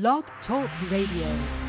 Blog Talk Radio.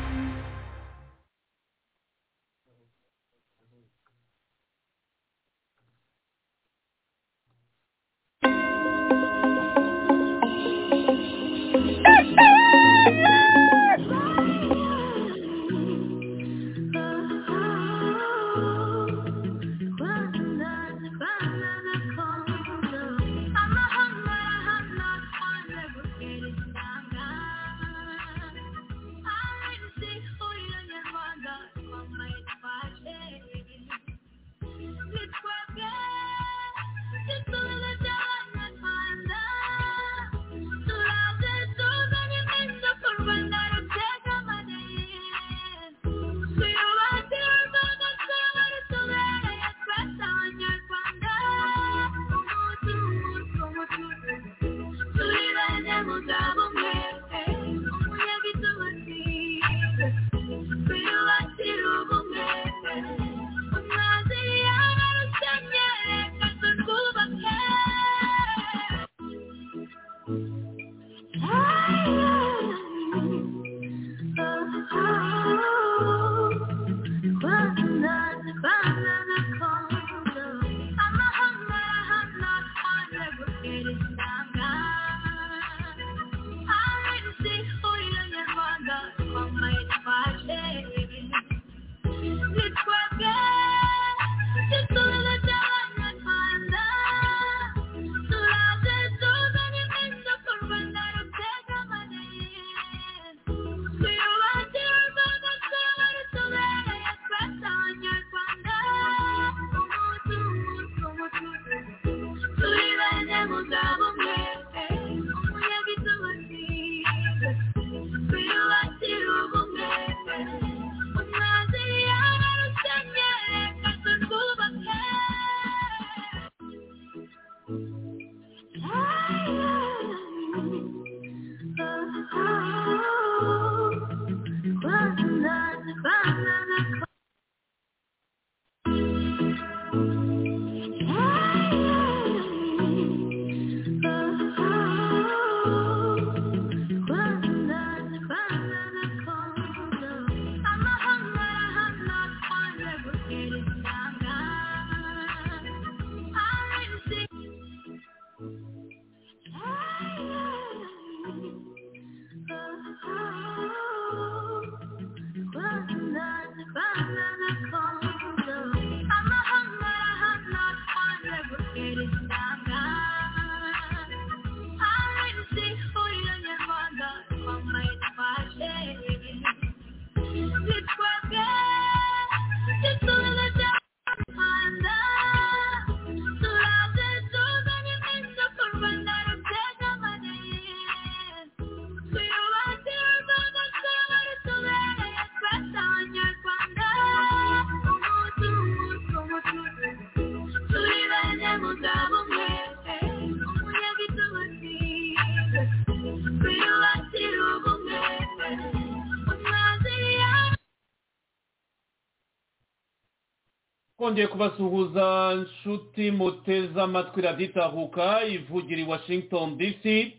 Twongeye kubasuhuza nshuti muteze amatwi raditahuka ivugira i washington dc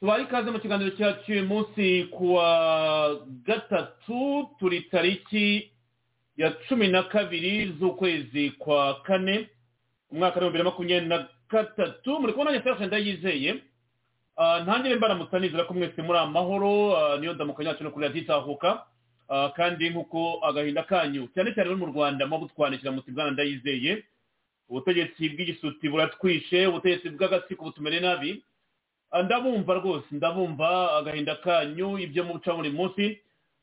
tubaye ikaze mu kiganiro cyacu uyu munsi ku wa gatatu turi tariki ya cumi na kabiri z'ukwezi kwa kane umwaka w'ibihumbi bibiri na makumyabiri na gatatu. Muri kubona nyasasha ndayizeye ntangire mbaramutsa nizera ko mwese muri amahoro niyo ndamuka yacu no kuri raditahuka kandi nk'uko agahinda kanyu cyane cyane no mu rwanda muba butwandikira muti bwana ndayizeye ubutegetsi bw'igisuti buratwishe ubutegetsi bw'agatsiko butumere nabi. Ndabumva rwose ndabumva agahinda kanyu ibyo muca buri munsi.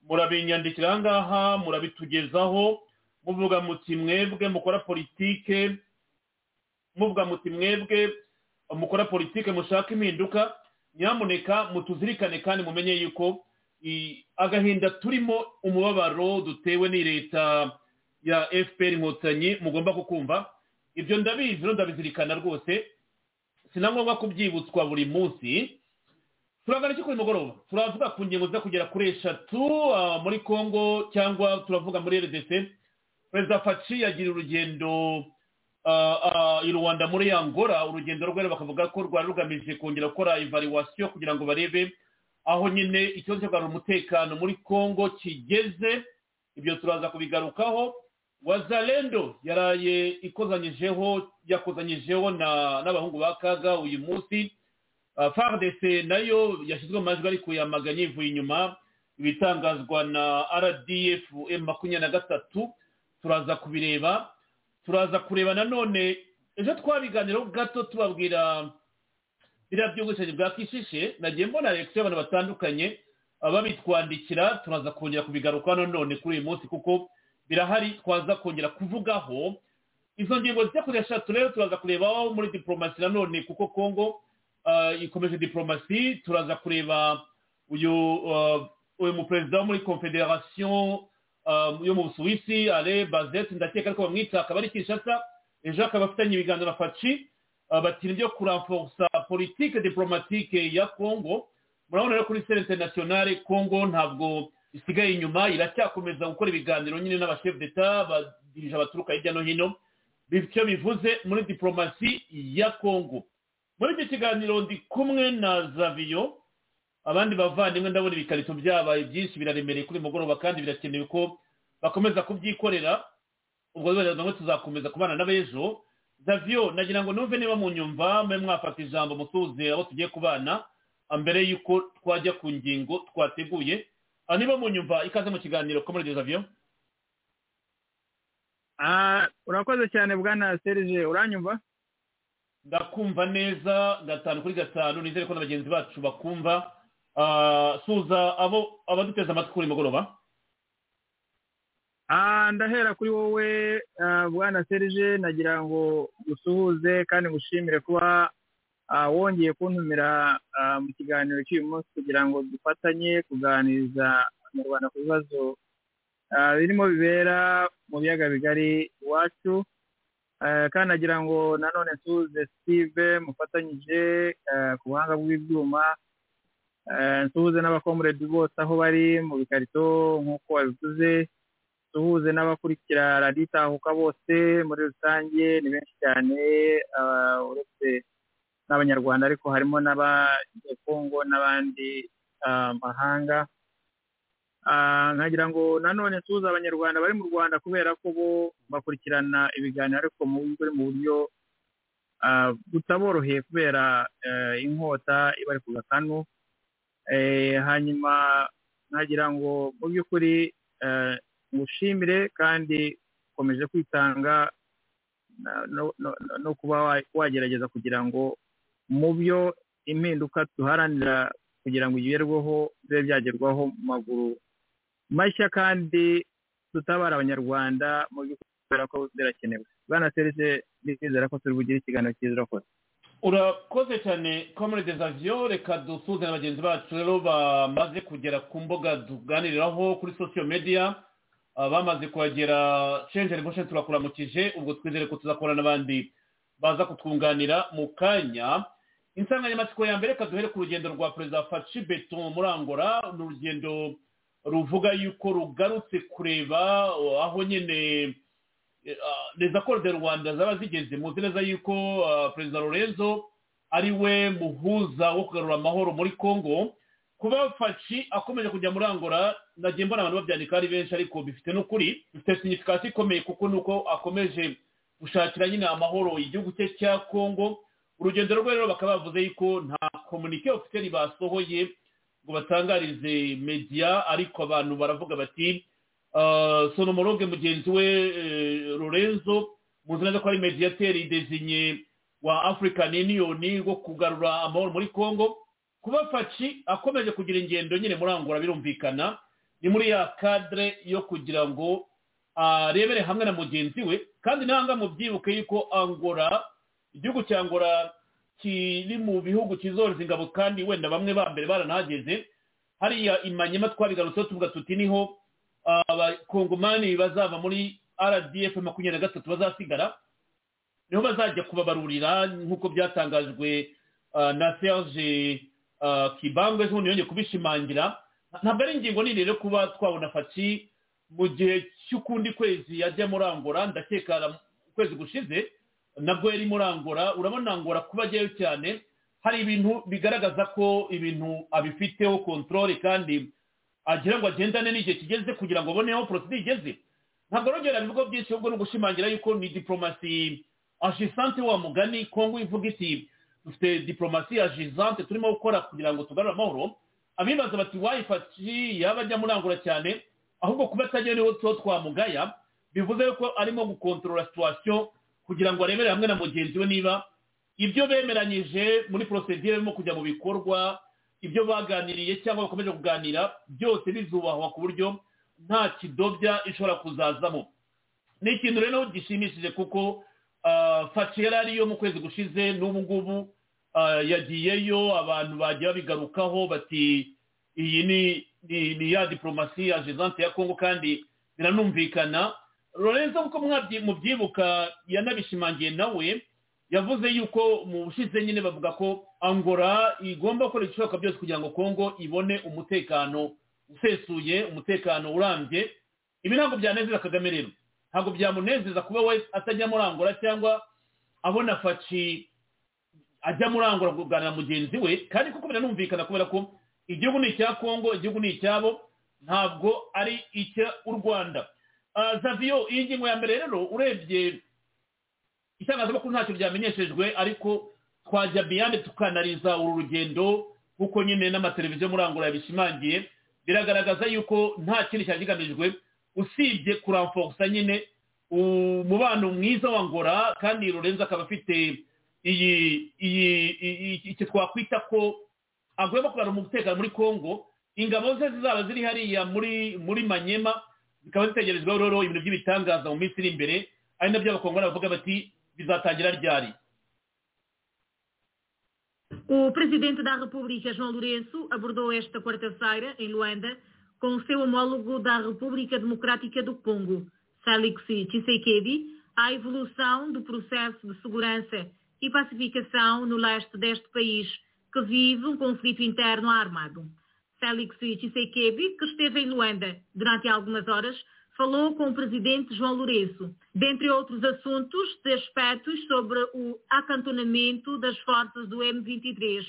Murabinyandikira aha ngaha murabitugezaho muvuga muti mwebwe mukora politike muvuga muti mwebwe mukora politike mushaka impinduka. Nyamuneka mutuzirikane kandi mumenye yuko agahinda turimo umubabaro dutewe ni leta ya fpr inkotanyi mugomba kukumva. Ibyo ndabizi no ndabizirikana rwose si na ngombwa kubyibutswa buri munsi. Turagana iki kuri mugoroba? Turavuga ku ngingo ziza kugera kuri eshatu muri congo cyangwa turavuga muri rdc perezida faci yagira urugendo i rwanda muri angola. Urugendo rwe bakavuga ko rwari rugamije kongera gukora ivaluwasiyo kugira ngo barebe aho nyine ikibazo cyo kugarura umutekano muri congo kigeze ibyo turaza kubigarukaho. Wazalendo yaraye ikozanyijeho yakozanyijeho n'abahungu ba kaga uyu munsi. Fardc na yo yashyizwe mu majwi ariko yamaganye ivuye inyuma. Ibitangazwa na rdf makumyabiri na gatatu. Turaza kubireba. Turaza kureba nanone ejo twabiganiraho gato tubabwira biriya by'ubwishingizi bwa kishishe nagiye mbona leta y'abantu batandukanye babitwandikira turaza kongera kubigaruka nanone kuri uyu munsi kuko birahari twaza kongera kuvugaho. Izo ngingo zijya kuri eshatu rero turaza kurebaho muri diporomasi nanone kuko kongo ikomeje diporomasi turaza kureba uyu uyu muperezida wo muri confederation yo mu busuwisi ale bazete ndakeka ariko bamwita akaba ari kinshasa ejo akaba afitanye ibiganiro na faci. Batira ibyo kuramforsa politike diplomatike ya congo murabona rero kuri sere internationale congo ntabwo isigaye inyuma iracyakomeza gukora ibiganiro nyine n'abashefu d'etat badirije abaturuka hirya no hino bityo bivuze muri diplomasi ya congo. Muri icyo kiganiro ndi kumwe na zaviyo abandi bavandimwe ndabona ibikarito byabaye byinshi biraremereye kuri mugoroba kandi birakenewe ko bakomeza kubyikorera ubwo rero tuzakomeza kubana n'abejo zaviyo nagira ngo numve niba mu nyumva mwe mwafata ijambo mutuze aho tugiye kubana mbere y'uko twajya ku ngingo twateguye niba mu nyumva ikaze mu kiganiro ko muri zaviyo urakoze cyane bwana serije uranyumva? Ndakumva neza gatanu kuri gatanu nizere ko na bagenzi bacu bakumva. Suza abo abaduteze amatwi kuri mugoroba ndahera kuri wowe bwana serije nagira ngo usuhuze kandi ngushimire kuba wongeye kuntumira mu kiganiro cy'uyu munsi kugira ngo dufatanye kuganiriza abanyarwanda ku bibazo birimo bibera mu biyaga bigari iwacu. Kandi nagira ngo nanone nsuhuze sitive mufatanyije ku buhanga bw'ibyuma nsuhuze n'abakomuredi bose aho bari mu bikarito nk'uko wabivuze. Duhuze n'abakurikira raditahuka bose muri rusange ni benshi cyane uretse n'abanyarwanda ariko harimo n'abanyekongo n'abandi mahanga. Nkagira ngo nanone nsuhuze abanyarwanda bari mu rwanda kubera ko bo bakurikirana ibiganiro ariko mu buryo butaboroheye kubera inkota iba ku gakanu hanyuma nkagira ngo mu by'ukuri ngushimire kandi ukomeje kwitanga no kuba wagerageza kugira ngo mu byo impinduka duharanira kugira ngo igerweho bibe byagerwaho mu maguru mashya kandi tutabara abanyarwanda mu by'ukuri ko birakenewe. Bwana serije nizera ko turi bugire ikiganiro cyiza urakoze urakoze cyane komerede zaviyo reka dusuze na bagenzi bacu rero bamaze kugera ku mbuga tuganiriraho kuri sosiyo mediya bamaze kuhagera cenje rwose turakuramukije ubwo twizere ko tuzakora n'abandi. Baza kutwunganira mu kanya. Insanganyamatsiko ya mbere reka duhere ku rugendo rwa perezida faci beto muri angora ni urugendo ruvuga yuko rugarutse kureba aho nyine neza ko de rwanda zaba zigeze. Muzi neza yuko perezida lorenzo ari we muhuza wo kugarura amahoro muri congo. Kuba faci akomeje kujya muri angora nagiye mbona abantu babyandika ari benshi ariko bifite n'ukuri bifite signifikasiyo ikomeye kuko nuko akomeje gushakira nyine amahoro igihugu cye cya congo. Urugendo rwe rero bakaba bavuze yuko nta komunike ofisiyeri basohoye ngo batangarize mediya ariko abantu baravuga bati sonomoroge mugenzi we lorenzo muzi neza ko ari mediyateri dezinye wa african union wo kugarura amahoro muri congo. Kuba faci akomeje kugira ingendo nyine muri angora birumvikana? Ni muri ya kadire yo kugira ngo arebere hamwe na mugenzi we kandi nanga mubyibuke yuko angora igihugu cya angora kiri mu bihugu kizoreza ingabo kandi wenda bamwe ba mbere baranahageze. Hariya imanyema twabigarutseho tuvuga tuti ni ho abakongomani bazava muri rdf makumyabiri na gatatu bazasigara ni ho bazajya kubabarurira nk'uko byatangajwe na serge kibangwe ejo yongeye kubishimangira. Ntabwo ari ingingo nini rero kuba twabona faci mu gihe cy'ukundi kwezi yajya muri angora ndakeka ukwezi gushize nabwo yari muri angora urabona angora kuba ajyayo cyane. Hari ibintu bigaragaza ko ibintu abifiteho kontorore kandi agira ngo agendane n'igihe kigeze kugira ngo abone aho porosidi igeze. Ntabwo rongera ibigo byinshi ahubwo ni ugushimangira yuko ni diporomasi ajisante wa mugani kongo ivuga iti dufite diporomasi ajisante turimo gukora kugira ngo tugarure amahoro. Abibaza bati wayifashi yaba ajya murangura cyane ahubwo kuba atagiye ni ho tuba twamugaya. Bivuze yuko arimo gukontorora situwasiyo kugira ngo arebere hamwe na mugenzi we niba ibyo bemeranyije muri porosedire birimo kujya mu bikorwa ibyo baganiriye cyangwa bakomeje kuganira byose bizubahwa ku buryo nta kidobya ishobora kuzazamo. Ni ikintu rero gishimishije kuko faci yari ariyo mu kwezi gushize n'ubu ngubu yagiyeyo abantu bagiye babigarukaho bati iyi ni ya diporomasi ya jezante ya kongo kandi biranumvikana. Lorenzo kuko mubyibuka yanabishimangiye nawe yavuze yuko mu bushize nyine bavuga ko angora igomba gukora ibishoboka byose kugira ngo kongo ibone umutekano usesuye umutekano urambye. Ibi ntabwo byanezeza kagame rero. Ntabwo byamunezeza kuba we atajya muri angora cyangwa abona faci ajya muri angora kuganira mugenzi we kandi kuko biranumvikana kubera ko igihugu ni icya kongo igihugu ni icyabo ntabwo ari icya u rwanda. Zaviyo iyi ngingo ya mbere rero urebye itangazamakuru ntacyo ryamenyeshejwe ariko twajya biyande tukanariza uru rugendo kuko nyine n'amateleviziyo muri angora yabishimangiye biragaragaza yuko nta kindi cyari kigamijwe usibye kuramfogusa nyine. Umubano mwiza wa ngora kandi lorenzo akaba afite iyi iyi iki twakwita ko agomba kugarura umutekano muri congo. Ingabo ze zizaba ziri hariya muri muri manyema zikaba zitegerezwaho rero ibintu by'ibitangaza mu minsi iri imbere. Ari na byo abakongomani bavuga bati bizatangira ryari? O presidente da República, João Lourenço, abordou esta quarta-feira, em Luanda, com o seu homólogo da República Democrática do Congo, Félix Tshisekedi, a evolução do processo de segurança e pacificação no leste deste país, que vive um conflito interno armado. Félix Tshisekedi, que esteve em Luanda durante algumas horas, falou com o presidente João Lourenço, dentre outros assuntos, de aspectos sobre o acantonamento das forças do M23,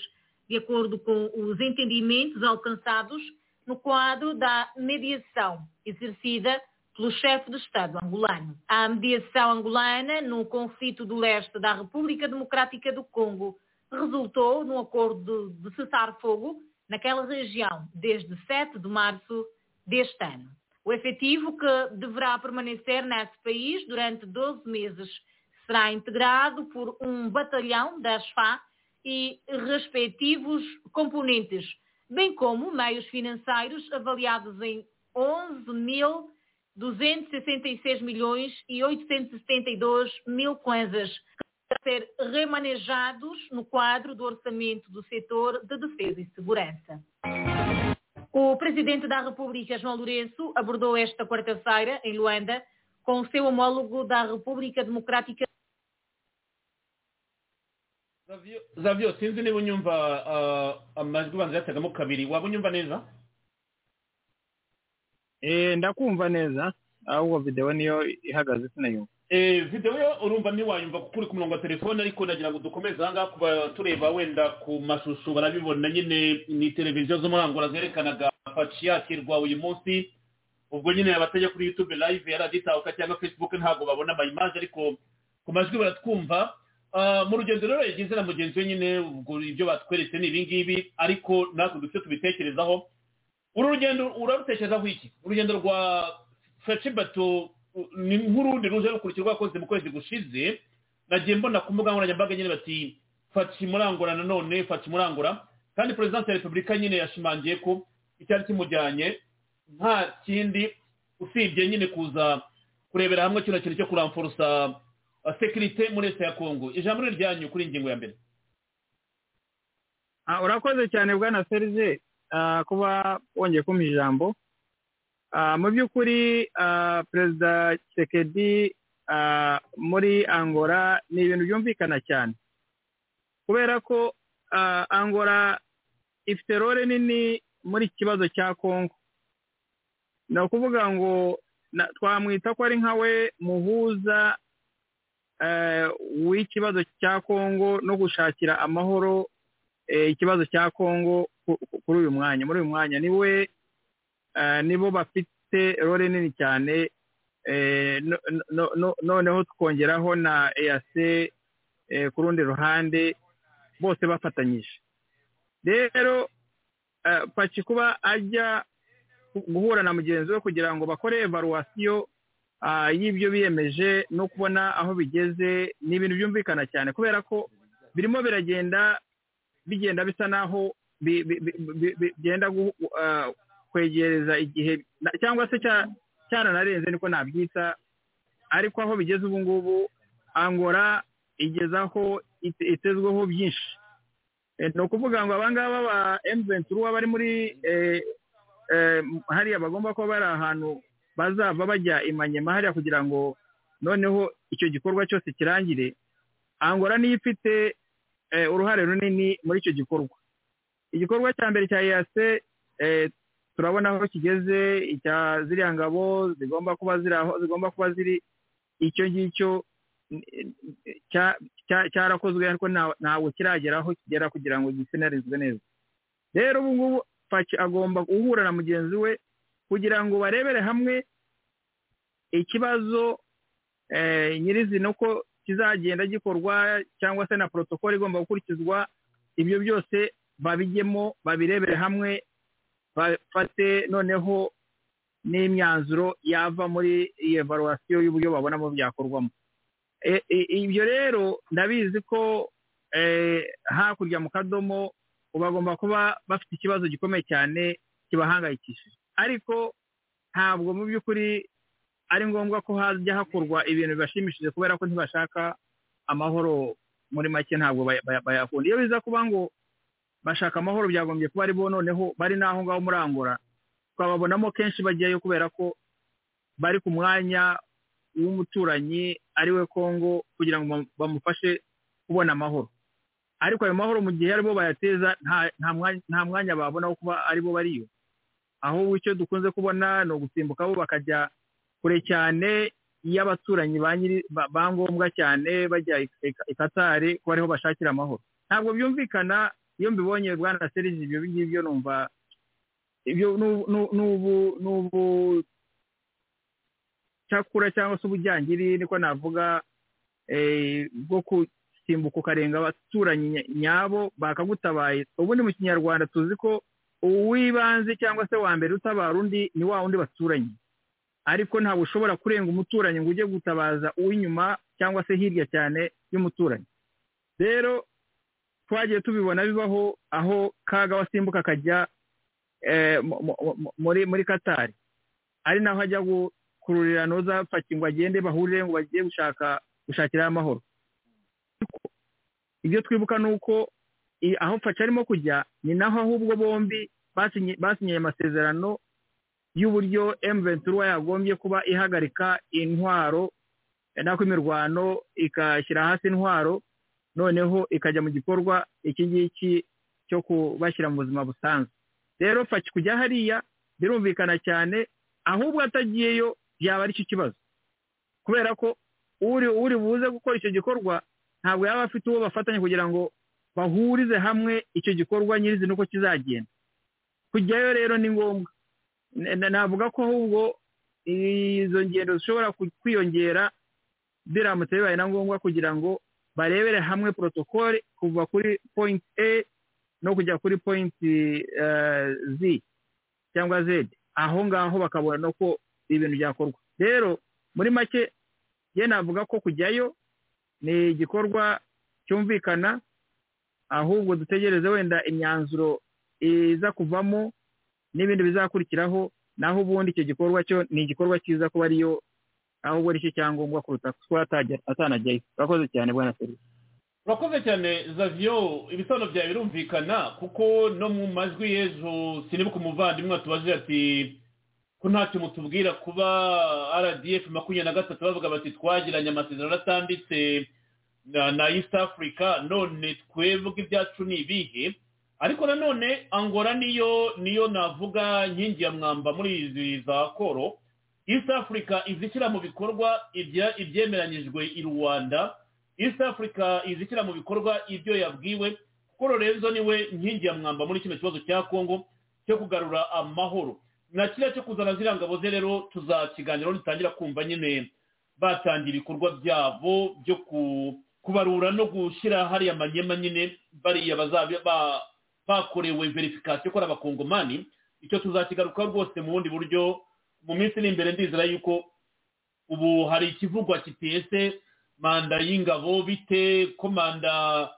de acordo com os entendimentos alcançados no quadro da mediação exercida pelo chefe de Estado angolano. A mediação angolana no conflito do leste da República Democrática do Congo resultou num acordo de cessar-fogo naquela região desde 7 de março deste ano. O efetivo que deverá permanecer nesse país durante 12 meses será integrado por um batalhão das FA e respectivos componentes, bem como meios financeiros avaliados em 11.266 milhões e 872 mil kwanzas, que ser remanejados no quadro do orçamento do setor de defesa e segurança. O presidente da República, João Lourenço, abordou esta quarta-feira, em Luanda, com o seu homólogo da República Democrática. Zavyo sinzi niba unyumva amajwi ubanza yatagamo kabiri. Waba unyumva neza? Ndakumva neza ahubwo videwo niyo ihagaze sinayumva. Videwo yo urumva ntiwayumva kuko uri ku murongo wa telefone ariko nagira ngo dukomeze ahangaha kuba tureba wenda ku mashusho barabibona. Nyine ni televiziyo zo muri angola zerekanaga faci yakirwa uyu munsi. Ubwo nyine abatajya kuri youtube live yaraditahuka cyangwa facebook ntabwo babona amayimaje ariko ku majwi baratwumva. Mu rugendo rero yagize na mugenzi we nyine ubwo ibyo batweretse ni ibingibi ariko natwe dufite tubitekerezaho. Uru rugendo urarutekerezaho iki? Urugendo rwa bato ni nk'urundi ruje rukurikira rwakoze mu kwezi gushize nagiye mbona ku mbuga nkoranyambaga nyine bati faci murangura nanone faci murangura kandi perezidansi ya repubulika nyine yashimangiye ko icyari kimujyanye nta kindi usibye nyine kuza kurebera hamwe kino kintu cyo kuramfurusa sekirite muri leta ya kongo ijambo ryanyu kuri ingingo ya mbere. Urakoze cyane bwana serize kuba wongeye kumpa ijambo. Mu by'ukuri perezida sekedi muri angola ni ibintu byumvikana cyane. Kubera ko angola ifite role nini muri iki kibazo cya kongo ni ukuvuga ngo twamwita ko ari nka we muhuza w'ikibazo cya kongo no gushakira amahoro ikibazo cya kongo kuri uyu mwanya. Muri uyu mwanya ni we nibo bafite role nini cyane noneho tukongeraho na eyase ku rundi ruhande bose bafatanyije. Rero paki kuba ajya guhura na mugenzi we kugira ngo bakore evaluwasiyo y'ibyo biyemeje no kubona aho bigeze ni ibintu byumvikana cyane kubera ko birimo biragenda bigenda bisa naho byenda kwegereza igihe cyangwa se cyananarenze niko nabyita ariko aho bigeze ubu ngubu angora igezaho itezweho byinshi. Ni ukuvuga ngo abangaba ba emuventuru bari muri hariya bagomba kuba bari ahantu bazava bajya imanyema hariya kugira ngo noneho icyo gikorwa cyose kirangire angora niyo ifite uruhare runini muri icyo gikorwa. Igikorwa cya mbere cya eyase turabona aho kigeze icya ziriya ngabo zigomba kuba ziri aho zigomba kuba ziri icyo ngicyo cyarakozwe ariko ntabwo kiragera aho kigera kugira ngo gisinarizwe neza. Rero ubu ngubu agomba guhura na mugenzi we kugira ngo barebere hamwe ikibazo nyirizina uko kizagenda gikorwa cyangwa se na porotokoli igomba gukurikizwa ibyo byose babijyemo babirebere hamwe bafate noneho n'imyanzuro yava muri iyi evaluwasiyo y'uburyo babonamo byakorwamo. Ibyo rero ndabizi ko hakurya mu kadomo bagomba kuba bafite ikibazo gikomeye cyane kibahangayikishije. Ariko ntabwo mu by'ukuri ari ngombwa ko hajya hakorwa ibintu bibashimishije kubera ko ntibashaka amahoro muri make ntabwo bayakunda. Iyo biza kuba ngo bashaka amahoro byagombye kuba ari bo noneho bari n'aho ngaho muri angora twababonamo kenshi bajyayo kubera ko bari ku mwanya w'umuturanyi ari we kongo kugira ngo bamufashe kubona amahoro. Ariko ayo mahoro mu gihe ari bo bayateza nta mwanya babona wo kuba ari bo bariyo. Ahubwo icyo dukunze kubona ni ugusimbuka bo bakajya kure cyane iyo abaturanyi ba ngombwa cyane bajya i katari ko ariho bashakira amahoro. Ntabwo byumvikana iyo mbibonye bwana serivisi ibyo ngibyo numva ibyo ni ubu cyakura cyangwa se ubujyangiri niko navuga bwo gusimbuka ukarenga abaturanyi nyabo bakagutabaye. Ubundi mu kinyarwanda tuzi ko uw'ibanze cyangwa se wa mbere utabara undi ni wa wundi baturanye ariko ntabwo ushobora kurenga umuturanyi ngo ujye gutabaza uw'inyuma cyangwa se hirya cyane y'umuturanyi. Rero twagiye tubibona bibaho aho kaga wasimbuka akajya muri muri katari ari naho ajya gukururira noza paki ngo agende bahurire ngo bagiye gushaka gushakiraho amahoro. Ibyo twibuka ni uko aho paki arimo kujya ni naho ahubwo bombi basinyiye amasezerano y'uburyo emuventuru yagombye kuba ihagarika intwaro nako imirwano igashyira hasi intwaro noneho ikajya mu gikorwa iki ngiki cyo kubashyira mu buzima busanzwe. Rero paki kujya hariya birumvikana cyane ahubwo atagiyeyo byaba ari cyo kibazo. Kubera ko uri buze gukora icyo gikorwa ntabwo yaba afite uwo bafatanya kugira ngo bahurize hamwe icyo gikorwa nyirizina uko kizagenda. Kujyayo rero ni ngombwa. Navuga ko ahubwo izo ngendo zishobora kwiyongera biramutse bibaye na ngombwa kugira ngo barebere hamwe porotokole kuva kuri point a no kujya kuri point z cyangwa z. Aho ngaho bakabona ko ibintu byakorwa. Rero muri make ye navuga ko kujyayo ni igikorwa cyumvikana ahubwo dutegereze wenda imyanzuro iza kuvamo n'ibindi bizakurikiraho naho ubundi icyo gikorwa cyo ni igikorwa cyiza kuba ariyo ahubwo ari cyo cyangombwa kuruta kuba atanajyayo urakoze cyane bwana serivisi urakoze cyane zaviyo ibisobanuro byawe birumvikana kuko no mu majwi y'ejo sinibuka umuvandimwe watubaje ati ko ntacyo mutubwira kuba rdf makumyabiri na gatatu? Bavuga bati twagiranye amasezerano atanditse. Na east africa none twebwe ibyacu ni ibihe. Ariko nanone angora niyo niyo navuga nkingi ya mwamba muri izi za koro. East africa izishyira mu bikorwa ibyemeranyijwe i rwanda. East africa izishyira mu bikorwa ibyo yabwiwe. Kuko lorenzo ni we nkingi ya mwamba muri kino kibazo cya kongo cyo kugarura amahoro. Na kiriya cyo kuzana ziriya ngabo ze rero tuzakiganiraho nitangira kumva nyine. Batangira ibikorwa byabo byo kubarura no gushyira hariya manyema nyine bariya bazaba bakorewe verifikasiyo ko ari abakongomani icyo tuzakigarukaho rwose mu bundi buryo mu minsi iri imbere ndizera yuko ubu hari ikivugwa kitese manda y'ingabo bite ko manda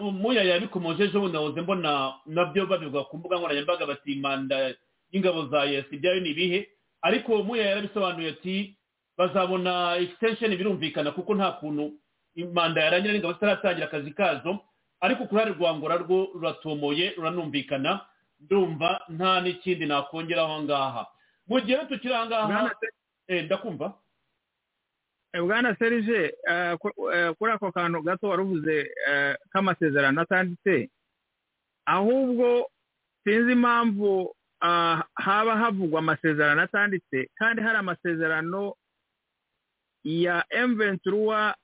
muya yabikomoje ejo bundi nahoze mbona na byo babivuga ku mbuga nkoranyambaga bati manda y'ingabo za yesi ibyayo ni ibihe? Ariko muya yarabisobanuye ati bazabona extension birumvikana kuko nta kuntu manda yarangira n'ingabo zitaratangira akazi kazo ariko ku ruhare rwa ngora rwo ruratomoye ruranumvikana ndumva nta n'ikindi nakongeraho aho ngaha mu gihe tukiri aha ngaha ndakumva. Bwana serije kuri ako kantu gato wari uvuze k'amasezerano atanditse. Ahubwo sinzi impamvu haba havugwa amasezerano atanditse kandi hari amasezerano ya emventuruwa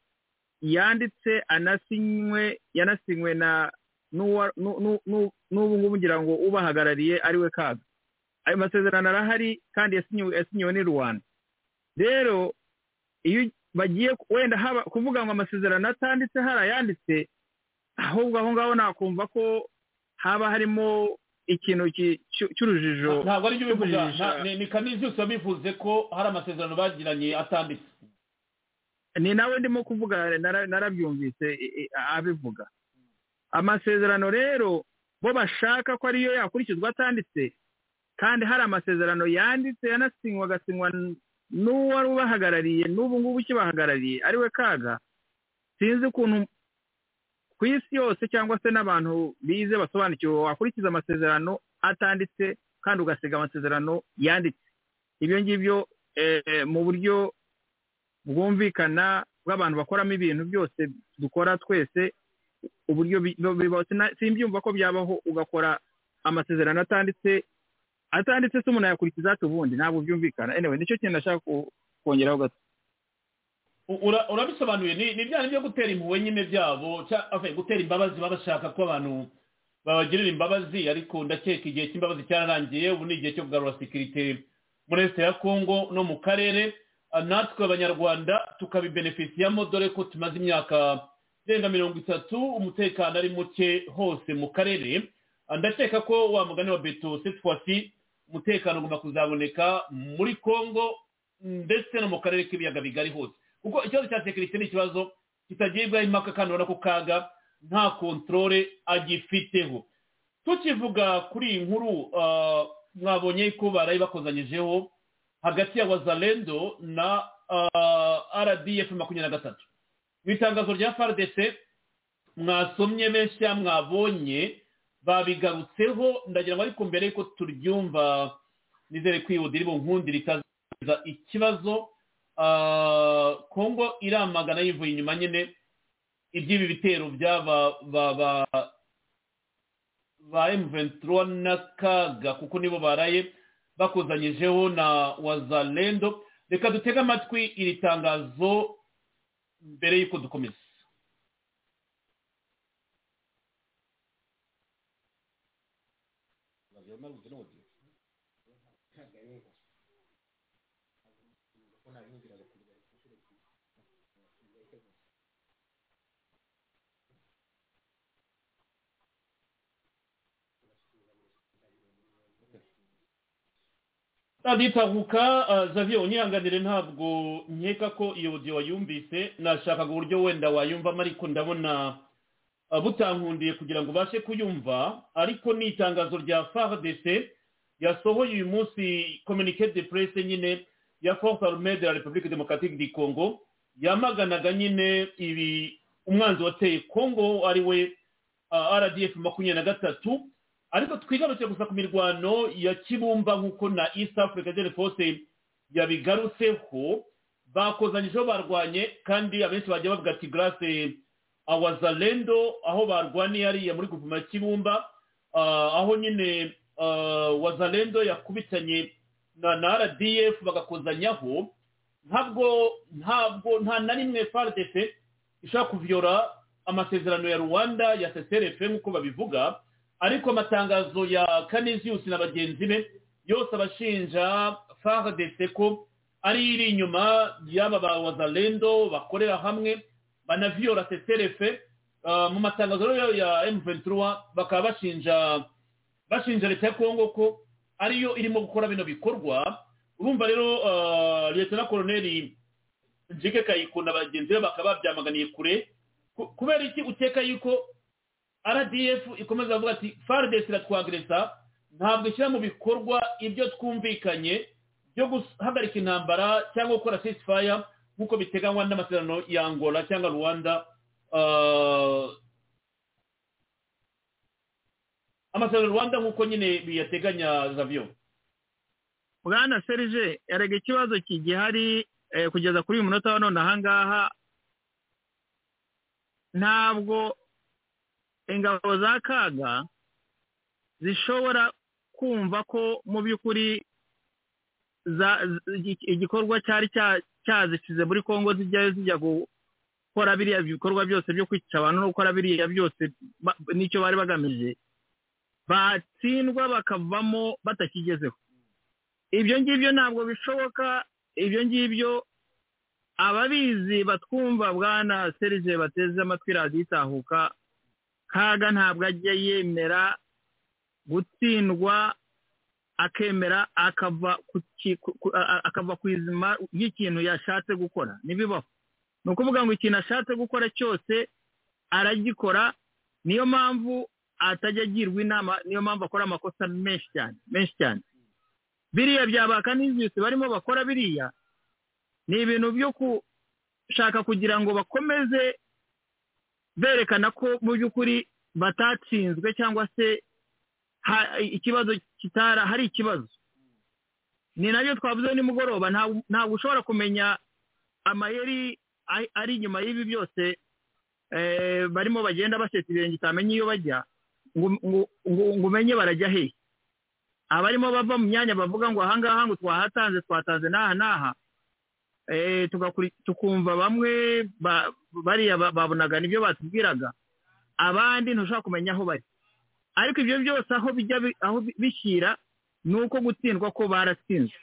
yanditse anasinywe yanasinywe na n'ubu ngubu ngira ngo ubahagarariye ari we kaga. Ayo masezerano arahari kandi yasinyiwe n'i rwanda. Rero iyo bagiye wenda haba kuvuga ngo amasezerano atanditse hari ayanditse ahubwo aho ngaho nakumva ko haba harimo ikintu cy'urujijo ntabwo ari byo bivuga ni yose bivuze ko hari amasezerano bagiranye atanditse. Ni nawe ndimo kuvuga narabyumvise abivuga. Amasezerano rero bo bashaka ko ariyo yakurikizwa atanditse kandi hari amasezerano yanditse yanasinywa agasinywa n'uwari ubahagarariye n'ubu ngubu ukibahagarariye ari we kaga. Sinzi ukuntu ku isi yose cyangwa se n'abantu bize basobanukiwe wakurikiza amasezerano atanditse kandi ugasiga amasezerano yanditse. Ibyo ngibyo mu buryo bwumvikana bw'abantu bakoramo ibintu byose dukora twese uburyo simbyumva ko byabaho ugakora amasezerano atanditse atanditse se umuntu yakurikiza ubundi ntabwo byumvikana anyway ni cyo kintu nashaka kongeraho gato. Urabisobanuye ni bya byo gutera impuhwe nyine byabo gutera imbabazi baba bashaka ko abantu babagirira imbabazi ariko ndakeka igihe cy'imbabazi cyararangiye ubu ni igihe cyo kugarura sekirite muri leta ya kongo no mu karere. Natwe abanyarwanda tukabibenefisiyamo dore ko tumaze imyaka irenga mirongo itatu umutekano ari muke hose mu karere. Ndakeka ko wa mugani wa beto setwasi umutekano ugomba kuzaboneka muri congo ndetse no mu karere k'ibiyaga bigari hose. Kuko ikibazo cya sekirite ni ikibazo kitagibwaho impaka kandi ubona ko kaga nta kontorore agifiteho. Tukivuga kuri iyi nkuru mwabonye ko barayi bakozanyijeho hagati ya wazalendo na rdf makumyabiri na gatatu. Mu itangazo rya fardc mwasomye benshi mwabonye babigarutseho ndagira ngo ariko mbere yuko turyumva nizere ko iyi iri nkundi ritaza ikibazo kongo iramagana yivuye inyuma nyine iby'ibi bitero by'aba ba emuventura n'akaga kuko nibo baraye. Bakozanyijeho na wazalendo reka dutege amatwi iri tangazo mbere y'uko dukomeza. Raditahuka javier unyihanganire ntabwo nkeka ko iyo audio wayumvise nashakaga uburyo wenda wayumvamo ariko ndabona butankundiye kugira ngo ubashe kuyumva ariko ni itangazo rya fardc yasohoye uyu munsi communique de presse nyine ya force armée de la république démocratique du congo yamaganaga nyine ibi umwanzi wateye congo ari we rdf makumyabiri na gatatu ariko twigarutse gusa ku mirwano ya kibumba nk'uko na east africa dere force yabigarutseho bakozanyijeho barwanye kandi abenshi bagiye bavuga ati grace awazalendo aho barwaniye hariya muri guvuma ya kibumba aho nyine wazalendo yakubitanye na rdf bagakozanyaho ntabwo ntabwo nta na rimwe fardc ishobora kuviyora amasezerano ya rwanda ya seserefe nk'uko babivuga ariko amatangazo ya kaniziyusi na bagenzi be yose abashinja fardc ko ari iri inyuma y'aba ba wazalendo bakorera hamwe banaviyora seserefe mu matangazo ya M23 bakaba bashinja bashinja leta ya Kongo ko ariyo irimo gukora bino bikorwa. Urumva rero Lieutenant Colonel Njike Kayikunda bagenzi be bakaba babyamaganiye kure. Kubera iki? Uteka yuko RDF ikomeza kuvuga ati FARDC iratwagresa ntabwo ishyira mu bikorwa ibyo twumvikanye byo guhagarika intambara cyangwa gukora ceasefire nk'uko biteganywa n'amasezerano ya Angola cyangwa Rwanda amasezerano rwanda nk'uko nyine biyateganya zavyo bwana serije erega ikibazo kigihari kugeza kuri uyu munota wa none ahangaha ntabwo ingabo za kaga zishobora kumva ko mu by'ukuri igikorwa cyari cyazishize muri congo zijyayo zijya gukora biriya bikorwa byose byo kwica abantu no gukora biriya byose n'icyo bari bagamije batsindwa bakavamo batakigezeho. Ibyo ngibyo ntabwo bishoboka ibyo ngibyo ababizi batwumva bwana serije bateze amatwi radiyo itahuka kaga ntabwo ajya yemera gutsindwa akemera akava ku izima ry'ikintu yashatse gukora. Ntibibaho. Ni ukuvuga ngo ikintu ashatse gukora cyose aragikora niyo mpamvu atajya agirwa inama niyo mpamvu akora amakosa menshi cyane menshi cyane. Biriya byabaka n'inzisi barimo bakora biriya ni ibintu byo gushaka kugira ngo bakomeze berekana ko mu by'ukuri batatsinzwe cyangwa se ikibazo kitara hari ikibazo. Ni na byo twavuze nimugoroba ntabwo ushobora kumenya amayeri ari inyuma y'ibi byose barimo bagenda baseta ibirenge utamenya iyo bajya ngo umenye barajya hehe abarimo bava mu myanya bavuga ngo ahangaha ngo twahatanze twatanze n'aha n'aha. Tukumva bamwe bariya babonaga ni byo batubwiraga abandi ntushobora kumenya aho bari. Ariko ibyo byose aho bijya aho bishyira ni uko gutsindwa ko baratsinzwe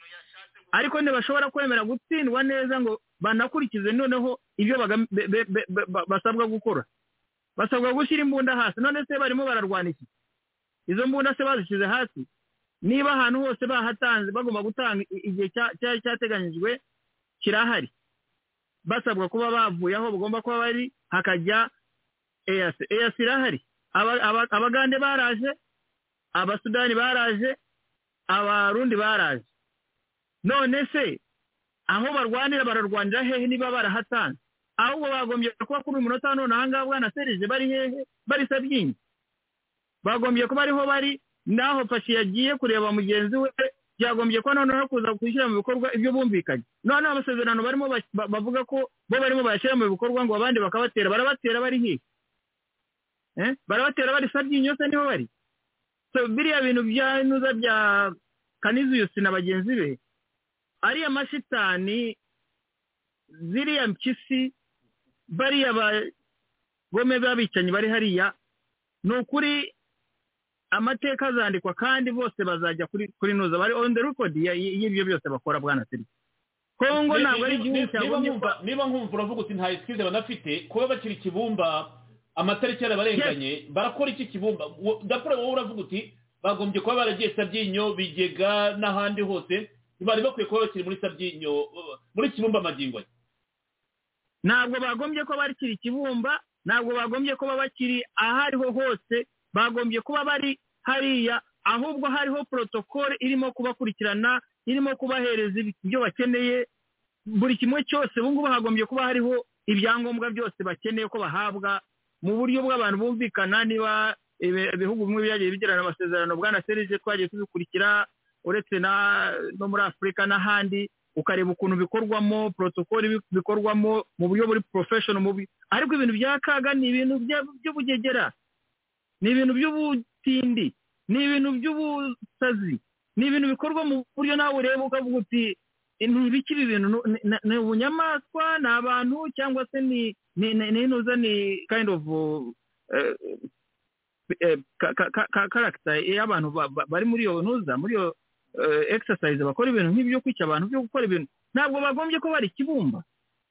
ariko ntibashobora kwemera gutsindwa neza ngo banakurikize noneho ibyo basabwa gukora. Basabwa gushyira imbunda hasi. None se barimo bararwana iki? Izo mbunda se bazishyize hasi? Niba ahantu hose bahatanze bagomba gutanga igihe cyateganyijwe kirahari. Basabwa kuba bavuye aho bagomba kuba bari hakajya eyasi. Eyasi irahari? Abagande baraje? Abasudani baraje? Abarundi baraje? None se aho barwanira bararwanira hehe niba barahatanze? Ahubwo bagombye kuba kuri uyu munota none ahangaha bwana serije bari hehe? Bari sabyinyi bagombye kuba ariho bari? Naho fashi yagiye kureba mugenzi we byagombye kuba noneho kuza gushyira mu bikorwa ibyo bumvikanye noneho amasezerano barimo bavuga ko bo barimo bayashyira mu bikorwa ngo abandi bakabatera barabatera bari hehe barabatera bari sabyinyi yose ni ho bari? Biriya bintu bya nuza bya kanizuyusi na bagenzi be ariya mashitani ziriya mpyisi bariya bagome b'abicanyi bari hariya ni ukuri amateka azandikwa kandi bose bazajya kuri nuza bari on the record y'ibyo byose bakora bwana seri kongo ntabwo ari igihugu cyagombye niba nkumva uravuga uti nta esikirize banafite kuba bakiri ikibumba amatariki yarabarenganye barakora iki kibumba? Gakora wowe uravuga uti bagombye kuba baragiye sabyinyo bigega n'ahandi hose ntibari bakwiye kuba bakiri muri sabyinyo muri kibumba magingo ntabwo bagombye kuba bakiri ikibumba ntabwo bagombye kuba bakiri aho ariho hose bagombye kuba bari hariya ahubwo hariho porotokole irimo kubakurikirana irimo kubahereza ibyo bakeneye. Buri kimwe cyose ubu ngubu hagombye kuba hariho ibyangombwa byose bakeneye ko bahabwa mu buryo bw'abantu bumvikana niba ibihugu bimwe byagiye bigirana amasezerano bwana serije twagiye tubikurikira uretse no muri afurika n'ahandi ukareba ukuntu bikorwamo porotokoli bikorwamo mu buryo buri porofeshono ariko ibintu bya kaga ni ibintu by'ubugegera ni ibintu by'ubutindi ni ibintu by'ubusazi ni ibintu bikorwa mu buryo nawe ureba ukavuga uti ntibikiri ibintu ni ubunyamaswa? Ni abantu? Cyangwa se ni ntuza ni kind of karagita y'abantu bari muri iyo ntuza muri iyo exercise bakora ibintu nk'ibyo kwica abantu byo gukora ibintu. Ntabwo bagombye ko bari ikibumba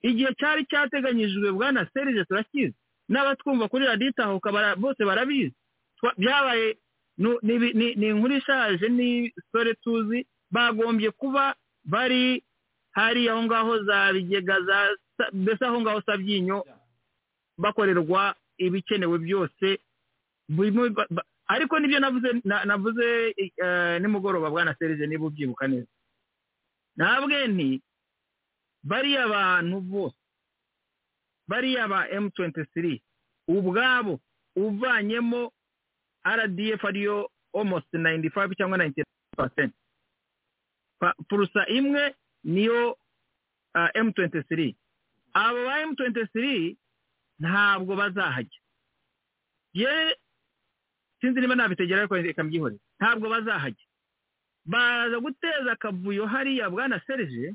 igihe cyari cyateganyijwe bwana serije turakizi. N'abatwumva kuri radiyo itahuka bose barabizi. Byabaye ni inkuru ishaje ni sore tuzi bagombye kuba bari hari aho ngaho za bigega za mbese aho ngaho sabyinyo bakorerwa ibikenewe byose ariko ni byo navuze navuze nimugoroba bwana serije niba ubyibuka neza. Ntabwe nti bariya bantu bose bariya ba emu tuwenti siri ubwabo uvanyemo rdf ariyo almost nayindi fayive cyangwa nayinti pasenti purusa imwe niyo tuwenti siri abo ba emu tuwenti siri ntabwo bazahajya. Ye sinzi niba nabitegera ariko reka mbyihorere. Ntabwo bazahajya. Baza guteza akavuyo hariya bwana serije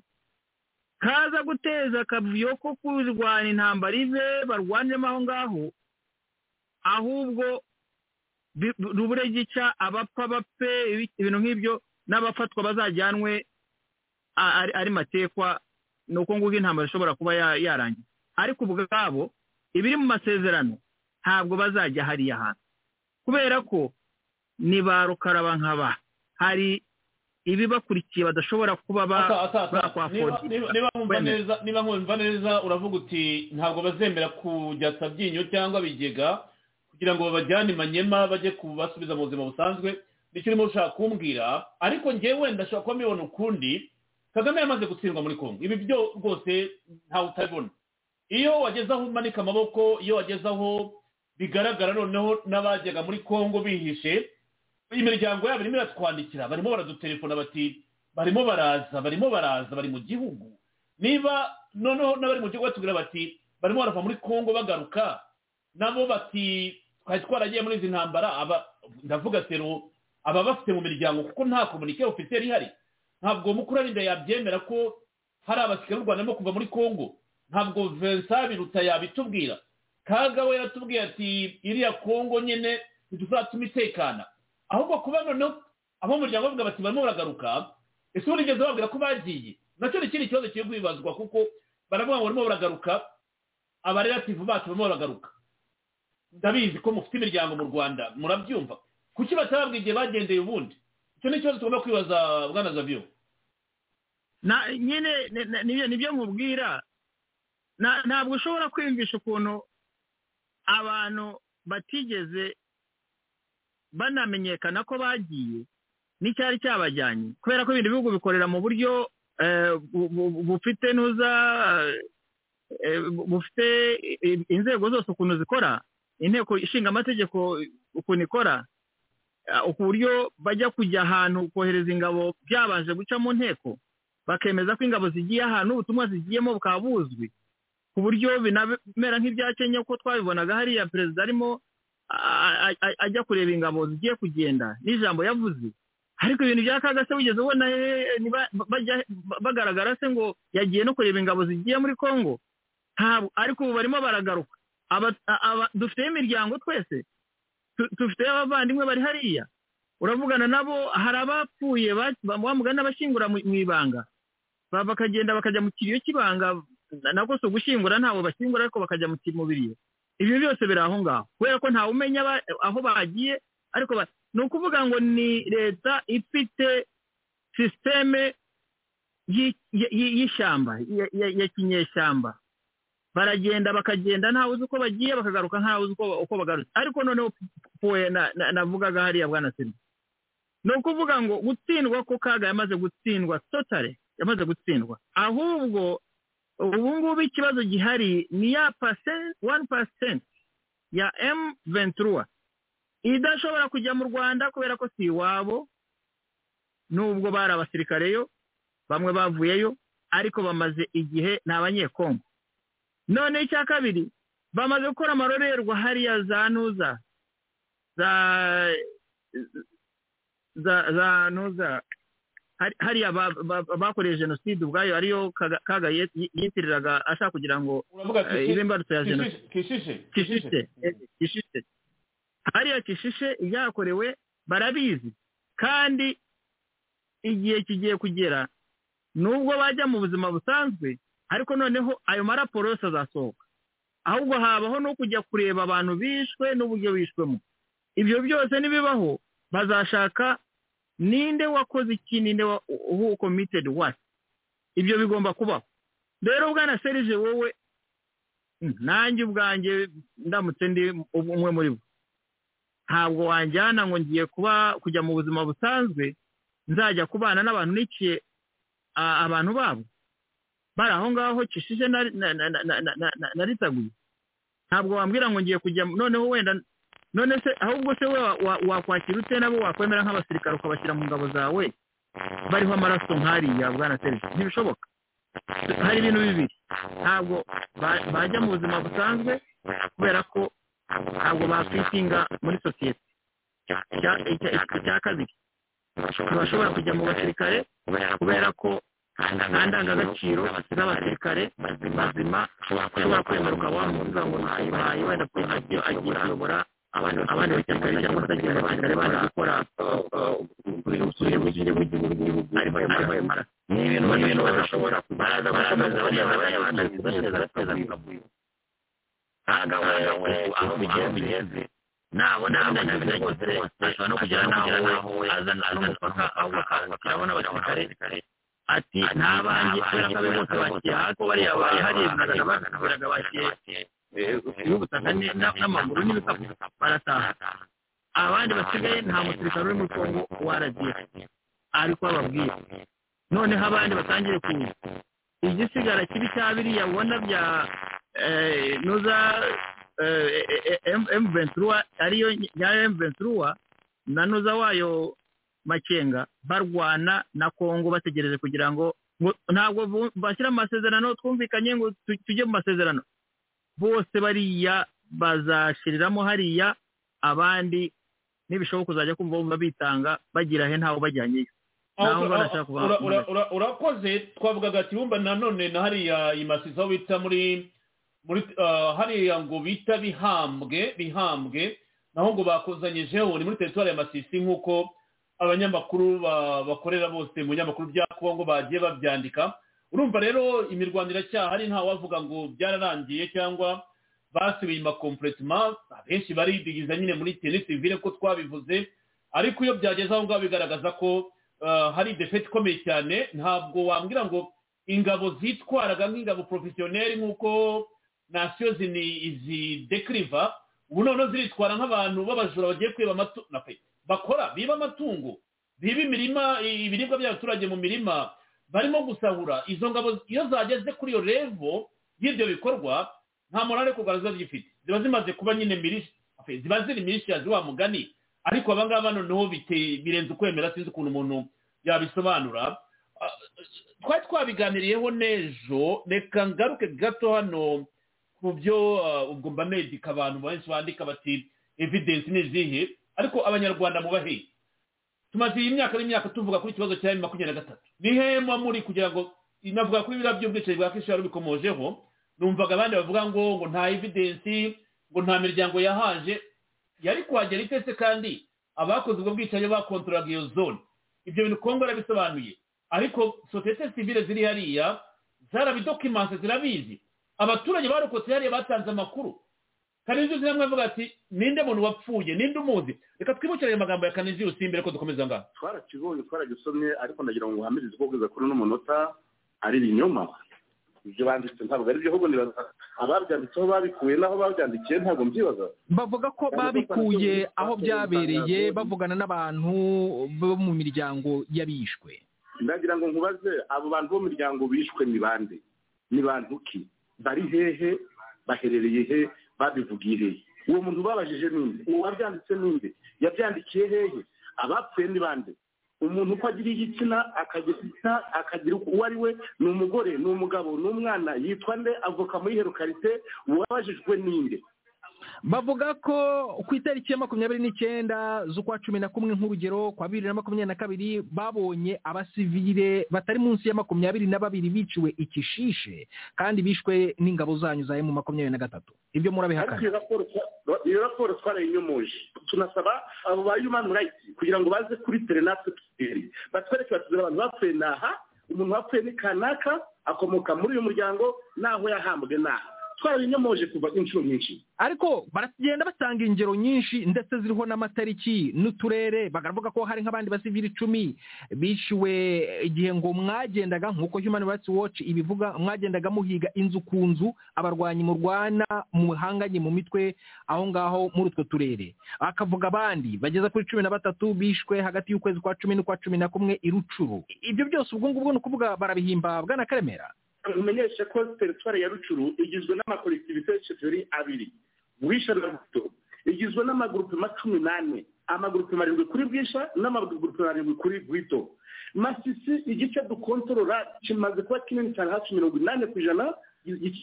kaza guteza akavuyo ko kurwanya intambara ive barwaniremo aho ngaho ahubwo rubure gica abapfa bapfe ibintu nk'ibyo n'abafatwa bazajyanwe ari matekwa ni uko nguko intambara ishobora kuba yarangira ariko ubwabo ibiri mu masezerano ntabwo bazajya hariya hantu. Kubera ko ni ba rukaraba nkaba hari ibibakurikiye badashobora kuba bakwafodira niba nkumva neza uravuga uti ntabwo bazemera kujya sabyinyo cyangwa bigega kugira ngo babajyane manyema bajye kubasubiza mu buzima busanzwe. Nicyo urimo ushaka kumbwira. Ariko ngewe wenda ashobora kuba mbibona ukundi. Kagame yamaze gutsindwa muri kongo ibi byo rwose ntawe utabibona. Iyo wageze aho umanika amaboko iyo wageze aho bigaragara noneho n'abajyaga muri kongo bihishe imiryango yabo irimo iratwandikira. Barimo baradutelefona bati barimo baraza barimo baraza bari mu gihugu. Niba noneho n'abari mu gihugu batubwira bati barimo barava muri kongo bagaruka nabo bati twari twaragiye muri izi ntambara. Ndavuga sero aba bafite mu miryango kuko nta komunike ofisiyeri ihari. Ntabwo mukuru arinda yabyemera ko hari abasirikare b'u rwanda barimo kuva muri kongo ntabwo vincent biruta yabitubwira. Kaga we yaratubwiye ati iriya kongo nyine ntituzatuma itekana. Ahubwo kuba noneho abo mu muryango bavuga bati barimo baragaruka ese urigeze bababwira ko bagiye? Nacyo ni ikindi kibazo kiri kwibazwa kuko baravuga ngo barimo baragaruka. Abarelativu bacu barimo baragaruka. Ndabizi ko mufite imiryango mu rwanda murabyumva. Kuki batababwira igihe bagendeye ubundi? Icyo ni ikibazo tugomba kwibaza bwana zaviyo nyine ni byo nkubwira. Ntabwo ushobora kwiyumvisha ukuntu abantu batigeze banamenyekana ko bagiye n'icyari cyabajyanye. Kubera ko ibindi bihugu bikorera mu buryo bufite ntuza bufite inzego zose ukuntu zikora inteko ishinga amategeko ukuntu ikora ku buryo bajya kujya ahantu kohereza ingabo byabanje guca mu nteko bakemeza ko ingabo zigiye ahantu ubutumwa zigiyemo bukaba buzwi ku buryo binamera nk'ibya kenya ko twabibonaga hariya perezida arimo ajya kureba ingabo zigiye kugenda. N'ijambo yavuze. Ariko ibintu bya kaga se wigeze ubona bagaragara se ngo yagiye no kureba ingabo zigiye muri congo? Ntabwo. Ariko ubu barimo baragaruka. Dufiteho imiryango twese? Dufite abavandimwe bari hariya? Uravugana nabo hari abapfuye bamugana n'abashyingura mu ibanga? Bakagenda bakajya mu kiriyo cy'ibanga nabwo si ugushyingura ntabwo bashyingura ariko bakajya mu mubiri ibyo byose biri aho ngaho. Kubera ko ntawe umenya aho bagiye ariko ni ukuvuga ngo ni leta ifite sisiteme y'ishyamba ya kinyeshyamba. Baragenda bakagenda ntawe uzi uko bagiye bakagaruka ntawe uzi uko bagarutse. Ariko noneho poye navugaga hariya bwana sida ni ukuvuga ngo gutsindwa ko kaga yamaze gutsindwa totale yamaze gutsindwa. Ahubwo ubu ngubu ikibazo gihari ni ya pasenti wani pasenti ya emu ventura. Idashobora kujya mu rwanda kubera ko si iwabo nubwo bari abasirikare yo bamwe bavuyeyo ariko bamaze igihe ni abanyekongo none icya kabiri bamaze gukora amarorerwa hariya za ntuza za za za hari- hariya ba- ba- bakoreye jenoside ubwayo ariyo Kaga- kaga yi- yitiriraga ashaka kugira ngo eh, ibe imbarutso ya jenoside. Kishishe eh, kishishe. Hariya kishishe ibyakorewe barabizi. Kandi igihe kigiye kugera nubwo bajya mu buzima busanzwe ariko noneho ayo maraporo yose azasohoka. Ahubwo habaho no kujya kureba abantu bishwe n'uburyo bishwemo. Ibyo byose nibibaho bazashaka ninde wakoze iki ninde who committed what ibyo bigomba kubaho rero bwana serije wowe mm, nanjye ubwanjye ndamutse ndi umwe muri bo ntabwo wanjyana ngo ngiye kuba kujya mu buzima busanzwe nzajya kubana n'abantu niciye abantu babo bari aho ngaho kishije na- naritaguye ntabwo wambwira ngo ngiye kujya noneho wenda none se ahubwo se wakwakira ute nabo wakwemera nk'abasirikare ukabashyira mu ngabo zawe? Bariho amaraso nk'ariya bwana serije ntibishoboka. Hari ibintu bibiri ntabwo ba- bajya mu buzima busanzwe kubera ko ntabwo bakwitinga muri sosiyete. Icya- kabiri ntibashobora kujya mu basirikare kubera ko nta ndangagaciro z'abasirikare bazima ushobora kwemera ukaba wamubuza ngo ntayibaye wenda ko agiye agiye se agiye abasirikare baje gukora ubusugire bw'igihugu arimo ayo maraso ni ibintu ni ibintu badashobora baraza baraza bariya bariya bateza ntabwo we aho bigeze. nabona abanyabintu rwose ashobora no kugera n'aho azana n'umupaka akabona abasirikare ati ntabanjye kubera ko abe bose bagiye hasi bariya bari hariya bazana bazana bagiye y'ubutaka n'amaguru n'ibikapu barataha abandi basigaye nta musirikare uri muri kongo waragiye ariko ababwira noneho abandi batangire kuza igisigara kibi cya biriya ubona bya nuza emu ventura ariyo ya emu ventura na nuza wayo makenga barwana na kongo bategereje kugira ngo ntabwo bashyira amasezerano twumvikanye ngo tujye mu masezerano. Bose bariya bazashiriramo hariya abandi ntibishoboka kuzajya kumva bumva bitanga bagira he ntawe bajyanyeyo urakoze twavugaga kibumba nanone na hariya imasizo aho bita muri muri hariya ngo bita bihambwe bihambwe naho ngo bakuzanyijeho ni muri teritwari ya masisi nk'uko abanyamakuru bakorera bose mu binyamakuru bya kongo bagiye babyandika. Urumva rero imirwano iracyahari nta wavuga ngo byararangiye cyangwa basubiye inyuma kompletema abenshi baridigiza nyine muri teni sivire ko twabivuze ariko iyo byageze aho ngaho bigaragaza ko hari defeti ikomeye cyane. Ntabwo wambwira ngo ingabo zitwaraga nk'ingabo porofesiyoneri nk'uko nasiyo izi dekiriva ubu noneho ziritwara nk'abantu b'abajura bagiye kwiba amatungo bakora biba amatungo biba imirima ibiribwa by'abaturage mu mirima. Barimo gusahura izo ngabo iyo zageze kuri iyo revo y'ibyo bikorwa nta morale kugaragaza zifite. Ziba zimaze kuba nyine mirisha ziba ziri mirisha wa mugani ariko aba ngaba noneho birenze ukwemera sinzi ukuntu umuntu yabisobanura. Twari twabiganiriyeho n'ejo reka ngaruke gato hano ku byo ubwo mba medika abantu benshi bandika bati evidensi ni izihe ariko abanyarwanda mubahe. Tumaze iyi myaka n'imyaka tuvuga kuri ikibazo cya makumyabiri na gatatu. Ni hema muri kugira ngo inavuga kuri biriya by'ubwicanyi bwa kishari bikomojeho numvaga abandi bavuga ngo ngo nta evidensi ngo nta miryango yahaje. Yari kuhagera itese kandi abakoze ubwo bwicanyi bakontorolaga iyo zone. Ibyo bintu kongo yarabisobanuye. Ariko sosiyete sivile ziri hariya zarabidokimanse zirabizi. Abaturage barokotse hariya batanze amakuru. Kanizi zimwe avuga ati ninde muntu wapfuye? Ninde umuzi? Reka twibukiranye amagambo ya kanizi usimbere ko dukomeza ngaho twarakibonye twaragisomye ariko ndagira ngo uhamirize ko kugeza kuri uno munota ari ibinyoma. Ibyo banditse ntabwo ari byo ahubwo nibaza ababyanditseho babikuye n'aho babyandikiye ntabwo mbyibaza. Bavuga ko babikuye aho byabereye bavugana n'abantu bo mu miryango y'abishwe. Ndagira ngo nkubaze abo bantu bo mu miryango bishwe ni bande? Ni bantu ki? Bari hehe? Baherereye he? Babivugiye hehe uwo muntu ubabajije ninde? Uwo wabyanditse ninde? Yabyandikiye hehe? Abapfuye ni bande? Umuntu uko agira igitsina akagira uwo ari we ni umugore ni umugabo ni umwana yitwa nde? Avoka muri herukarite uwabajijwe ninde bavuga ko ku itariki ya makumyabiri n'icyenda z'ukwa cumi na kumwe nk'urugero kwa bibiri na makumyabiri na kabiri babonye abasivile batari munsi ya makumyabiri na babiri biciwe ikishishe kandi bishwe n'ingabo zanyu za emu makumyabiri na gatatu. Ibyo murabihakana. Iyo raporo twa- iyo raporo twarayinyomoje tunasaba abo ba human rights kugira ngo baze kuri tere natwe tuteri batwereke batuzira abantu bapfuye naha umuntu wapfuye ni kanaka akomoka muri uyu muryango naho yahambwe naha. Twarabinyomoje kuva inshuro nyinshi. Ariko baragenda batanga ingero nyinshi ndetse ziriho n'amatariki n'uturere. Bakavuga ko hari nk'abandi basivili icumi bishyuwe igihe ngo mwagendaga nk'uko human rights watch ibivuga mwagendaga muhiga inzu ku nzu abarwanyi murwana muhanganye mu mitwe aho ngaho muri utwo turere. Akavuga abandi bageza kuri cumi na batatu bishwe hagati y'ukwezi kwa cumi n'ukwa cumi na kumwe i rucuru ibyo byose ubwo ngubwo ni ukuvuga barabihimba bwana karemera. Mumenyeshe ko teritwari ya rucuru igizwe n'amakolektivite sheferi abiri. Bwisha na buto igizwe n'amagurupema cumi n'ane. Amagurupema arindwi kuri bwisha n'amagurupema arindwi kuri bwito masisi igice dukontorora kimaze kuba kinini cyane hafi mirongo inani ku ijana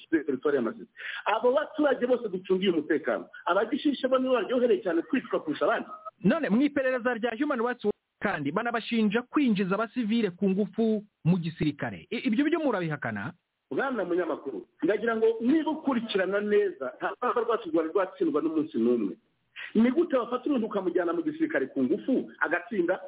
teritwari ya masisi. Abo baturage bose ducungiye umutekano. Abagishishe bo nibo baryohereye cyane kwicwa kurusha abandi. None mu iperereza rya human rights kandi banabashinja kwinjiza abasivile ku ngufu mu gisirikare. Ibyo byo murabihakana? Bwana munyamakuru ndagira ngo niba ukurikirana neza nta rwanda rwacu rwari rwatsindwa n'umunsi n'umwe. Ni gute bafata umuntu ukamujyana mu gisirikare ku ngufu agatsinda?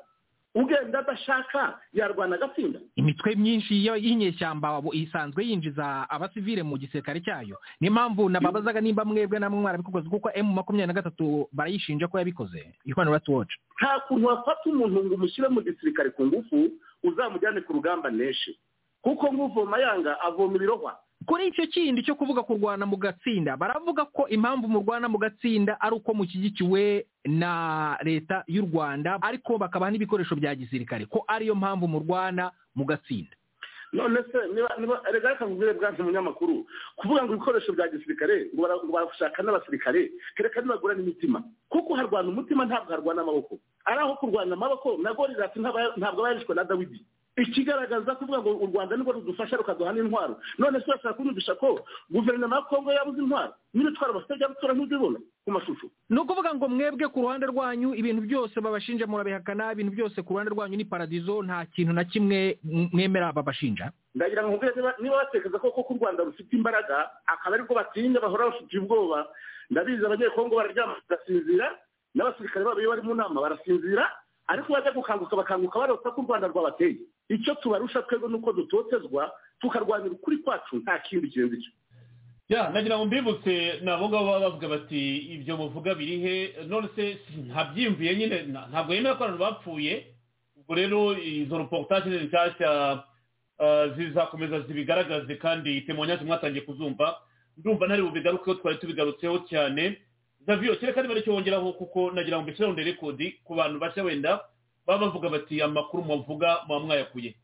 Ugenda adashaka yarwana agatsinda. Imitwe myinshi yo- y'inyeshyamba isanzwe yinjiza abasivile mu gisirikare cyayo. Niyo mpamvu nababazaga nimba mwebwe namwe mwarabikoze kuko emu makumyabiri na gatatu barayishinja ko yabikoze. Human rights watch nta kuntu wafata umuntu ngo umushyire mu gisirikare ku ngufu uzamujyane ku rugamba neshe kuko nk'uvoma yanga avoma ibirohwa. Kuri icyo kindi cyo kuvuga kurwana mu gatsinda? Baravuga ko impamvu murwana mu gatsinda ari uko mushyigikiwe na leta y'u rwanda ariko bakabaha n'ibikoresho bya gisirikare. Ko ariyo mpamvu murwana mu gatsinda? None se reka reka nkubwire bwanze umunyamakuru kuvuga ngo ibikoresho bya gisirikare ngo bara- ngo barashaka n'abasirikare kereka nibagura n'imitima. Kuko harwana umutima ntabwo harwana amaboko? Ari aho kurwana amaboko na gorirati ntaba- ntabwo aba yarishwe na dawidi. Ikigaragaza kuvuga ngo u rwanda ni bwo rudufasha rukaduha n'intwaro none se urashaka kunyumvisha ko guverinoma ya kongo yabuze intwaro? N'imitwaro bafite bya rutura ntibibona ku mashusho? Ni ukuvuga ngo mwebwe ku ruhande rwanyu ibintu byose babashinja murabihakana ibintu byose ku ruhande rwanyu ni paradizo nta kintu na kimwe mwemera babashinja. Ndagira ngo niba- batekereza ko koko u rwanda rufite imbaraga akaba ariko batinya bahora bafite ubwoba. Ndabizi abanyekongo bararyama bagasinzira n'abasirikare babo iyo bari mu nama barasinzira. Ariko bajya gukanguka bakanguka barota ko u rwanda rwabateye. Icyo tubarusha twebwe ni uko dutotezwa tukarwanira ukuri kwacu nta kindi kirenze icyo nagira ngo mbibutse ni abo ngabo baba bavuga bati ibyo muvuga biri he? None se ntabyiyumviye nyine nta- ntabwo yemera ko abantu bapfuye. Ubwo rero izo reportage ni nshyashya ah, zizakomeza zibigaragaze kandi temonyaje mwatangiye kuzumva. Ndumva ntari bubigarukeho twari tubigarutseho cyane. Zavio kereka niba ari cyo wongeraho kuko nagira ngo mbishyire onde rekodi ku bantu bashya wenda baba bavuga bati amakuru muvuga muba mwayakuye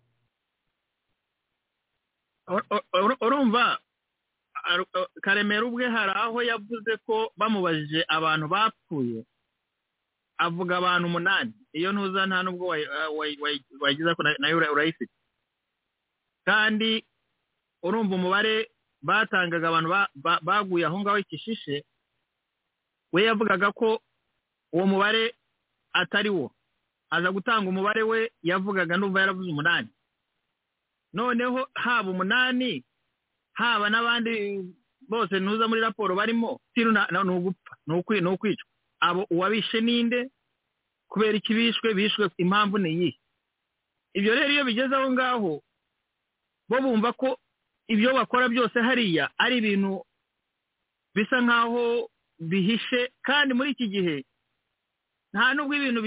Ur- ur- urumva ar- karemera ubwe hari aho yavuze ko bamubajije abantu bapfuye avuga abantu umunani. Iyo ntuza nta nubwo wayi- wayi- wayi- wayigiza ko na- na yo ura- urayifite kandi urumva umubare batangaga abantu ba- ba- baguye aho ngaho ikishishe we yavugaga ko uwo mubare atari wo. Aza gutanga umubare we yavugaga n'uva yaravuze umunani. Noneho haba umunani haba n'abandi bose ntuza muri raporo barimo ni ugupfa ni ukwi- ni ukwicwa. Abo uwabishe ninde? Kubera iki bishwe? Bishwe impamvu ni iyihe? Ibyo rero iyo bigeze aho ngaho bo bumva ko ibyo bakora byose hariya ari ibintu bisa nk'aho bihishe kandi muri iki gihe nta nubwo ibintu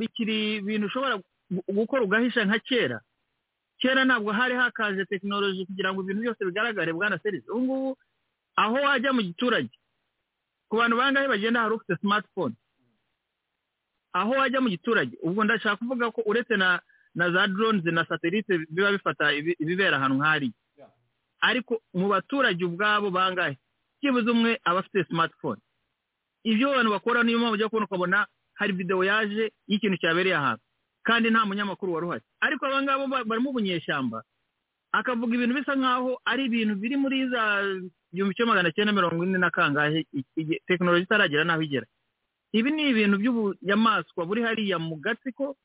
bikiri ibintu ushobora gu- gukora ugahisha nka kera. Kera ntabwo hari hakaje tekinoloji kugira ngo ibintu byose bigaragare bwana serisi ubu ngubu aho wajya mu giturage ku bantu bangahe bagenda hari ufite smartphone? Aho wajya mu giturage ubwo ndashaka kuvuga ko uretse na na za drones na satellite biba bifata ibi- ibibera ahantu nk'hariya ariko mu baturage ubwabo bangahe? Byibuze umwe aba afite smartphone. Ibyo abantu bakora niyo mpamvu ujya kubona ukabona hari videwo yaje y'ikintu cyabereye ahantu. Kandi nta munyamakuru wari uhari. Ariko aba ngabo ba- barimo ubunyeshyamba akavuga ibintu bisa nk'aho ari ibintu biri muri za igihumbi kimwe magana cyenda mirongo ine na kangahe tekinoloji itaragera n'aho igera. Ibi ni ibintu by'ubunyamaswa buri hariya mu gatsiko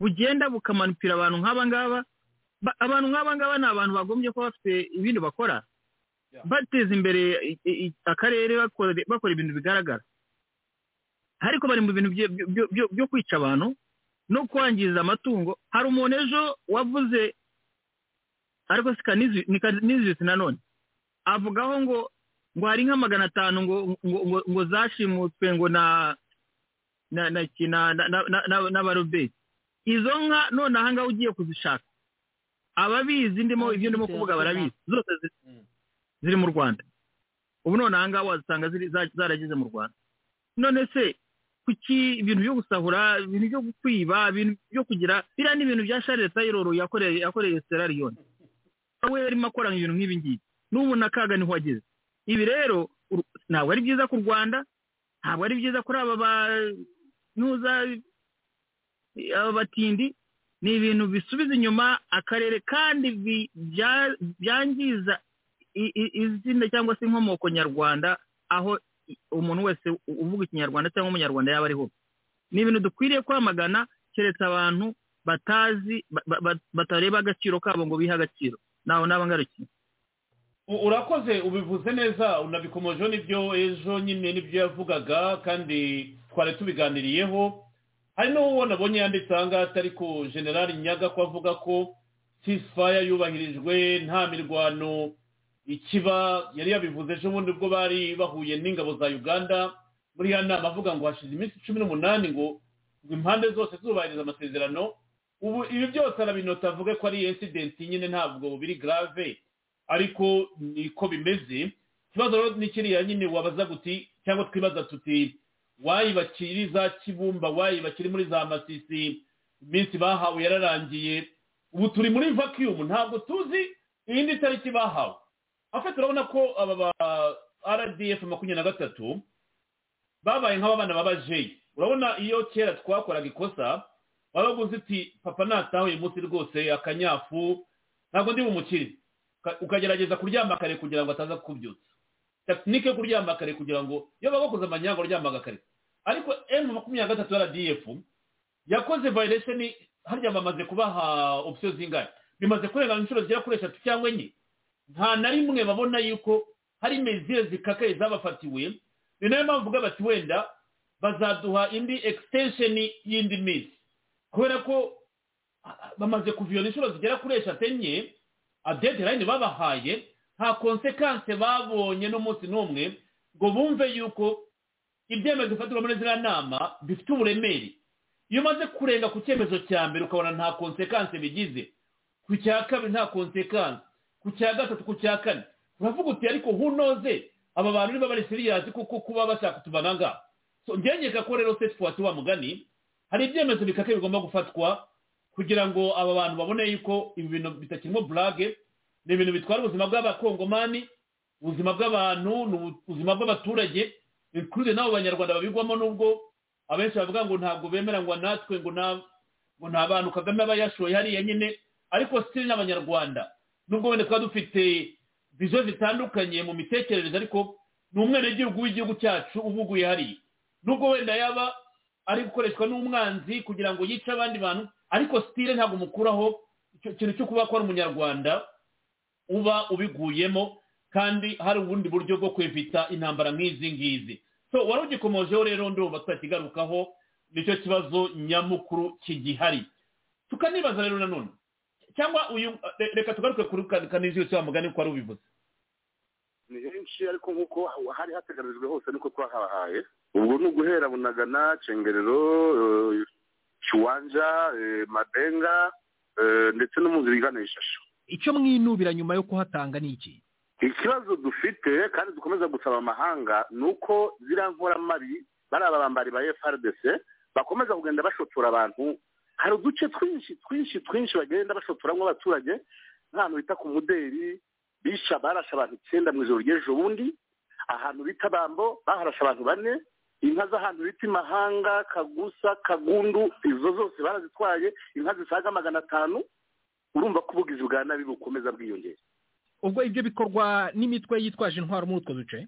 bugenda bukamanupira abantu nk'aba ngaba. Abantu nk'aba ngaba ni abantu bagombye kuba bafite ibindi bakora. Bateza imbere akarere bakora ibintu bigaragara. Ariko bari mu bintu byo kwica abantu no kwangiza amatungo. Hari umuntu ejo wavuze ariko si kanizisi nanone avugaho ngo ngo hari nka magana atanu ngo ngo zashimutswe ngo na n'abaroberi izo nka none aha ngaha ugiye kuzishaka. Ababizi ndimo ibyo ndimo kuvuga barabizi. Zose ziri mu rwanda. Ubu none aha ngaha wazisanga zarageze mu rwanda. None se kuki ibintu byo gusahura ibintu byo kwiba ibintu byo kugira biriya ni ibintu bya sharire tayiroro yakoreye yakoreye serariyoni we yarimo akora ibintu nk'ibi ngibi. N'ubu na kaga ni ho ageze. Ibi rero ntabwo ari byiza ku rwanda ntabwo ari byiza kuri aba banuza aba batindi. Ni ibintu bisubiza inyuma akarere kandi byangiza izina cyangwa se inkomoko nyarwanda aho umuntu wese uvuga ikinyarwanda cyangwa umunyarwanda yaba ari hose ni ibintu dukwiriye kwamagana keretse abantu batazi batareba agaciro kabo ngo bihe agaciro. Nawe naba ngarukiye urakoze ubivuze neza unabikomojeho n'ibyo ejo nyine n'ibyo yavugaga kandi twari tubiganiriyeho. Hari n'uwo nabonye yanditse aha ngaha atari ku generali nyaga ko avuga ko sisifaya yubahirijwe nta mirwano ikiba yari yabivuze ejo bundi ubwo bari bahuye n'ingabo za uganda. Muri ya nama avuga ngo hashize iminsi cumi n'umunani ngo impande zose zubahiriza amasezerano ubu ibi byose arabinota avuge ko ari insidenti nyine ntabwo biri grave. Ariko niko bimeze ikibazo rero ni kiriya nyine wabaza guti cyangwa twibaza tuti wayibakiri za kibumba wayibakiri muri za masisi iminsi bahawe yararangiye. Ubu turi muri vacuum ntabwo tuzi iyindi tariki bahawe. Afite urabona ko aba ba rdf makumyabiri na gatatu babaye nk'abana babajeyi urabona iyo kera twakoraga ikosa waba uzi uti papa nataha uyu munsi rwose akanyafu ntabwo ndi bumukire. Ukagerageza kuryama kare kugira ngo ataza kukubyutsa. Tekinike yo kuryama kare kugira ngo iyo bakoze amanyanga uryamaga kare. Ariko emu makumyabiri na gatatu rdf yakoze violation harya bamaze kubaha opsiyo zingahe bimaze kurenga inshuro zigera kuri eshatu cyangwa enye. Nta na rimwe babona yuko hari mezire zikakaye zabafatiwe. Ni na yo mpamvu uvuga bati wenda bazaduha indi extension y'indi minsi kubera ko bamaze kuviyona inshuro zigera kuri eshatu enye adedirayini babahaye nta konsekanse babonye n'umunsi n'umwe ngo bumve yuko ibyemezo bifatirwa muri ziriya nama bifite uburemere. Iyo umaze kurenga ku cyemezo cya mbere ukabona nta konsekanse bigize. Ku cya kabiri nta konsekanse ku cya gatatu ku cya kane. Uravuga uti ariko hunoze aba bantu niba bari siriyazi kuko kuba bashaka utubananga ngengeka ko rero seti fuwati wa mugani hari ibyemezo bikake bigomba gufatwa kugira ngo aba bantu babone yuko ibi bintu bitakirimo burage ni ibintu bitwara ubuzima bw'abakongomani ubuzima bw'abantu ni ubuzima bw'abaturage bikuze n'abo banyarwanda babigwamo n'ubwo. Abenshi bavuga ngo ntabwo bemeranywa natwe ngo nta bantu kagame aba yashoye hariya nyine. Ariko sitiri n'abanyarwanda. Nubwo wenda twaba dufite vizo zitandukanye mu mitekerereze ariko ni umwenegihugu w'igihugu cyacu uvuguye hariya. Nubwo wenda yaba ari gukoreshwa n'umwanzi kugira ngo yice abandi bantu ariko sitire ntabwo umukuraho ikintu cyo kuba ko ari umunyarwanda uba ubiguyemo kandi hari ubundi buryo bwo kwevita intambara nk'izi ngizi. So wari ugikomojeho rero ndumva tutakigarukaho ni cyo kibazo nyamukuru kigihari. Tukanibaza rero nanone cyangwa uyu reka tugaruke kuri kanizi yose wa mugani ko wari ubivuze. Ni henshi ariko nk'uko hari hateganijwe hose niko twahabahaye ubwo ni uguhera bunagana cengerero kiwanja madenga ndetse no mu nzira igana ishasho icyo mwinubira nyuma yo kuhatanga ni iki? Ikibazo dufite kandi dukomeza gusaba amahanga ni uko ziriya nkoramabi bari abambari ba frdc bakomeza kugenda bashotora abantu hari uduce twinshi twinshi twinshi bagenda bashotoramo abaturage nk'ahantu bita ku muderi bisha barashe abantu icyenda mu ijoro ry'ejo bundi. Ahantu bita bambo baharashe abantu bane. Inka z'ahantu bita imahanga kagusa kagundu izo zose barazitwaye. Inka zisaga magana atanu. Urumva ko ubugizi bwa nabi bukomeza bwiyongera. Ubwo ibyo bikorwa n'imitwe yitwaje intwaro muri utwo duce?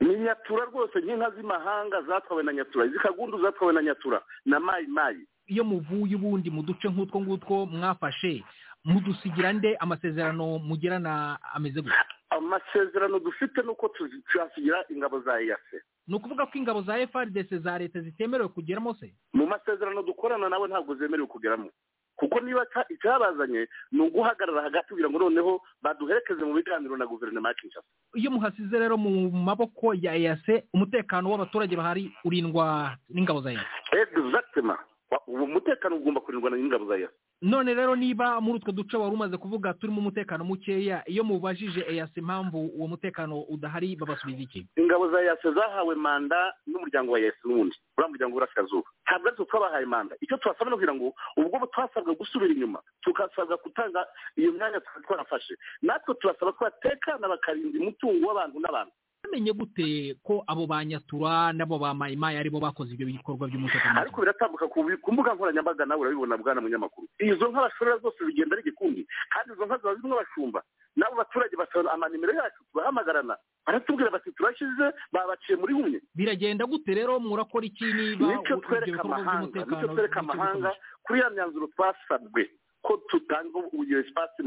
Ni nyatura rwose nk'inka z'imahanga zatwawe na nyatura. Izi kagundu zatwawe na nyatura na mayi mayi iyo muvuye ubundi mu duce nk'utwo ngutwo mwafashe mudusigira nde amasezerano mugirana ameze gutya? Amasezerano dufite ni uko tuyasigira ingabo za eyase ni ukuvuga ko ingabo za frdc za leta zitemerewe kugeramo se? Mu masezerano dukorana nawe ntabwo zemerewe kugeramo. Kuko niba icyabazanye ni uguhagarara hagati kugira ngo noneho baduherekeze mu biganiro na guverinoma ya kinshasa. Iyo muhasize rero mu maboko ya eyase umutekano w'abaturage bahari urindwa n'ingabo za eyase exactement. Ubu umutekano ugomba kurindwa n'ingabo za eyase none rero niba muri utwo duce wari umaze kuvuga turimo umutekano mukeya iyo mubajije eyase impamvu uwo mutekano udahari babasubiza iki? Ingabo za eyase zahawe manda n'umuryango wa eyase n'ubundi uriya muryango w'uburasirazuba. Ntabwo aritwe twabahaye manda. Icyo twasabwa kugira ngo ubwo twasabwa gusubira inyuma tukasabwa gutanga iyo myanya twari twarafashe. Natwe turasaba ko batekana bakarinda umutungo w'abantu n'abantu. Bamenye gute ko abo ba nyatura n'abo ba mayimayi ari bo bakoze ibyo bikorwa by'umutekano ariko biratambuka ku mbuga nkoranyambaga nawe urabibona bwana munyamakuru izo nka bashorera zose bigenda ari igikundi kandi izo nka ziba zirimo abashumba n'abo baturage basaba amanimero yacu tubahamagarana baratubwira bati turashyize babaciye muri bumwe biragenda gute rero murakora iki niba ni cyo twereka amahanga ni cyo twereka amahanga kuri ya myanzuro twasabwe. Ko tutanga iyo esipasi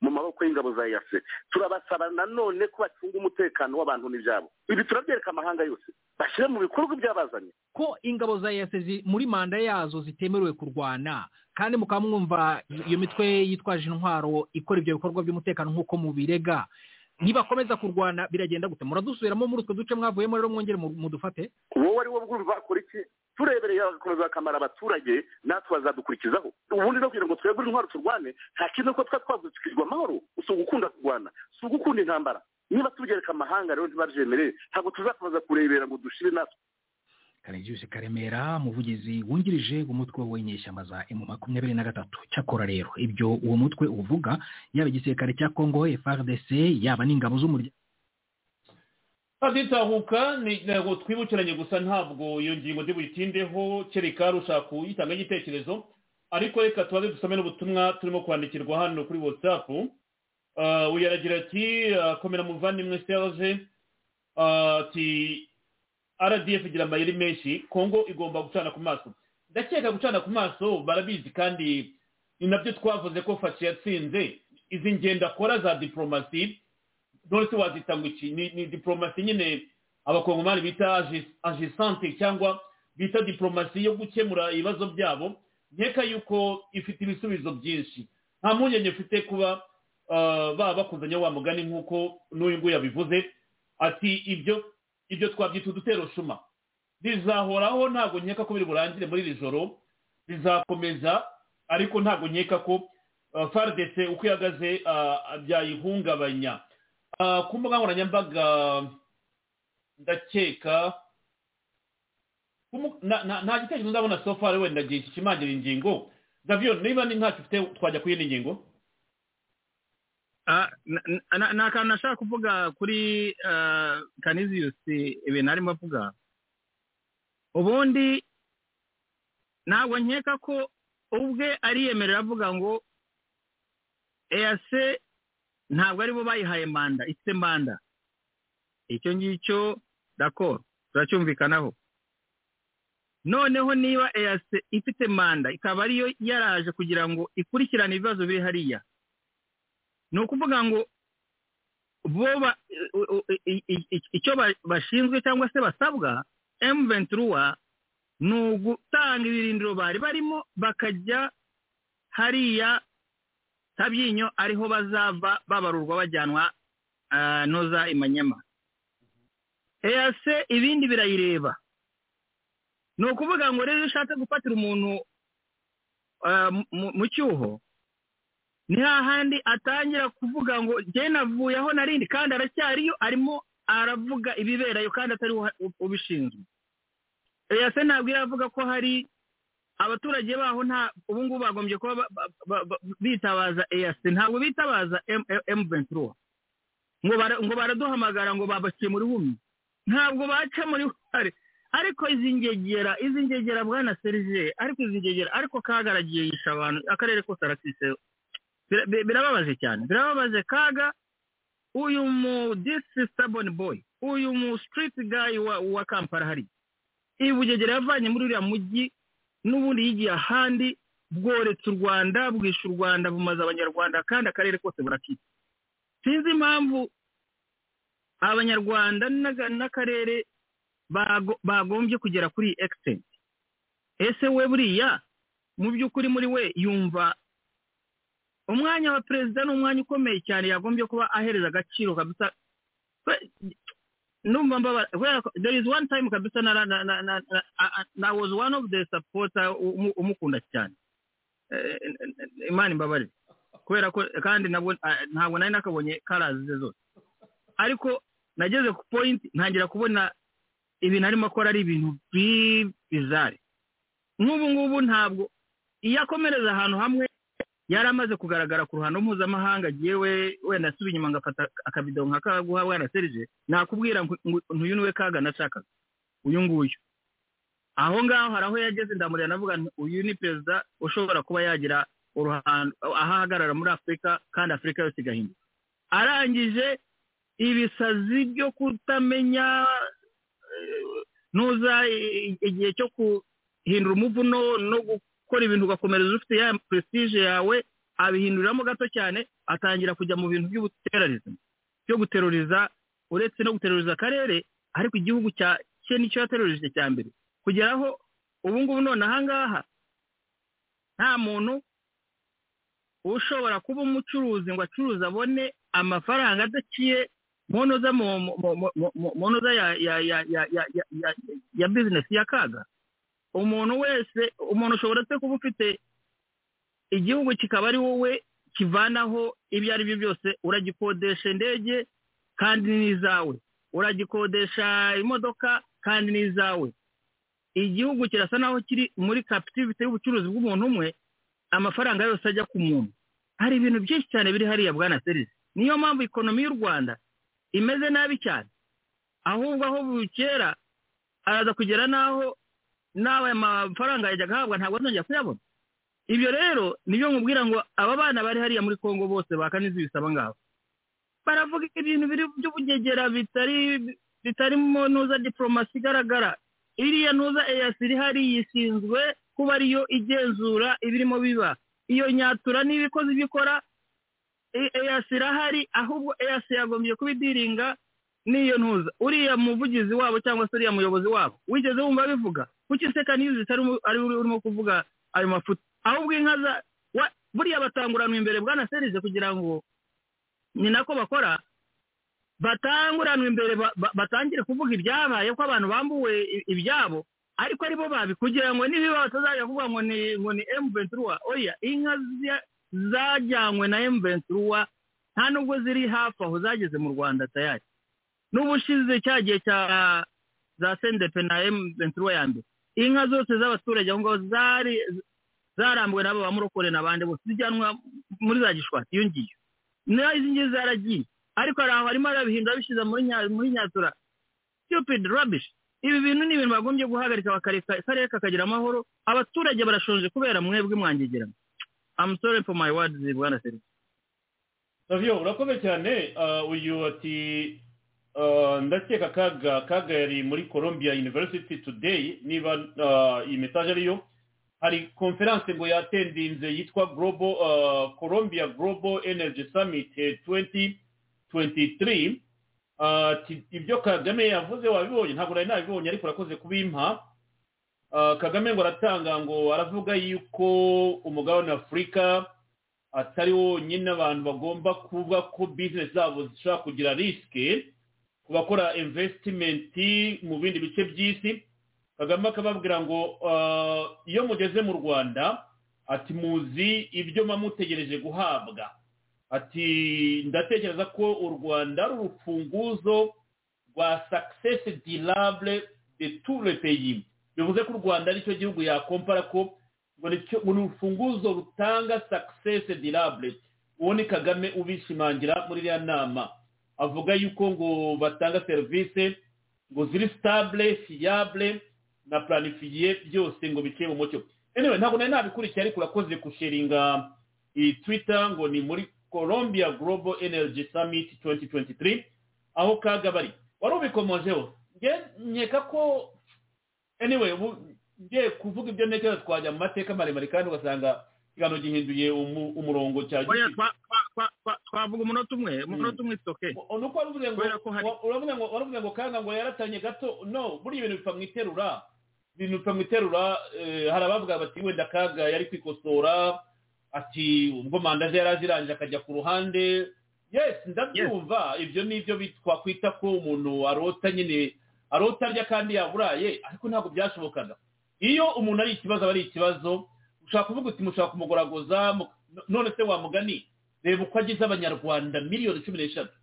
mu maboko y'ingabo za yase turabasaba nanone ko bacunga umutekano w'abantu n'ibyabo ibi turabyereka amahanga yose. Bashyire mu bikorwa ibyabazanye ko ingabo za yase muri manda yazo zitemerewe kurwana kandi mukaba mwumva iyo mitwe yitwaje intwaro ikora ibyo bikorwa by'umutekano nk'uko mubirega nibakomeza kurwana biragenda gute? Muradusubiramo muri utwo duce mwavuyemo rero mwongere mudufate? Wowe ari wo bwumva bakora iki? Turebereye bagakomeza bakamara abaturage natwe bazadukurikizaho. Ubundi no kugira ngo twebwe intwaro turwane nta kintu ko twa twavukijwe amahoro. Si ugukunda kurwana. Si ugukunda intambara. Niba tubyereka amahanga rero ntibabyemere ntabwo tuzakomeza kurebera ngo dushire natwe. Karegiuse karemera umuvugizi wungirije w'umutwe w'inyeshyamba za emu makumyabiri na gatatu. Cyakora rero ibyo uwo mutwe uvuga yaba igisirikare cya kongo frdc yaba n'ingabo z'umuryango haditahuka ni intego twibukiranye gusa ntabwo iyo ngingo buyitindeho kereka rushaka kuyitanga igitekerezo. Ariko reka tubaze dusome n'ubutumwa turimo kwandikirwa hano kuri whatsapp. Uyu aragira ati komera muvandimwe serge. Ati rdf igira amayeri menshi kongo igomba gucana ku maso. Ndakeka gucana ku maso barabizi kandi ni na byo twavuze ko faci yatsinze. Izi ngendo akora za diporomasi none se wazita ngo iki ni diporomasi nyine abakongomani bita agisante cyangwa bita diporomasi yo gukemura ibibazo byabo nkeka yuko ifite ibisubizo byinshi. Nta mpungenge mfite kuba baba bakuzanye wa mugani nk'uko n'uyu nguyu yabivuze ati ibyo ibyo twabyita udutero shuma. Bizahoraho ntabwo nkeka ko biri burangire muri iri joro bizakomeza ariko ntabwo nkeka ko faridese uko ihagaze byayihungabanya. Ku mbuga nkoranyambaga ndakeka nta gitekerezo ndabona sofari wenda gishimangira ingingo. Gaviyo niba ni ntacyo ufite twajya ku yindi ngingo? Ni akantu nashaka kuvuga kuri kaniziyusi ibintu arimo avuga. Ubundi ntabwo nkeka ko ubwe ariyemerera avuga ngo eyase ntabwo ari bo bayihaye manda ifite manda. Icyo ngicyo dakoro turacyumvikanaho. Noneho niba eyase ifite manda ikaba ariyo yaraje kugira ngo ikurikirane ibibazo biri hariya. Ni ukuvuga ngo bo icyo bashinzwe cyangwa se basabwa emu venturuwa ni ugutanga ibirindiro bari barimo bakajya hariya tabyinyo ariho bazava babarurwa bajyanwa noza imanyama eyase ibindi birayireba? Ni ukuvuga ngo rero ushatse gufatira umuntu mu cyuho ni hahandi atangira kuvuga ngo njye navuye aho narindi kandi aracyariyo arimo aravuga ibiberayo kandi atari ubishinzwe. Eyase ntabwo iravuga ko hari abaturage baho nta ubu ngubu bagombye kuba bitabaza eyase ntabwo bitabaza emu venturuwa ngo baraduhamagara ngo babaciye muri bumwe. Ntabwo baca muri bumwe ariko izi ngegera izi ngegera bwana serije ariko izi ngegera ariko kagaragiye yisha abantu akarere kose arakise. Bira- bi- birababaje cyane. Birababaje kaga uyu mu disi staboni boyi uyu mu sitiriti gayi wa kampala hari. Ibi bugegera yavanye muri uriya mujyi n'ubundi yigiye ahandi bworetse u rwanda bwishe u rwanda bumaze abanyarwanda kandi akarere kose burakita sinzi impamvu abanyarwanda n'akarere bago- bagombye kugera kuri iyi ekisenti ese we buriya mu by'ukuri muri we yumva umwanya wa perezida ni umwanya ukomeye cyane yagombye kuba ahereza agaciro kabisa. Numva mbabara there is one time kabisa na na na na na na- na was one of the supporter umu- umukunda cyane Eh, imana imbabarire kubera ko kandi nabwo ntabwo nari nakabonye karazi ze zose ariko nageze ku point ntangira kubona ibintu arimo akora ari ibintu bi- bizare nk'ubu ngubu ntabwo iyo akomereza ahantu hamwe. Yari amaze kugaragara ku ruhando mpuzamahanga yewe wenda asuba inyuma ngafata akabido nka kaguha bwana serije nakubwira ngo ngo ntuyu ni we kaga nashakaga uyu nguyu. Aho ngaho hari aho yageze ndamurira navuga uyu ni perezida ushobora kuba yagira uruhando aho ahagarara muri afurika kandi afurika yose igahinduka. Arangije ibisazi byo kutamenya eh, nuza igihe cyo guhindura umuvuno no ukora ibintu ugakomereza ufite ya prestige yawe abihinduriramo gato cyane atangira kujya mu bintu by'ubuterarizimu byo guteruriza uretse no guteruriza akarere ariko igihugu cya cye ni cyo yaterurije cya mbere. Kugeraho ubu ngubu none ahangaha nta muntu ushobora kuba umucuruzi ngo acuruze abone amafaranga adaciye monoza ya bizinesi ya kaga. Umuntu wese umuntu ushobora se kuba ufite igihugu kikaba ari wowe kivanaho ibyo ari byo byose uragikodesha indege kandi ni izawe uragikodesha imodoka kandi ni izawe igihugu kirasa naho kiri muri capitivity y'ubucuruzi bw'umuntu umwe amafaranga yose ajya ku muntu. Hari ibintu byinshi cyane biri hariya bwana serisi niyo mpamvu ikonomi y'u rwanda imeze nabi cyane. Ahubwo aho bukera araza kugera n'aho n'aho aya mafaranga yajyaga ahabwa ntabwo azongera kuyabona. Ibyo rero ni byo nkubwira ngo aba bana bari hariya muri congo bose bakaniza ibisaba ngabo baravuga ibintu biri by'ubugegera bitari bitarimo ntuza diporomasi igaragara. Iriya ntuza eyasi iri hariya ishinzwe kuba ariyo igenzura ibirimo biba. Iyo nyatura niba ikoze ibyo ikora eyasi irahari ahubwo eyasi yagombye kubidiringa n'iyo ntuza. Uriya muvugizi wabo cyangwa se uriya muyobozi wabo wigeze wumva bivuga kuki seka niyo zitari ari urimo kuvuga ayo mafuta ahubwo inka za buriya batanguranwa imbere bwana serize kugira ngo ni nako bakora batanguranwa imbere ba- ba- batangire kuvuga ibyabaye ko abantu bambuwe ibyabo ariko ari bo babi kugira ngo nibiba batazajya kuvuga ngo ni ngo ni emu ventura oya inka zajyanywe na emu ventura nta nubwo ziri hafi aho zageze mu rwanda tayari. N'ubushize cya gihe cya za sendepe na emu ventura ya mbere. Inka zose z'abaturage aho ngaho zari zarambuwe n'abo bamurokore n'abandi bose zijyanwa muri za gishwati iyo ngiyo. Nayo izi ngizi zaragiye. Ariko hari aho harimo arabihindura bishyize muri nya- muri nyatura. Stupid rubbish. Ibi bintu ni ibintu bagombye guhagarika bakareka akarere kakagira amahoro. Abaturage barashonje kubera mwebwe mwangegerana I'm sorry for my words bwana serivisi urakomeye cyane. Ah, uyu ati ndakeka kaga kaga yari muri columbia university today niba ah, iyi message ariyo hari konferanse ngo yatendinze yitwa global ah, columbia global energy summit eh, 2023 Ah, ati ibyo kagame yavuze wabibonye ntabwo nari nabibonye ariko urakoze kubimpa. Kagame ngo aratanga ngo aravuga yuko umugabane wa afurika atari wonyine abantu bagomba kuvuga ko bizinesi zabo zishobora kugira risike bakora invesitimenti mu bindi bice by'isi kagame akababwira ngo ah, iyo mugeze mu rwanda ati muzi ibyo muba mutegereje guhabwa. Ati ndatekereza ko u rwanda ari urufunguzo rwa success durable de tout le pays. Bivuze ko u rwanda ari cyo gihugu yakompara ko ngo ni urufunguzo rutanga success durable. Uwo ni kagame ubishimangira muri iriya nama. Avuga yuko ngo batanga serivisi ngo ziri stable fiable na planifiye byose ngo biciye mu mucyo. Anyway ntabwo nari nabikurikiye ariko urakoze kusheringa iyi twitter ngo ni muri colombia global energy summit 2023 aho kaga bari. Wari ubikomojeho nkeka ko anyway ubu ngiye kuvuga ibyo ntekereza twajya mu mateka maremare kandi ugasanga ikiganiro gihinduye umu- umurongo cya giti twa- twa- twa- twa- twavuga umunota umwe umunota umwe itoke nuko waravuze ngo uravuze ngo kanga ngo yaratanye gato no buriya ibintu bipfa mu iterura. Ibintu bipfa mu iterura eh, hari abavuga bati wenda kaga yari kwikosora ati ubwo manda ze yari azirangije akajya ku ruhande. Yes ndabyumva. Ibyo ni ibyo twakwita ko umuntu arota nyine arota arya kandi yaburaye ariko ntabwo byashobokaga. Iyo umuntu ari ikibazo aba ari ikibazo ushaka kuvuga uti mushaka kumugoragoza mu- none se wa mugani reba uko agize abanyarwanda miliyoni cumi n'eshatu.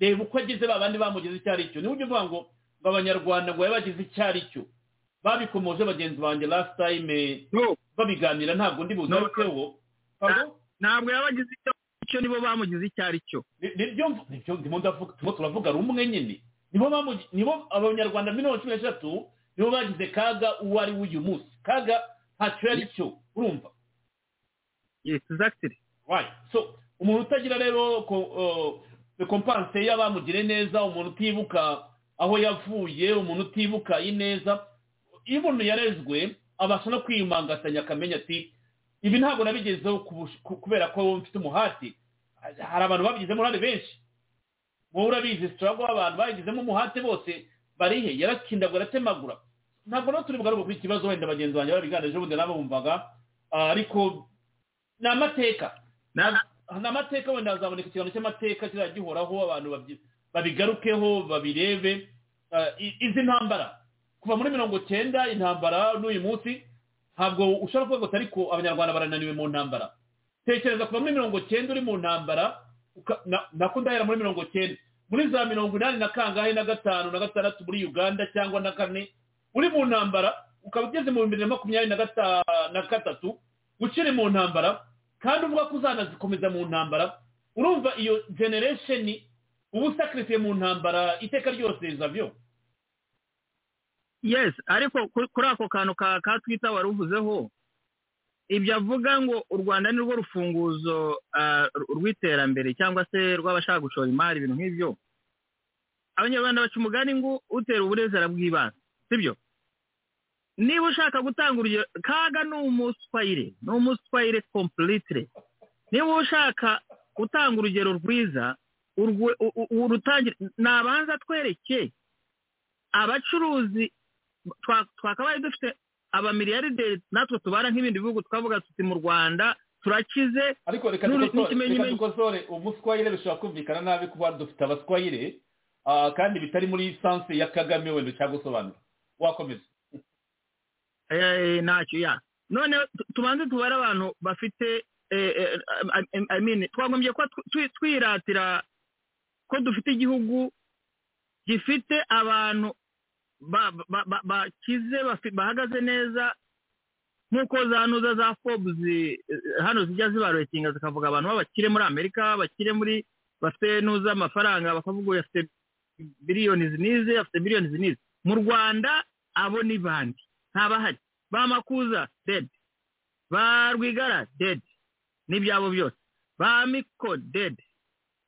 Reba uko agize ba bandi bamugize icyo ari cyo niba ujya uvuga ngo ngo abanyarwanda ngo yabagize icyo ari cyo babikomoje bagenzi banjye last time babiganira ntabwo ndi bugarukeho ntabwo yabagize icyo icyo nibo bamugize icyo ari cyo Ni- ni byo ni byo ndimo ndavuga turimo turavuga rumwe nyine. Nibo bamugi- nibo abanyarwanda miliyoni cumi n'eshatu nibo bagize kaga uwo ari we uyu munsi. Kaga ntacyo yari cyo urumva? Yes exactly. Right. So umuntu utagira rero kompanse y'abamugire neza umuntu utibuka aho yavuye umuntu utibuka ineza iyo umuntu yarezwe abasha no kwiyumangatanya akamenya ati ibi ntabwo nabigezeho kubera ko mfite umuhati. Hari abantu babigizemo uruhare benshi. Wowe urabizi sitarago abantu bayigizemo umuhate bose barihe? Yarakindagura aratemagura. Ntabwo rero turi bugaruke kuri iki kibazo wenda bagenzi banjye babiganije ubundi nabo bumvaga ariko ni amateka. Amateka wenda hazaboneka ikiganiro cy'amateka kizajya gihoraho abantu babigarukeho babirebe. I- izi ntambara kuva muri mirongo cyenda intambara n'uyu munsi ntabwo ushobora kuvuga ngo ariko abanyarwanda barananiwe mu ntambara. Tekereza kuva muri mirongo cyenda uri mu ntambara nako ndahera muri mirongo cyenda. Muri za mirongo inani na kangahe na gatanu na gatandatu muri uganda cyangwa na kane uri mu ntambara ukaba ugeze mu bibiri na makumyabiri na gatatu ukiri mu ntambara kandi uvuga ko uzanazikomeza mu ntambara urumva iyo generation uba usakarifiye mu ntambara iteka ryose zavyo yes ariko kuri ako kantu ka ka twita wari uvuzeho ibyo avuga ngo u rwanda ni rwo rufunguzo rw'iterambere cyangwa se rw'abashaka gushora imari ibintu nk'ibyo. Abanyarwanda baca umugani ngo utera uburezi arabwibanza sibyo? Niba ushaka gutanga urugero kaga ni umuswayire ni umuswayire completely. Niba ushaka gutanga urugero rwiza urutangire nabanza twereke abacuruzi twa- twakabaye dufite abamiliyarderi natwe tubara nk'ibindi bihugu twavuga tuti mu rwanda turakize. Ariko reka dukosore umuswayire bishobora kumvikana nabi kuba dufite abaswayire ah, kandi bitari muri sanse ya kagame wenda ushaka gusobanura wakomeza. Ntacyo ya. None tu- tubanze tubare abantu bafite eh, eh, twagombye twi- twiratira ko dufite igihugu gifite abantu ba- ba- ba- bakize bahagaze neza nk'uko za nuza za forbes eh, hano zijya zibaretinga zikavuga abantu b'abakire muri amerika bakire muri bafite nuza amafaranga bakavuga uyu afite biliyoni izi n'izi afite biliyoni izi n'izi mu rwanda abo ni bandi. Ntabahari ba makuza dead. Ba rwigara dead. N'ibyabo byose. Ba miko dead.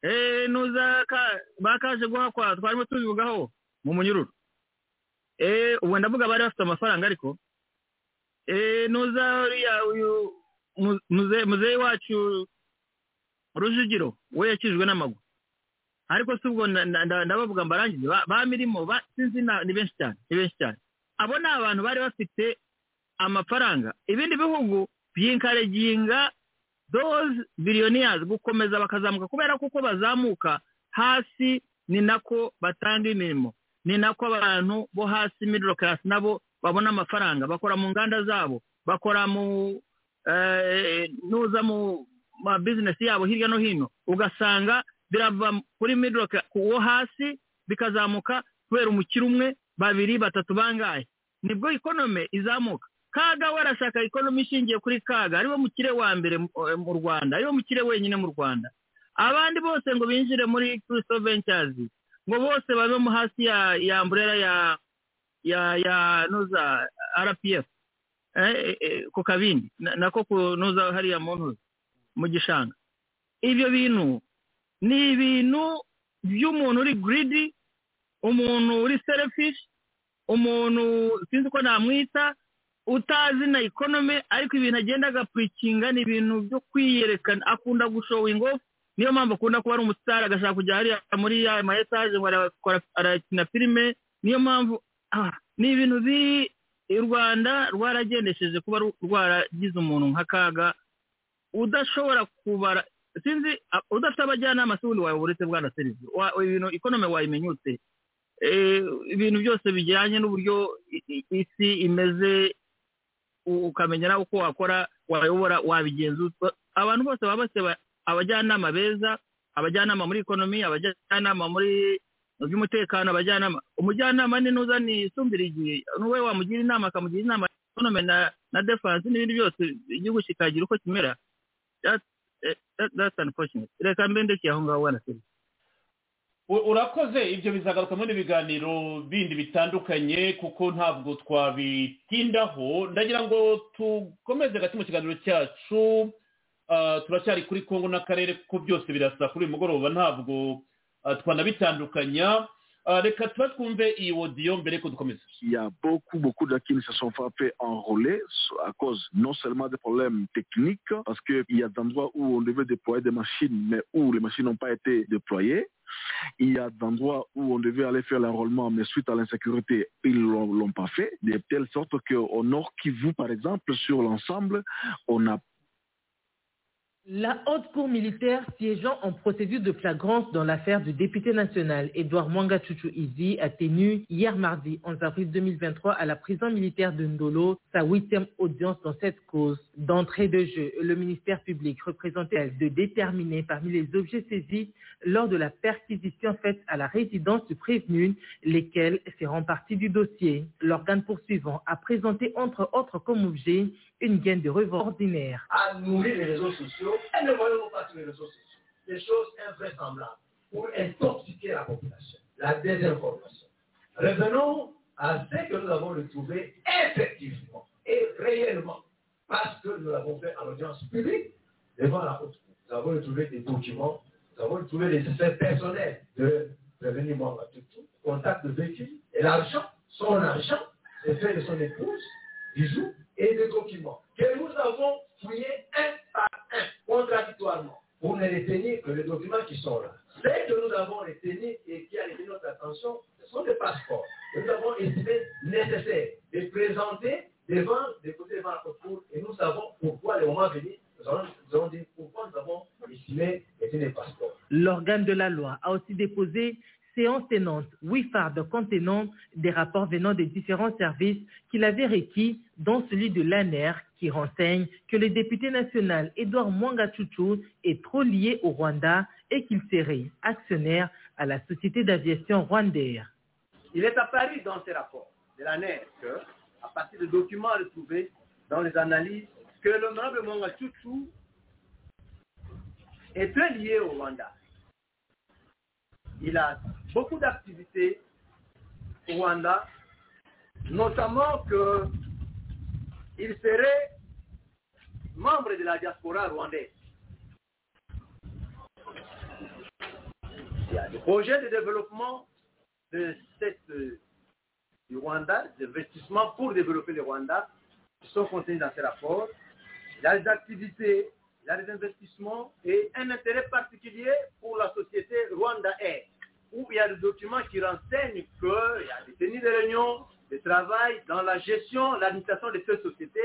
Eh nuza ka bakaje guhakwa twarimo tubivugaho mu munyururu. Eh ubu ndavuga bari bafite amafaranga ariko. Eh nuza uriya uyu mu- muze muzeyi wacu rujugiro we yakijwe n'amaguru. Ariko si ubwo nda- nda- nda- ndabavuga mbarangize ba mirimo sinzi ni benshi cyane ni benshi cyane. Abo ni abantu bari bafite amafaranga. Ibindi bihugu byinkareginga those billionaires gukomeza bakazamuka kubera ko uko bazamuka hasi ni nako batanga imirimo. Ni nako abantu bo hasi middle class nabo babona amafaranga. Bakora mu nganda zabo bakora mu eh, nuza mu ma business yabo hirya no hino. Ugasanga birava kuri middle class wo hasi bikazamuka kubera umukire umwe babiri batatu bangahe. Ni bwo ikonome izamuka. Kaga we arashaka ikonomi ishingiye kuri kaga ari wo mukire wa mbere eh, mu rwanda ari wo mukire wenyine mu rwanda. Abandi bose ngo binjire muri Crystal Ventures ngo bose babe mu hasi ya ya umbrella ya ya ya nuza RPF eh, eh, ku kabindi na- nako ku nuza hariya mu ntuza mu gishanga. Ibyo bintu ni ibintu by'umuntu uri giridi umuntu uri serefishi umuntu sinzi uko namwita utazi na ekonome ariko ibintu agenda agapurikinga ni ibintu byo kwiyerekana. Akunda gushowinga niyo mpamvu akunda kuba ari umusitari agashaka kujya hariya muri ya ma etaje ngo arakina filime niyo mpamvu ni ibintu biri u rwanda rwaragendesheje kuba rwaragize umuntu nk'akaga. Udashobora kubara sinzi udafite abajyanama si ubundi wayobora uretse bwana serivisi ibintu ikonome wayimenyutse? Ibintu byose bijyanye n'uburyo isi imeze ukamenya nawe uko wakora wayobora wabigenza abantu bose baba basaba abajyanama beza abajyanama muri ikonomi abajyanama muri by'umutekano abajyanama umujyanama ni nuza ni isumbira igihe n'uwe wamugira inama akamugira inama ekonome na defanse n'ibindi byose igihugu kikagira uko kimera. Unfortunate. Reka mbe ndekeye aho ngaho wana serivisi urakoze ibyo biganiro bindi bitandukanye dukomeza. Il y a beaucoup, beaucoup d'acquis qui se sont fait enrôler à cause non seulement des problèmes techniques, parce qu'il y a des endroits où on devait déployer des machines, mais où les machines n'ont pas été déployées. Il y a des endroits où on devait aller faire l'enrôlement, mais suite à l'insécurité, ils ne l'ont pas fait, de telle sorte qu'au Nord Kivu, par exemple, sur l'ensemble, on a La haute cour militaire siégeant en procédure de flagrance dans l'affaire du député national Edouard Mwanga Izi a tenu hier mardi 11 avril 2023 à la prison militaire de Ndolo sa huitième audience dans cette cause. D'entrée de jeu, le ministère public représentait de déterminer parmi les objets saisis lors de la perquisition faite à la résidence du prévenu, lesquels seront partie du dossier. L'organe poursuivant a présenté entre autres comme objet une gaine de revente ordinaire. à nourrir les réseaux sociaux et ne voyons pas sur les réseaux sociaux des choses invraisemblables pour intoxiquer la population, la désinformation. Revenons à ce que nous avons retrouvé effectivement et réellement, parce que nous l'avons fait en audience publique devant la haute cour. Nous avons retrouvé des documents, nous avons retrouvé les effets personnels de Prévenir Mwanga Tutu, contact de véhicule et l'argent, son argent, les faits de son épouse, bijoux et des documents que nous avons fouillés un par un, contradictoirement, pour ne retenir que les documents qui sont là. Ce que nous avons retenu et qui a retenu notre attention, ce sont des passeports nous avons estimé nécessaire de présenter devant, déposer devant la cour et nous savons pourquoi le moment venu, nous avons, nous avons dit pourquoi nous avons estimé des passeports. L'organe de la loi a aussi déposé séance tenante, huit fardes contenant des rapports venant des différents services qu'il avait requis, dont celui de l'ANER, qui renseigne que le député national Edouard Mwanga Chuchu est trop lié au Rwanda et qu'il serait actionnaire à la société d'aviation Rwandair. Il est apparu dans ces rapports de l'ANER que, à partir de documents retrouvés dans les analyses, que l'honorable Mwanga Chuchu est très lié au Rwanda. Il a beaucoup d'activités au Rwanda, notamment qu'il serait membre de la diaspora rwandaise. Il projets de développement de cette, euh, du Rwanda, d'investissement pour développer le Rwanda, qui sont contenus dans ces rapports. Il y a des activités, il y a des investissements et un intérêt particulier pour la société Rwanda Air où il y a des documents qui renseignent qu'il y a des tenues de réunion, de travail dans la gestion, l'administration de cette société,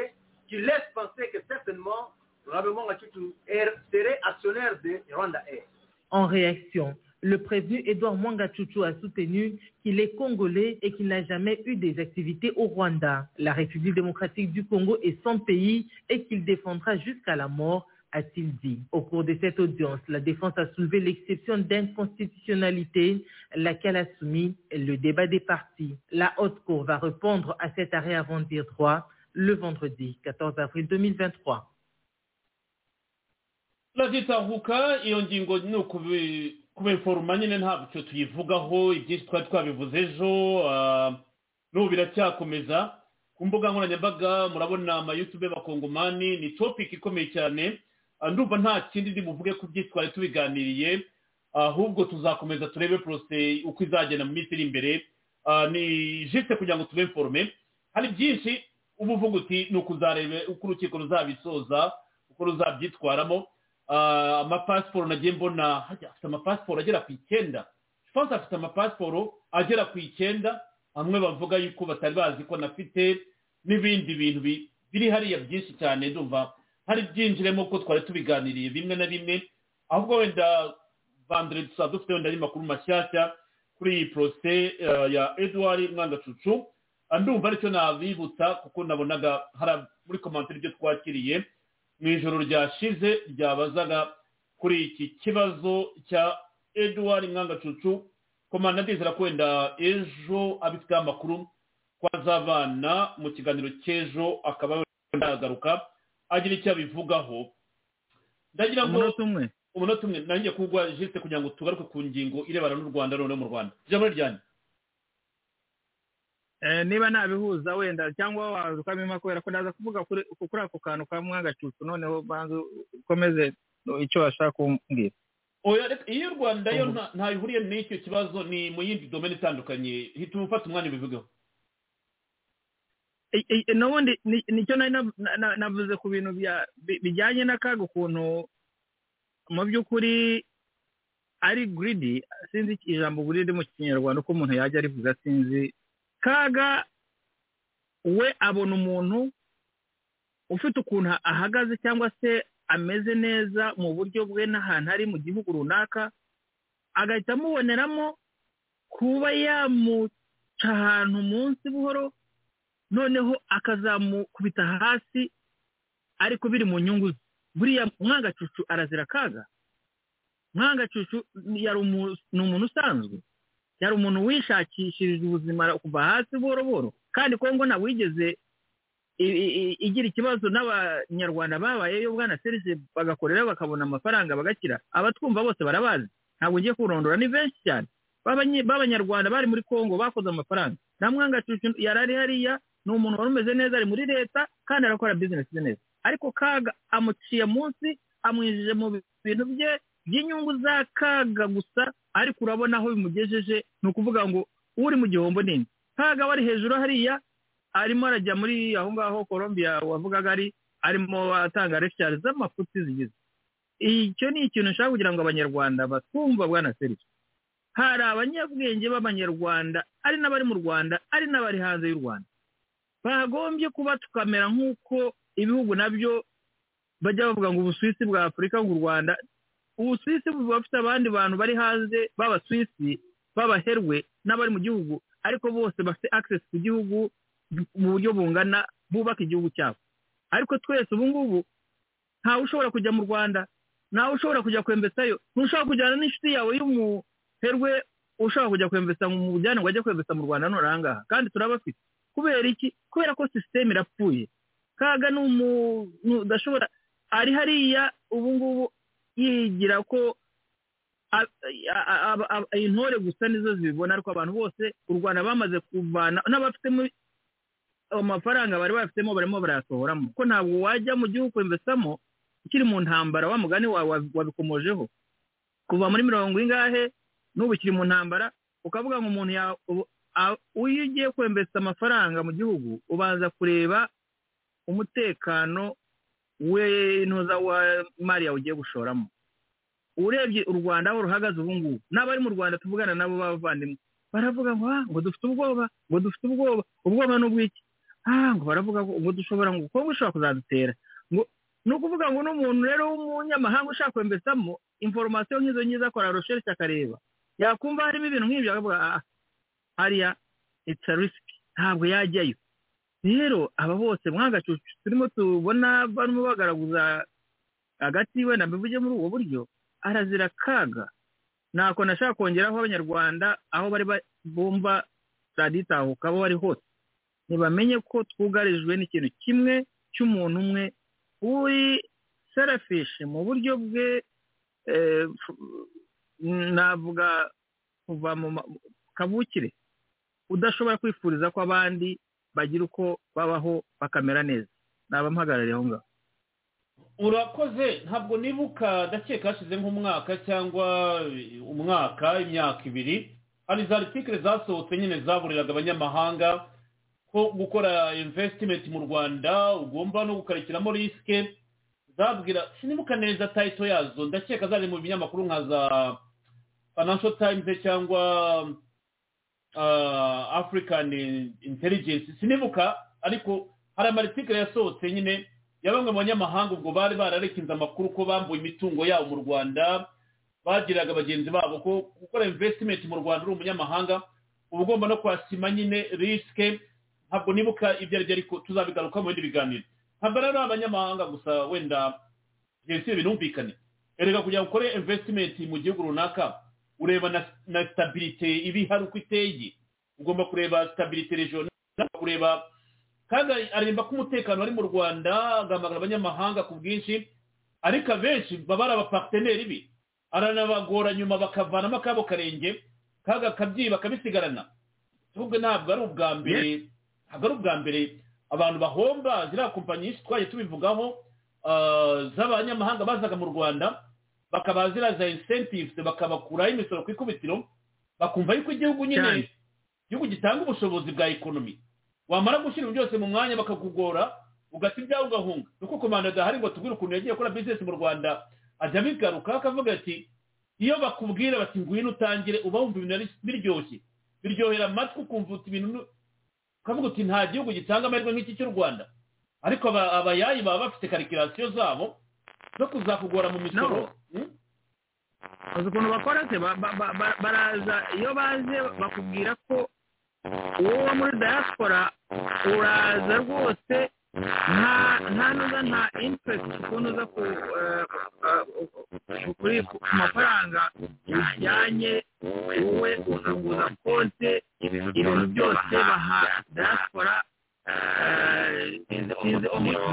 qui laissent penser que certainement, probablement, Machutu serait actionnaire de Rwanda Air. En réaction, le prévenu Edouard Mwanga Chuchu a soutenu qu'il est congolais et qu'il n'a jamais eu des activités au Rwanda. La République démocratique du Congo est son pays et qu'il défendra jusqu'à la mort a-t-il dit. Au cours de cette audience, la défense a soulevé l'exception d'inconstitutionnalité, laquelle a soumis le débat des partis. La haute cour va répondre à cet arrêt avant dire droit le vendredi 14 avril 2023. turagitahuka iyo ngingo ni ukubiforoma nyine ntabwo tuyivugaho ibyinshi twari twabivuze ejo n'ubu biracyakomeza ku mbuga nkoranyambaga murabona amayutube bakongomani ni topiki ikomeye cyane ndumva nta kindi ndi buvuge ku byinshi twari tubiganiriye. Ahubwo tuzakomeza turebe porose uko izagenda mu minsi iri imbere. Ni jisite kugira ngo tube informe hari byinshi uba uvuga uti ni ukuzarebe uko urukiko ruzabisoza uko ruzabyitwaramo. Amapasiporo nagiye mbona afite amapasiporo agera ku icyenda. Fonse afite amapasiporo agera ku icyenda. Bamwe bavuga yuko batari bazi ko anafite n'ibindi bintu biri hariya byinshi cyane ndumva hari byinjiremo ko twari tubiganiriye bimwe na bimwe ahubwo wenda vandire tuzaba dufite wenda n'amakuru mashyashya kuri iyi porose ya eduard mwangacucu ndumva ari cyo nabibutsa kuko nabonaga hari muri komantere ibyo twakiriye mu ijoro ryashize ryabazaga kuri iki kibazo cya eduard mwangacucu komanda ndizera ko wenda ejo abifiteho amakuru ko azabana mu kiganiro cy'ejo akaba yagaruka agira icyo abivugaho. Ndagira ngo umunota umwe. Umunota umwe. Nanjye kugwa jisite kugira ngo tugaruke ku ngingo irebana n'u rwanda noneho mu rwanda. Ijambo ryanjye niba nabihuza wenda cyangwa waza ukabima kubera ko ndaza kuvuga kuri ako kantu ka mwagacucu noneho banza ukomeze icyo washaka kumbwira. Iyo u rwanda yo ntayihuriye n'icyo kibazo ni mu yindi domene itandukanye. Hita ufata umwanya ubivugeho. N'ubundi ni cyo nari navuze ku bintu bijyanye n'akaga ukuntu mu by'ukuri ari giridi sinzi ijambo giridi mu kinyarwanda uko umuntu yajya arivuga sinzi kaga we abona umuntu ufite ukuntu ahagaze cyangwa se ameze neza mu buryo bwe n'ahantu ari mu gihugu runaka agahita amuboneramo kuba yamuca ahantu munsi buhoro noneho akazamukubita hasi ariko biri mu nyungu ze. Buriya mwangacucu arazira akaga. Mwangacucu ni umuntu usanzwe. Yari umuntu wishakishirije ubuzima kuva hasi buhoro buhoro kandi kongo wigeze igira ikibazo n'abanyarwanda babayeyo bwana serije bagakorera bakabona amafaranga bagakira. Abatwumva bose barabazi. Ntabwo ugiye kurondora. Ni benshi cyane. B'abanyarwanda bari muri kongo bakoze amafaranga. Na mwangacucu yari ari hariya ni umuntu wari umeze neza ari muri leta kandi arakora bizinesi neza. Ariko kaga amuciye munsi amwijije mu bintu bye by'inyungu za kaga gusa ariko urabona aho bimugejeje ni ukuvuga ngo uri mu gihombo nini. Kaga wari hejuru hariya arimo arajya muri aho ngaho colombia wavugaga ari arimo atanga refishari z'amafuti zigize. Icyo ni ikintu nshaka kugira ngo abanyarwanda batwumva bwana serivisi hari abanyabwenge b'abanyarwanda ari n'abari mu rwanda ari n'abari hanze y'u rwanda. Bagombye kuba tukamera nk'uko ibihugu na byo bajya bavuga ngo ubusuwisi bwa afurika ngo u rwanda. Ubusuwisi buba bufite abandi bantu bari hanze b'abasuwisi b'abaherwe n'abari mu gihugu ariko bose bafite akisesi ku gihugu mu buryo bungana bubaka igihugu cyabo. Ariko twese ubu ngubu ntawe ushobora kujya mu rwanda ntawe ushobora kujya kwembesayo ntushobora kujyana n'inshuti yawe y'umuherwe ushobora kujya kwembesa mu bujyane ngo ajye kwembesa mu rwanda none aha ngaha. Kandi turabafite. Kubera iki? Kubera ko sisiteme irapfuye. Kaga ni umuntu udashobora ari hariya ubu ngubu yigira ko intore gusa nizo zibibona ariko abantu bose u rwanda bamaze kuvana n'abafitemo amafaranga bari bafitemo barimo barayasohoramo. Ko ntabwo wajya mu gihugu kwembesamo ukiri mu ntambara wa mugani wawe wabikomojeho. Kuva muri mirongo ingahe n'ubu ukiri mu ntambara ukavuga ngo umuntu iyo ugiye kwembesa amafaranga mu gihugu ubanza kureba umutekano w'intuza wa mariya ugiye gushoramo. Urebye u rwanda aho ruhagaze ubu ngubu n'abari mu rwanda tuvugana nabo b'abavandimwe baravuga ngo ngo dufite ubwoba ngo dufite ubwoba ubwoba ni ubw'iki ngo baravuga ngo dushobora ngo kuko ushobora kuzadutera. Ngo ni ukuvuga ngo n'umuntu rero w'umunyamahanga ushaka kwembesamo inforomasiyo nk'izo ngizo akora rosherishe akareba. Yakumva harimo ibintu nk'ibyo akavuga hariya itsa risiki ntabwo yajyayo. Rero aba bose mwagacucu turimo tubona barimo bagaragaza hagati wenda bivuge muri ubwo buryo arazira akaga. Ntako nashaka kongeraho abanyarwanda aho bari bumva raditahuka aho bari hose. Ntibamenye ko twugarijwe n'ikintu kimwe cy'umuntu umwe uri serafishi mu buryo bwe navuga kuva mu kavukire udashobora kwifuriza ko abandi bagira uko babaho bakamera neza. Naba mpagarariye aho ngaho. Urakoze. Ntabwo nibuka ndakeka hashize nk'umwaka cyangwa umwaka imyaka ibiri hari za artikire zasohotse nyine zaburiraga abanyamahanga ko gukora invesitimenti mu rwanda ugomba no gukarikiramo risike zabwira sinibuka neza tayito yazo. Ndakeka zari mu binyamakuru nka za financial times cyangwa african intelligence. Sinibuka ariko hari amaritikire yasohotse nyine ya bamwe mu banyamahanga ubwo bari bararekinze amakuru ko bambuye imitungo yabo mu rwanda bagiraga bagenzi babo ko gukora investment mu rwanda uri umunyamahanga uba ugomba no kwasima nyine risike ntabwo nibuka ibyo ari byo ariko tuzabigaruka mu bindi biganiro. Ntabwo rero abanyamahanga gusa wenda jenoside binumvikane. Erega kugira ngo ukore investment mu gihugu runaka ureba na, na stabilite iba ihari uko iteye ugomba kureba stabilite regional kureba kandi aremba ko umutekano wari mu rwanda agamagara abanyamahanga ku bwinshi ariko abenshi baba ari abaparteneri be aranabagora nyuma bakavanamo akabo karenge kaga kabyiba bakabisigarana ahubwo ntabwo ari ubwa mbere ntabwo ari ubwa mbere abantu bahomba ziriya kompanyi twagiye tubivugaho z'abanyamahanga bazaga mu rwanda bakaba ziriya za incentives bakabakuraho imisoro ku ikubitiro bakumva yuko igihugu nyine igihugu gitanga ubushobozi bwa ekonomi wamara gushyira byose mu mwanya bakakugora ugata ibyawe ugahunga. Nuko komanda adahari ngo tubwire ukuntu yagiye gukora bizinesi mu rwanda ajya abigaruka akavuga ati iyo bakubwira bati ngwino utangire uba wumva ibintu biryoshye. Biryohera amatwi ukumva uti ibintu ukavuga uti nta gihugu gitanga amahirwe nk'iki cy'u rwanda. Ariko abayayi baba bafite karikirasiyo zabo zo kuzakugora mu misoro. Uzi ukuntu bakora se baraza iyo baje bakubwira ko wowe muri diaspora uraza rwose nta nta nuza nta interest ukuntu uza ku mafaranga bijyanye wowe uzaguza konte ibintu byose baha diaspora sinzi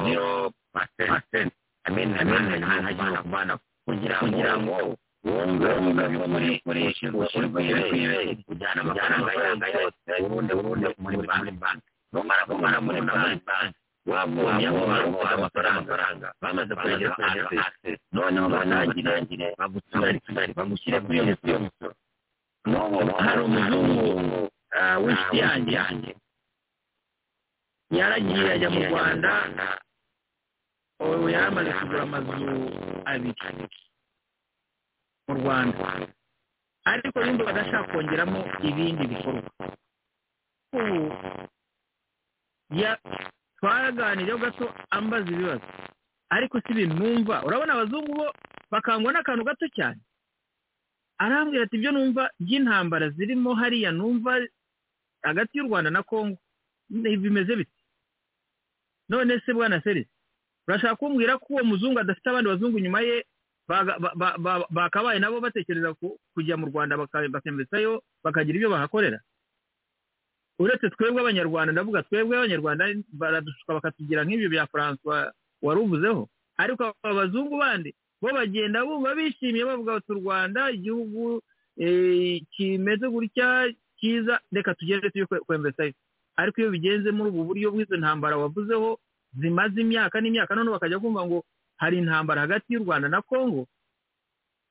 zero percent nta kintu kuvana kugira ngo wumve wumve muri muri uri kwibere ujyana amafaranga yose ubundi ubundi muri banki numara kumara muri banki wabonye aho baruhuza amafaranga bamaze kugera hasi noneho banangire bagusure bagushyire kuri iyo misoro n'ubu hari umuzungu w'inshuti yanjye yanjye yaragiye ajya mu rwanda ubu yari amaze kugura amazu abiri mu rwanda. Ariko yumva badashaka kongeramo ibindi bikorwa. Ubu twaraganiyeho gato ambaza ibibazo. Ariko si ibintu numva. Urabona abazungu bo bakangwa n'akantu gato cyane. Arambwira ati ibyo numva by'intambara zirimo hariya numva hagati y'u rwanda na congo bimeze biti? None se bwana serisi urashaka kumbwira ko uwo muzungu adafite abandi bazungu nyuma ye bakabaye nabo batekereza kujya mu rwanda bakembesayo bakagira ibyo bahakorera. Uretse twebwe abanyarwanda ndavuga twebwe abanyarwanda baradushuka bakatugira nk'ibyo bya francois wari uvuzeho. Ariko abazungu bandi bo bagenda bumva bishimiye bavuga bati u rwanda igihugu kimeze gutya cyiza reka tugende tujye kwembesayo ariko iyo bigenze muri ubu buryo bw'izo ntambara wavuzeho zimaze imyaka n'imyaka none bakajya kumva ngo hari intambara hagati y'u rwanda na congo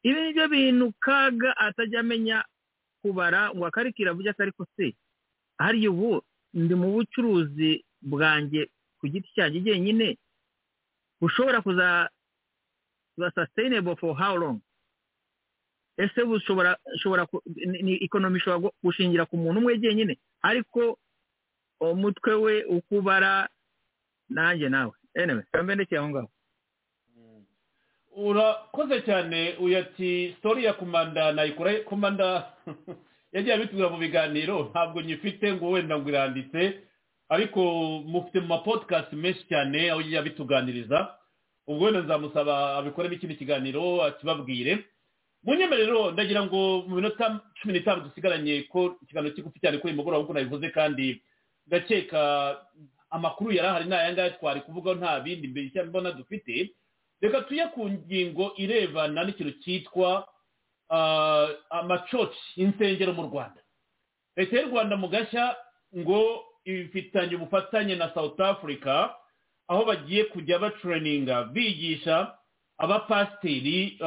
ibi ni byo bintu kaga atajya amenya kubara ngo akarikira avuge atari ko se. Hariya ubu ndi mu bucuruzi bwanjye ku giti cyanjye jyenyine bushobora kuza sustainable for how long? Ese bushobora ni ikonomi ishobora gushingira ku muntu umwe jyenyine? Ariko umutwe we uko ubara nanjye nawe. Anyway kambe ndekeye aho ngaho. Urakoze cyane uyu ati sitori ya komanda nayikora komanda yagiye abitubwira mu biganiro ntabwo nyifite ngo wenda ngo iranditse. Ariko mufite mu mapodikasti menshi cyane aho yagiye abituganiriza. Ubwo wenda nzamusaba abikoremo ikindi kiganiro akibabwire. Mu nyemerero ndagira ngo mu minota cumi n'itanu dusigaranye ko ikiganiro kigufi cyane kuri uyu mugoroba nk'uko nabivuze kandi ndakeka amakuru yari ahari ni aya ngaya twari kuvuga nta bindi mbere mbona dufite. Reka tujye ku ngingo irebana n'ikintu cyitwa amacoci insengero mu rwanda. Leta y'u rwanda mu gashya ngo ifitanye ubufatanye na south africa aho bagiye kujya batreninga bigisha abapasiteri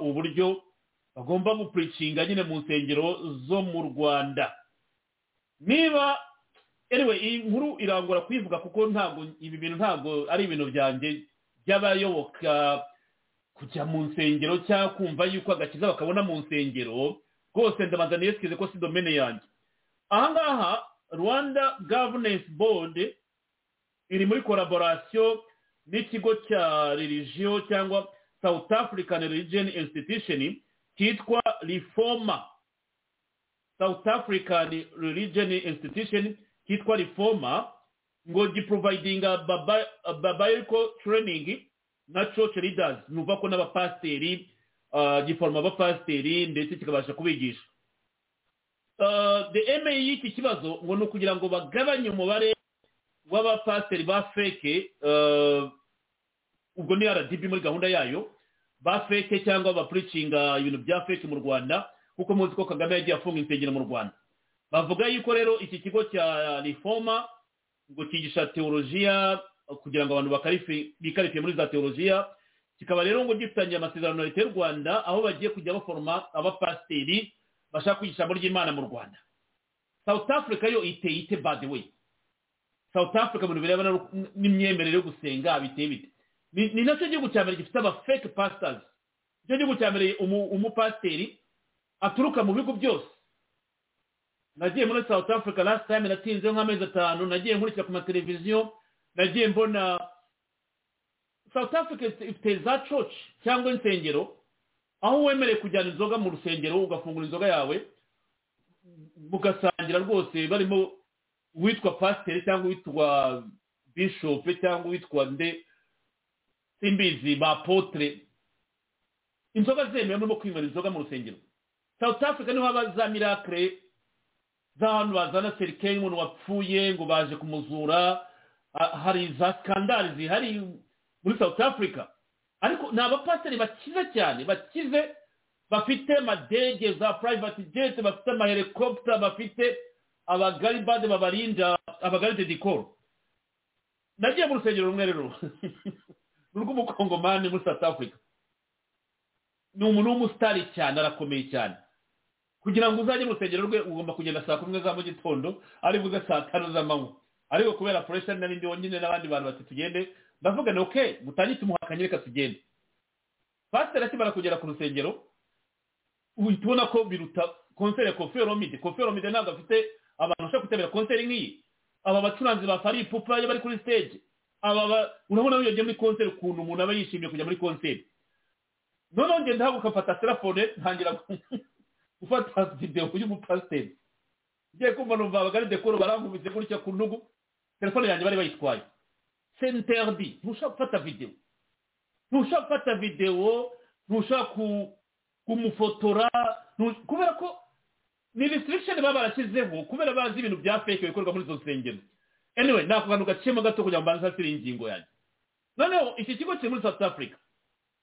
uburyo bagomba gupuricinga nyine mu nsengero zo mu rwanda. Niba anyway iyi nkuru irangora kuyivuga kuko ntabwo ibi bintu ntabwo ari ibintu byanjye by'abayoboka kujya mu nsengero cyangwa kumva yuko agakiza bakabona mu nsengero rwose ndabanza niyesikize ko si domene yanjye. Ahangaha rwanda governance board iri muri collaboration n'ikigo cya religiyo cyangwa south african religion institution cyitwa reforma south african religion institution cyitwa reforma ngo giprovidinga biblical training na church leaders nuva ko n'abapasiteri giforoma abapasiteri ndetse kikabasha kubigisha. The ema y'iki kibazo ngo ni ukugira ngo bagabanye umubare w'abapasiteri ba feke ubwo ni rdb muri gahunda yayo ba feke cyangwa bapuricinga ibintu bya feke mu rwanda kuko muzi ko kagame yagiye afunga insengero mu rwanda. Bavuga yuko rero iki kigo cya reforma ngo cyigisha teolojiya kugira ngo abantu bikarifiye muri za teolojiya kikaba rero ngo gitangiye amasezerano na leta y'u rwanda aho bagiye kujya baforoma abapasiteri bashaka kwigisha ijambo ry'imana mu rwanda. South africa yo iteye ite by the way? South africa mu birebana n'imyemerere yo gusenga biteye bite? Ni na cyo gihugu cya mbere gifite aba fake pastors. Nicyo gihugu cya mbere umupasiteri aturuka mu bihugu byose. Nagiye muri south africa last time natinzeho nk'amezi atanu nagiye nkurikira ku mateleviziyo nagiye mbona south africa ifite za church cyangwa insengero? Aho wemerewe kujyana inzoga mu rusengero ugafungura inzoga yawe mugasangira rwose barimo uwitwa pasiteri cyangwa uwitwa bishopu cyangwa uwitwa nde simbizi ba potere inzoga zemewe murimo kwinywera inzoga mu rusengero. South africa ni ho haba za mirakire z'ahantu bazana serikeri umuntu wapfuye ngo baje kumuzura hari za skandari zihari muri south africa. Ariko ni abapasiteri bakize cyane bakize bafite amadege za private jet bafite amahelikopita bafite abagaribade babarinda abagaride dikoro nagiye mu rusengero rumwe rero rw'umukongomani muri south africa. Ni umuntu w'umusitari cyane arakomeye cyane. Kugira ngo uzajye mu rusengero rwe ugomba kugenda saa kumi za mu gitondo ari buze saa tanu z'amanywa ariko kubera puresha n'ibindi wonyine n'abandi bantu bati tugende. Ndavuga ni oke mutange tumuhakanye reka tugende. Pasiteri akimara kugera ku rusengero uhita ubona ko biruta konseri ya kofi romide kofi romide ntabwo afite abantu bashobora kwitabira konseri nk'iyi. Aba bacuranzi ba fari ipupa iyo bari kuri stage. Aba urabona iyo ugiye muri konseri ukuntu umuntu aba yishimiye kujya muri konseri noneho ngenda haguka mfata telefone ntangira gufata videwo y'umupasiteri ngiye kumva numva abagari dekoro barankubise gutya ku ntugu telefone yanjye bari bayitwaye. Senterdi ntushobora gufata videwo ntushobora gufata videwo ntushobora kumufotora kubera ko ni restriction baba barashyizeho kubera bazi ibintu bya fake bikorwa muri izo nsengero. Anyway ni ako kantu gaciyemo gato kugira ngo mbanze hasire ingingo yanjye. Noneho iki kigo kiri muri south africa.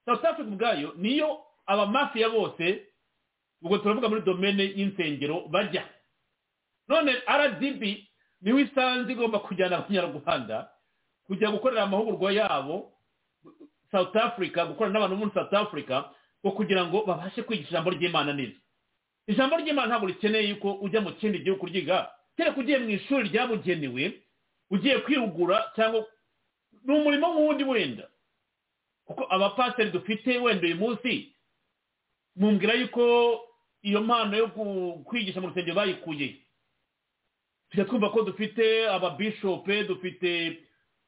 South africa ubwayo niyo abamafiya bose ubwo turavuga muri domene y'insengero bajya none rdb ni we isanze igomba kujyana abanyarwanda kujya gukorera amahugurwa yabo south africa gukorana n'abantu muri south africa ngo kugira ngo babashe kwigisha ijambo ry'imana neza. Ijambo ry'imana ntabwo rikeneye yuko ujya mu kindi gihugu kuryiga kereka ugiye mu ishuri ryabugenewe ugiye kwihugura cyangwa ni umurimo nk'uwundi wenda. Kuko abapasiteri dufite wenda uyu munsi mumbwira yuko iyo mpano yo kwigisha mu rusengero bayikuye. Tujya twumva ko dufite ababishope dufite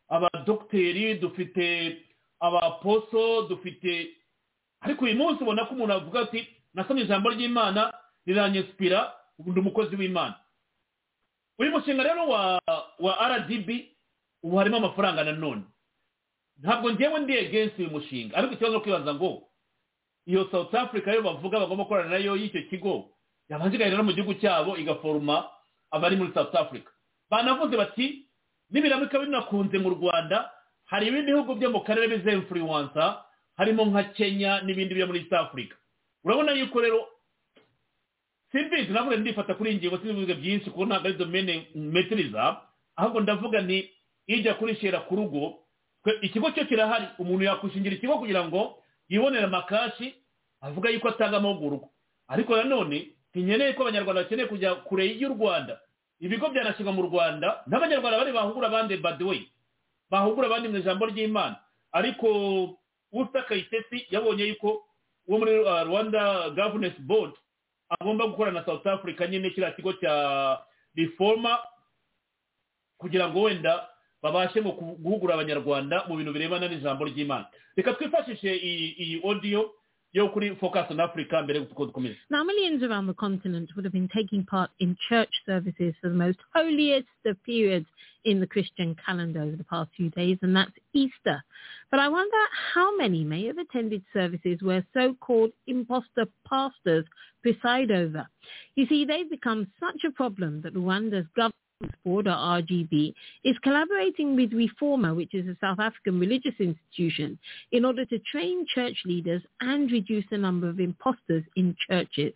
abadogiteri dufite abaposo dufite ariko uyu munsi ubona ko umuntu avuga ati nasomye ijambo ry'imana riranyesipira ubundi umukozi w'imana. Uyu mushinga rero wa wa rdb ubu harimo amafaranga nanone ntabwo ngewe ndi egensi uyu mushinga ariko ikibazo no kwibaza ngo iyo south africa yo bavuga bagomba gukorana na yo y'icyo kigo yabanje igahera mu gihugu cyabo igaforoma abari muri south africa. Banavuze bati nibiramuka binakunze mu rwanda hari ibindi bihugu byo mu karere bize influencer harimo nka kenya n'ibindi byo muri east africa. Urabona yuko rero simbizi navuga ndifata kuri iyi ngingo z'ibibuga byinshi kuko ntabwo ari domene metiriza ahubwo ndavuga nti ijya kuri shera ku rugo ikigo cyo kirahari umuntu yakwishingira ikigo kugira ngo yibonere amakashi avuga yuko atanga amahugurwa. Ariko nanone ntikeneye ko abanyarwanda bakeneye kujya kure y'u rwanda. Ibigo byanashyirwa mu rwanda n'abanyarwanda bari bahugura abandi badewe bahugura abandi mu ijambo ry'imana. Ariko usa kayitesi yabonye yuko uwo muri rwanda governance board agomba gukorana na south africa nyine kiriya kigo cya reforma kugira ngo wenda babashe guhugura abanyarwanda mu bintu birebana n'ijambo ry'imana reka twifashishe iyi audio yo kuri focus on africa mbere y'uko dukomeza Now, millions around the continent would have been taking part in church services for the most holiest of periods in the Christian calendar over the past few days, and that's Easter. But I wonder how many may have attended services where so-called imposter pastors preside over. You see, they've become such a problem that Rwanda's government board, or RGB, is collaborating with Reformer, which is a South African religious institution, in order to train church leaders and reduce the number of imposters in churches.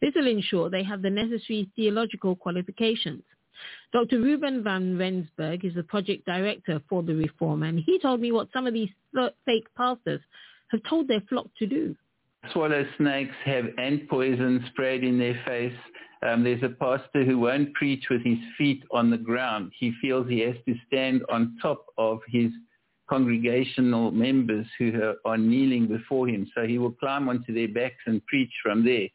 This will ensure they have the necessary theological qualifications. Dr. Ruben van Rensburg is the project director for the Reformer, and he told me what some of these fake pastors have told their flock to do. Swallow snakes have ant poison sprayed in their face. Um, there's a pastor who won't preach with his feet on the ground. He feels he has to stand on top of his congregational members who are, kneeling before him. So he will climb onto their backs and preach from there.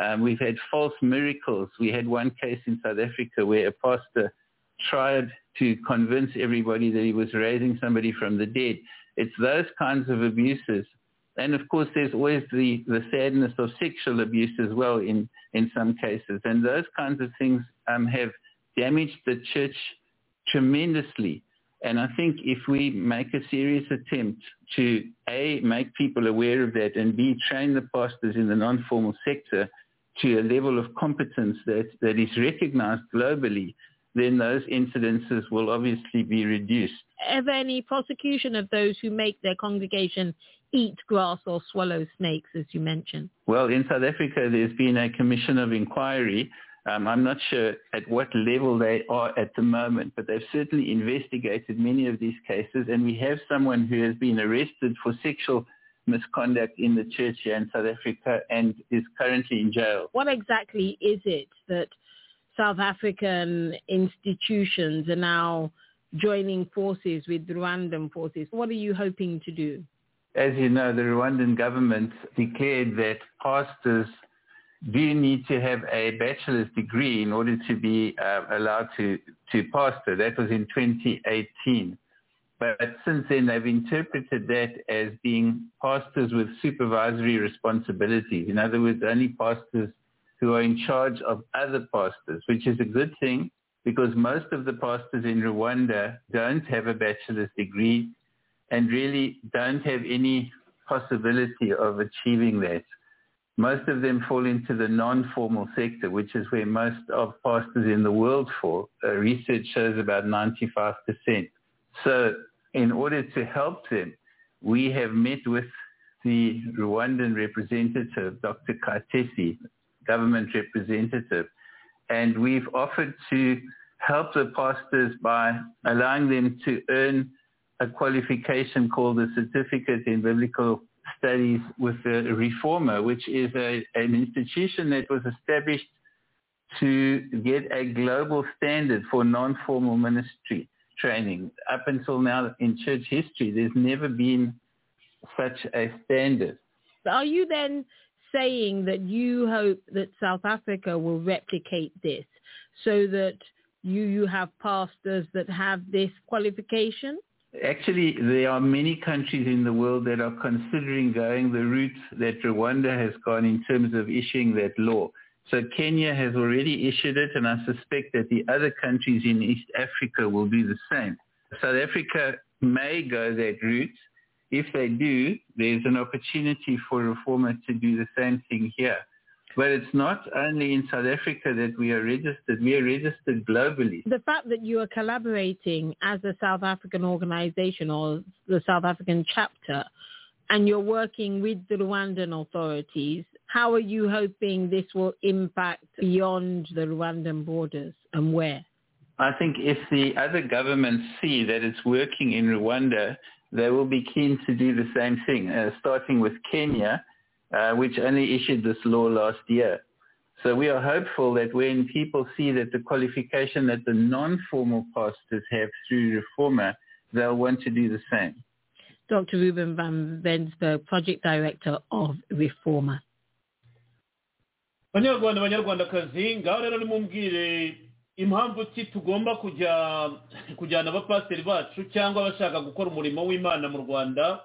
Um, we've had false miracles. We had one case in South Africa where a pastor tried to convince everybody that he was raising somebody from the dead. It's those kinds of abuses. And of course, there's always the, the sadness of sexual abuse as well in, in some cases. And those kinds of things um, have damaged the church tremendously. And I think if we make a serious attempt to A, make people aware of that and B, train the pastors in the non-formal sector to a level of competence that, that is recognized globally, then those incidences will obviously be reduced. Ever any prosecution of those who make their congregation eat grass or swallow snakes, as you mentioned? Well, in South Africa, there's been a commission of inquiry. Um, I'm not sure at what level they are at the moment, but they've certainly investigated many of these cases, and we have someone who has been arrested for sexual misconduct in the church here in South Africa and is currently in jail. What exactly is it that South African institutions are now joining forces with Rwandan forces? What are you hoping to do? As you know, the Rwandan government declared that pastors do need to have a bachelor's degree in order to be uh, allowed to, to pastor. That was in 2018. But since then, they've interpreted that as being pastors with supervisory responsibilities. In other words, only pastors who are in charge of other pastors, which is a good thing because most of the pastors in Rwanda don't have a bachelor's degree and really don't have any possibility of achieving that. Most of them fall into the non-formal sector, which is where most of pastors in the world fall. Uh, research shows about 95%. So in order to help them, we have met with the Rwandan representative, Dr. Katesi, government representative, and we've offered to help the pastors by allowing them to earn a qualification called the Certificate in Biblical Studies with the Reformer, which is a, an institution that was established to get a global standard for non-formal ministry training. Up until now in church history, there's never been such a standard. Are you then saying that you hope that South Africa will replicate this so that you, you have pastors that have this qualification? Actually, there are many countries in the world that are considering going the route that Rwanda has gone in terms of issuing that law. So Kenya has already issued it, and I suspect that the other countries in East Africa will do the same. South Africa may go that route. If they do, there's an opportunity for reformers to do the same thing here. But it's not only in South Africa that we are registered. We are registered globally. The fact that you are collaborating as a South African organization or the South African chapter and you're working with the Rwandan authorities, how are you hoping this will impact beyond the Rwandan borders and where? I think if the other governments see that it's working in Rwanda, they will be keen to do the same thing, uh, starting with Kenya, uh, which only issued this law last year. So we are hopeful that when people see that the qualification that the non-formal pastors have through Reformer, they'll want to do the same. Dr. Ruben van Bensberg, Project Director of Reformer. banyarwanda banyarwandakazi ngaho rero nimumbwire impamvu ki tugomba kujya kujyana abapasiteri bacu cyangwa abashaka gukora umurimo w'imana mu rwanda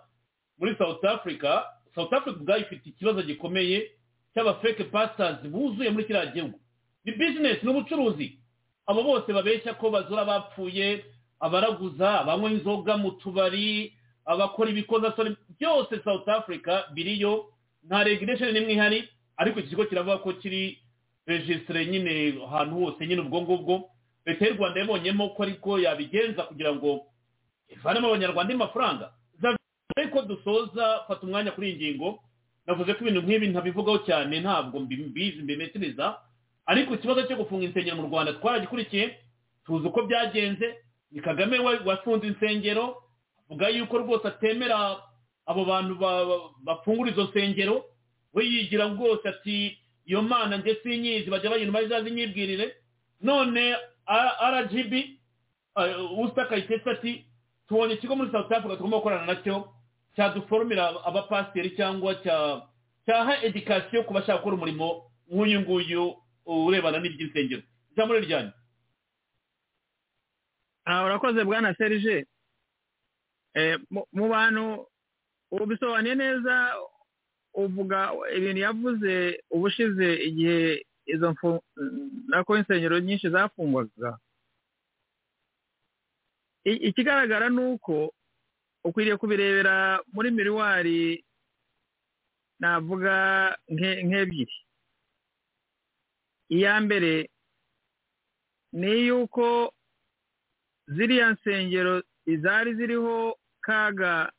muri south africa south africa ubwayo ifite ikibazo gikomeye cy'abafeke pasitazi buzuye muri kiriya gihugu. Ni bizinesi ni ubucuruzi. Abo bose babeshya ko bazura bapfuye abaraguza abanywa inzoga mu tubari abakora ibikozasoni byose south africa biriyo. Nta regulation n'imwe ihari ariko iki kigo kiravuga ko kiri regisitire nyine ahantu hose nyine ubwo ngubwo. Leta y'u rwanda yabonyemo ko ariko yabigenza kugira ngo ivanemo abanyarwanda amafaranga ariko dusoza fata umwanya kuri iyi ngingo navuze ko ibintu nk'ibi ntabivugaho cyane ntabwo mbizi mbimetiriza ariko ikibazo cyo gufunga insengero mu rwanda twaragikurikiye tuzi uko byagenze ni kagame wafunze insengero avuga yuko rwose atemera abo bantu bafungura izo nsengero we yigira rwose ati iyo mana njye sinyizi bajya bayinuma izazi nyibwirire none rgb usita kayitesi ati tubonye ikigo muri south africa tugomba gukorana na cyo cyaduforomera abapasiteri cyangwa cyaha edikasiyo ku bashaka gukora umurimo nk'uyu nguyu urebana n'iby'insengero. Ijambo ryanyu urakoze bwana serije mu bantu ubisobanuye neza uvuga ibintu yavuze ubushize igihe izo nako insengero nyinshi zafungwaga. Ikigaragara ni uko ukwiriye kubirebera muri miriwari navuga nk'ebyiri iya mbere ni iy'uko ziriya nsengero izari ziriho kaga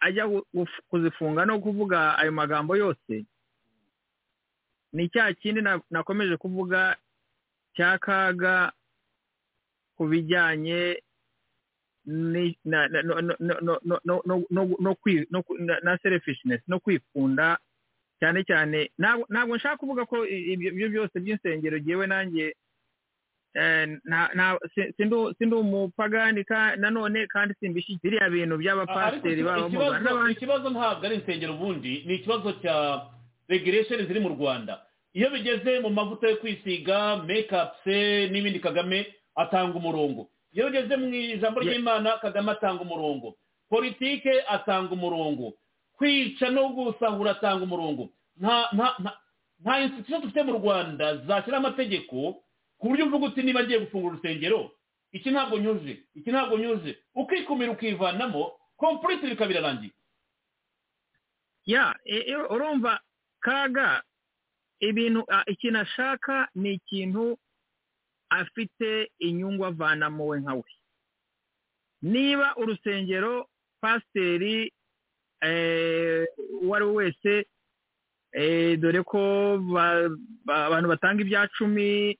ajya kuzifunga no kuvuga ayo magambo yose ni cya kindi nakomeje kuvuga cya kaga ku bijyanye na selfishness no kwikunda. Cyane cyane ntabwo nshaka kuvuga ko ibyo byose by'insengero ngewe nanjye sindi umupagani nanone kandi simbishyize biriya bintu by'abapasiteri baba rwanda. Ikibazo ntabwo ari insengero ubundi ni ikibazo cya regulation ziri mu rwanda. Iyo bigeze mu mavuta yo kwisiga mekapusi n'ibindi kagame atanga umurongo iyo ugeze mu ijambo ry'imana kagame atanga umurongo. Politike atanga umurongo. Kwica no gusahura atanga umurongo. Nta institution dufite mu rwanda zashyira amategeko ku buryo uvuga uti niba ngiye gufungura urusengero iki ntabwo nyuje iki ntabwo nyuje. Ukikumira ukivanamo kompuriti bikaba birarangiye. Ya urumva kaga ibintu ikintu ashaka ni ikintu afite inyungu avanamo we nka we. Niba urusengero pasiteri uwo ari we wese dore ko abantu batanga ibya cumi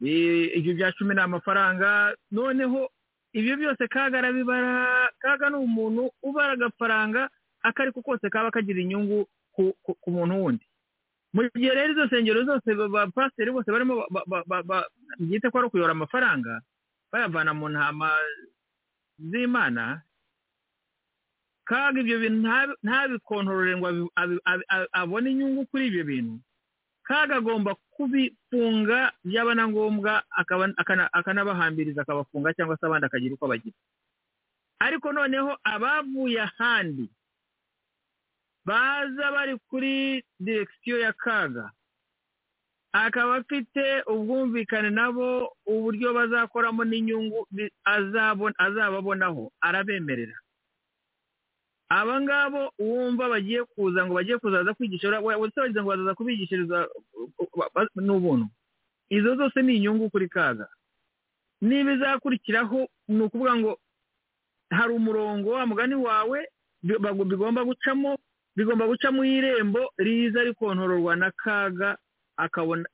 ibyo bya cumi ni amafaranga noneho ibyo byose kaga ni umuntu ubara agafaranga ako ariko kose kaba kagira inyungu ku muntu wundi. Mu gihe rero izo nsengero zose pasiteri bose barimo byita ko ari ukuyora amafaranga bayavana mu ntama z'imana kaga ibyo bintu ntabikontorore ngo abone inyungu kuri ibyo bintu. Kaga agomba kubifunga byaba na ngombwa akanabahambiriza akabafunga cyangwa se abandi akagira uko bagira ariko noneho abavuye ahandi baza bari kuri direkisiyo ya kaga. Akaba afite ubwumvikane nabo uburyo bazakoramo n'inyungu azababonaho arabemerera. Aba ngabo wumva bagiye kuza ngo bagiye kuzaza kwigisha wagize ngo bazaza kubigishiriza n'ubuntu. Izo zose ni inyungu kuri kaga. Niba izakurikiraho ni ukuvuga ngo hari umurongo wa mugani wawe bigomba gucamo bigomba guca mu irembo riza rikontororwa na kaga akabona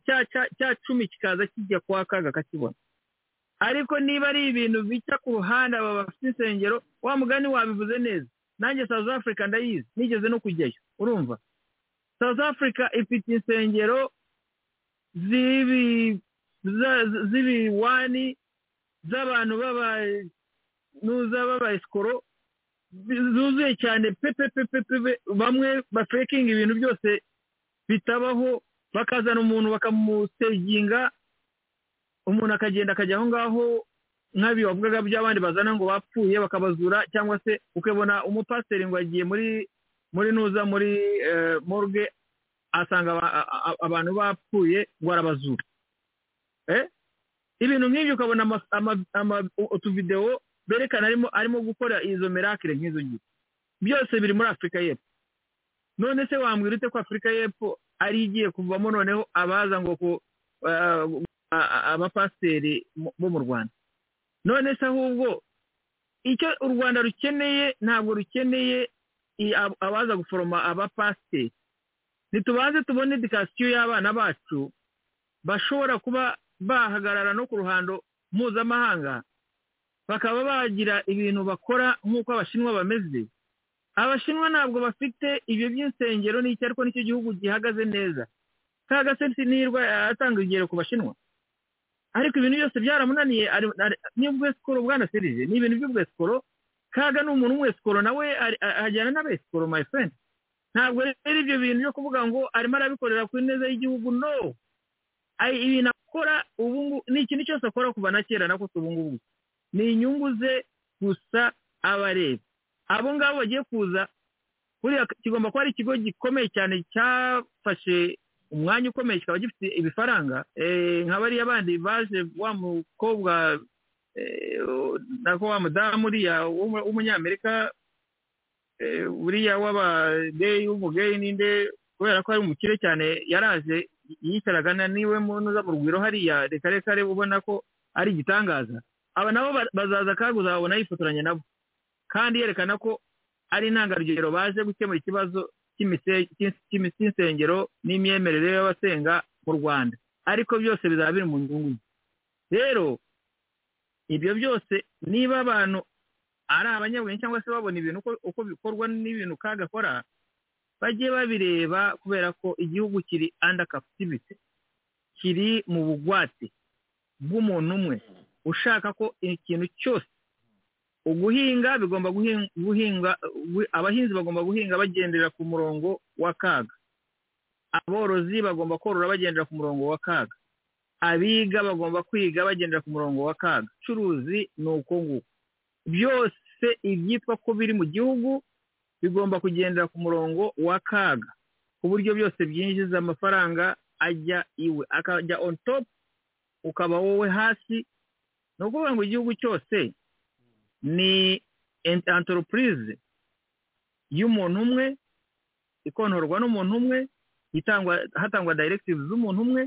cya cumi kikaza kijya kwa kaga akakibona ariko niba ari ibintu bica ku ruhande aba bafite insengero wa mugani wabivuze neza. Nanjye south africa ndayizi nigeze no kujyayo urumva? South africa ifite insengero z'ibiwani z'abantu baba nuza baba esikoro zuzuye cyane pepe pepe pepe bamwe bafekinga ibintu byose bitabaho bakazana umuntu bakamuseginga umuntu akagenda akajya aho ngaho nk'abi bavugaga by'abandi bazana ngo bapfuye bakabazura cyangwa se ukabona umupasiteri ngo yagiye muri muri nuza muri eh, morgue asanga abantu bapfuye ngo arabazura. Eh? Ibintu nk'ibyo ukabona utuvidewo berekana arimo arimo gukora izo mirakire nk'izo ngizo byose biri muri afurika y'epfo. None se wambwira ute ko afurika y'epfo ari igiye kuvamo noneho abaza ngo ku eh, abapasiteri bo mu rwanda? None se ahubwo icyo u rwanda rukeneye ntabwo rukeneye abaza guforoma abapasiteri. Ntitubanze tubone edikasiyo y'abana bacu bashobora kuba bahagarara no ku ruhando mpuzamahanga bakaba bagira ibintu bakora nk'uko abashinwa bameze. Abashinwa ntabwo bafite ibyo by'insengero n'icyo ariko ni cyo gihugu gihagaze neza. Kaga se nirwa atanga urugero ku bashinwa. Ariko ibintu byose byaramunaniye n'ubwesikoro bwana serije ni ibintu by'ubwesikoro kaga ni umuntu w'umwesikoro nawe ajyana n'abesikoro my friend. Ntabwo rero ibyo bintu byo kuvuga ngo arimo arabikorera ku neza y'igihugu no. Ibintu akora ubu ngubu ni ikintu cyose akora kuva na kera nako si ubu ngubu. Ni inyungu ze gusa aba areba abo ngabo bagiye kuza buriya kigomba kuba ari ikigo gikomeye cyane cyafashe umwanya ukomeye kikaba gifite ibifaranga. Eh, nka bariya bandi baje wa mukobwa eh, nako wa mudamu uriya w'umu- w'umunyamerika eh, uriya w'abageyi w'umugeyi ninde kubera ko ari umukire cyane yaraje yicaraga na ni we munuza mu rugwiro hariya reka reka reba ubona ko ari igitangaza. Aba nabo ba- bazaza kandi uzabona yifotoranya nabo. Kandi yerekana ko ari intangarugero baje gukemura ikibazo cy'insengero n'imyemerere y'abasenga mu rwanda. Ariko byose bizaba biri mu nyungu rero ibyo byose niba abantu ari abanyabwenge cyangwa se babona ibintu uko, bikorwa n'ibintu kagakora bajye babireba kubera ko igihugu kiri captivity kiri mu bugwate bw'umuntu umwe. Ushaka ko ikintu cyose uguhinga bigomba guhin- guhinga gu- abahinzi bagomba guhinga bagendera ku murongo wa kaga. Aborozi bagomba korora bagendera ku murongo wa kaga. Abiga bagomba kwiga bagendera ku murongo wa kaga. Ubucuruzi ni uko nguko. Byose ibyitwa ko biri mu gihugu bigomba kugendera ku murongo wa kaga. Ku buryo byose byinjiza amafaranga ajya iwe. Akajya on top ukaba wowe hasi ni ukuvuga ngo igihugu cyose ni enteropurize y'umuntu umwe ikontorwa n'umuntu umwe itangwa hatangwa directives z'umuntu umwe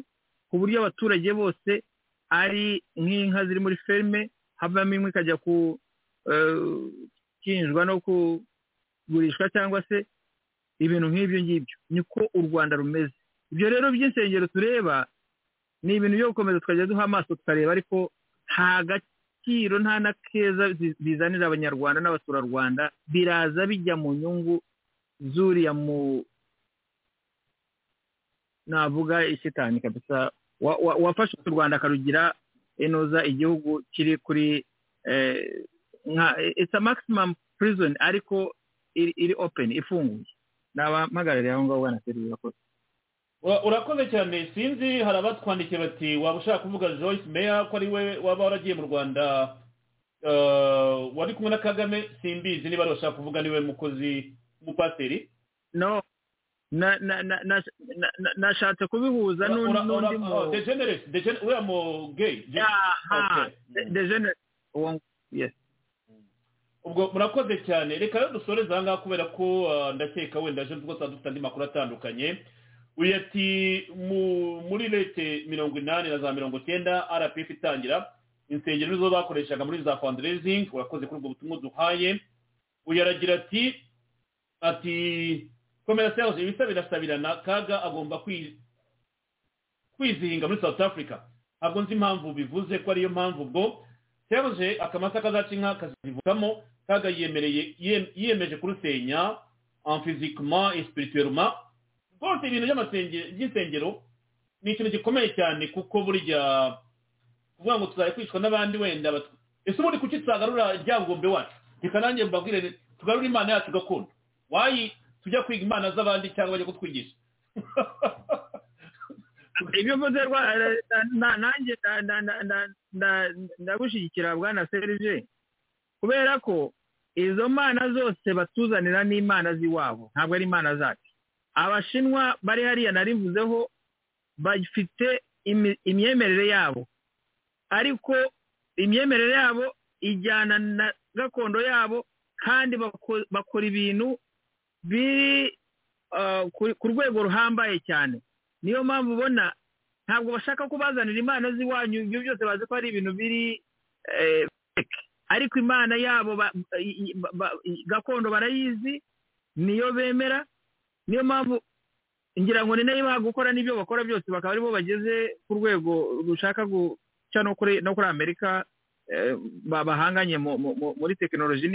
ku buryo abaturage bose ari nk'inka ziri muri ferme havamo imwe ikajya ku eh, kinjwa no kugurishwa cyangwa se ibintu nk'ibyo ngibyo. Niko u rwanda rumeze. Ibyo rero by'insengero tureba ni ibintu byo gukomeza tukajya duha amaso tukareba ariko nta gaciro nta na keza bizanira abanyarwanda n'abaturarwanda biraza bijya mu nyungu zuriya mu navuga ishitani kabisa wa- wa- wafashe u rwanda akarugira inoza igihugu kiri kuri eh, nka it's a maximum prison ariko iri iri open ifunguye. Nabampagarariye aho ngaho bwana serivisi urakoze Ura- urakoze cyane sinzi hari abatwandikiye bati waba ushaka kuvuga joyce meya ko ari we waba waragiye mu rwanda? Eh, wari kumwe na kagame simbizi niba ari bashaka kuvuga ni we mukozi umupasiteri. No. Na na na na na- na- nashatse kubihuza n'undi Ura- ura- n'undi oh, mu degenerate degen- uriya mu gay. Aha Okay. dejene uwo yes. Ubwo murakoze cyane. Reka rero dusoreze aha ngaha kubera ko ah, ndakeka wenda ejo rwose dufite andi makuru atandukanye. Uyu ati mu- muri lete mirongo inani na za mirongo cyenda rpf itangira. Insengero nizo bakoreshaga muri za fundraising urakoze kuri ubwo butumwa duhaye. Uyu aragira ati ati komera sales ibisa birasabirana kaga agomba kwi- kwizihinga muri south africa. Ntabwo nzi impamvu bivuze ko ariyo mpamvu ubwo. Serge akamasa kazaca inka kazivukamo kaga yiyemeje kurusenya en physiquement et spirituellement. Rwose ibintu by'insengero ni ikintu gikomeye cyane kuko burya kuvuga ngo tuzajya kwicwa n'abandi wenda ese ubundi kuki tutagarura ryabugombe wacu? Reka nanjye mbabwire tugarure imana yacu gakondo. Wayi tujya kwiga imana z'abandi cyangwa bajya kutwigisha. Ibyo mvuze nanjye ndagushyigikira bwana serije kubera ko izo mana zose batuzanira ni imana z'iwabo ntabwo ari imana zacu. Abashinwa bari hariya narivuzeho bafite imyemerere yabo. Ariko imyemerere yabo ijyana na gakondo yabo kandi bakora ibintu biri ku rwego ruhambaye cyane. Niyo mpamvu ubona ntabwo bashaka kubazanira imana z'iwanyu ibyo byose bazi ko ari ibintu biri ariko imana yabo gakondo barayizi niyo bemera niyo mpamvu ngira ngo ni na yo ibaha gukora n'ibyo bakora byose bakaba ari bo bageze ku rwego rushaka guca no kuri amerika bahanganye muri tekinoloji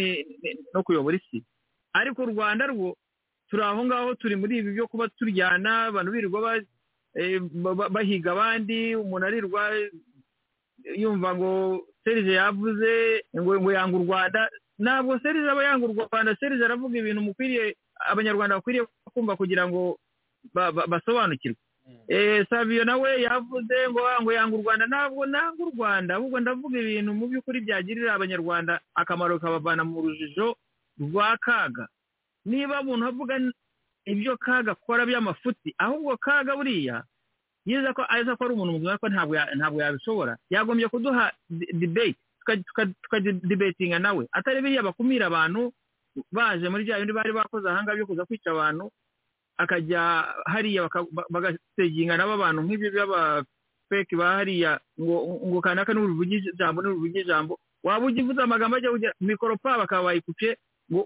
no kuyobora isi. Ariko u rwanda rwo turi aho ngaho turi muri ibi byo kuba turyana abantu birirwa bahiga abandi umuntu arirwa yumva ngo serije yavuze ngo yanga u rwanda. Ntabwo serije aba yanga u rwanda serije aravuga ibintu mukwiriye abanyarwanda bakwiriye kumva kugira ngo basobanukirwe. Sabiyo nawe yavuze ngo ngo yanga u rwanda. Ntabwo nanga u rwanda ahubwo ndavuga ibintu mu by'ukuri byagirira abanyarwanda akamaro kabavana mu rujijo rwa kaga. Niba umuntu avuga ibyo kaga akora by'amafuti ahubwo kaga buriya yiza ko aza ko ari umuntu muzima ko ntabwo yabishobora. Yagombye kuduha debate tukadibetinga nawe. Atari biriya bakumira abantu baje muri bya bindi bari bakoze ahanga byo kuza kwica abantu akajya hariya bagaseginga nabo abantu nk'ibyo by'abafeki ba hariya ngo ngo kanaka n'uruvuga ijambo n'uruvuga ijambo waba ujya uvuze amagambo ajya kujya mikoropa bakaba bayikupye ngo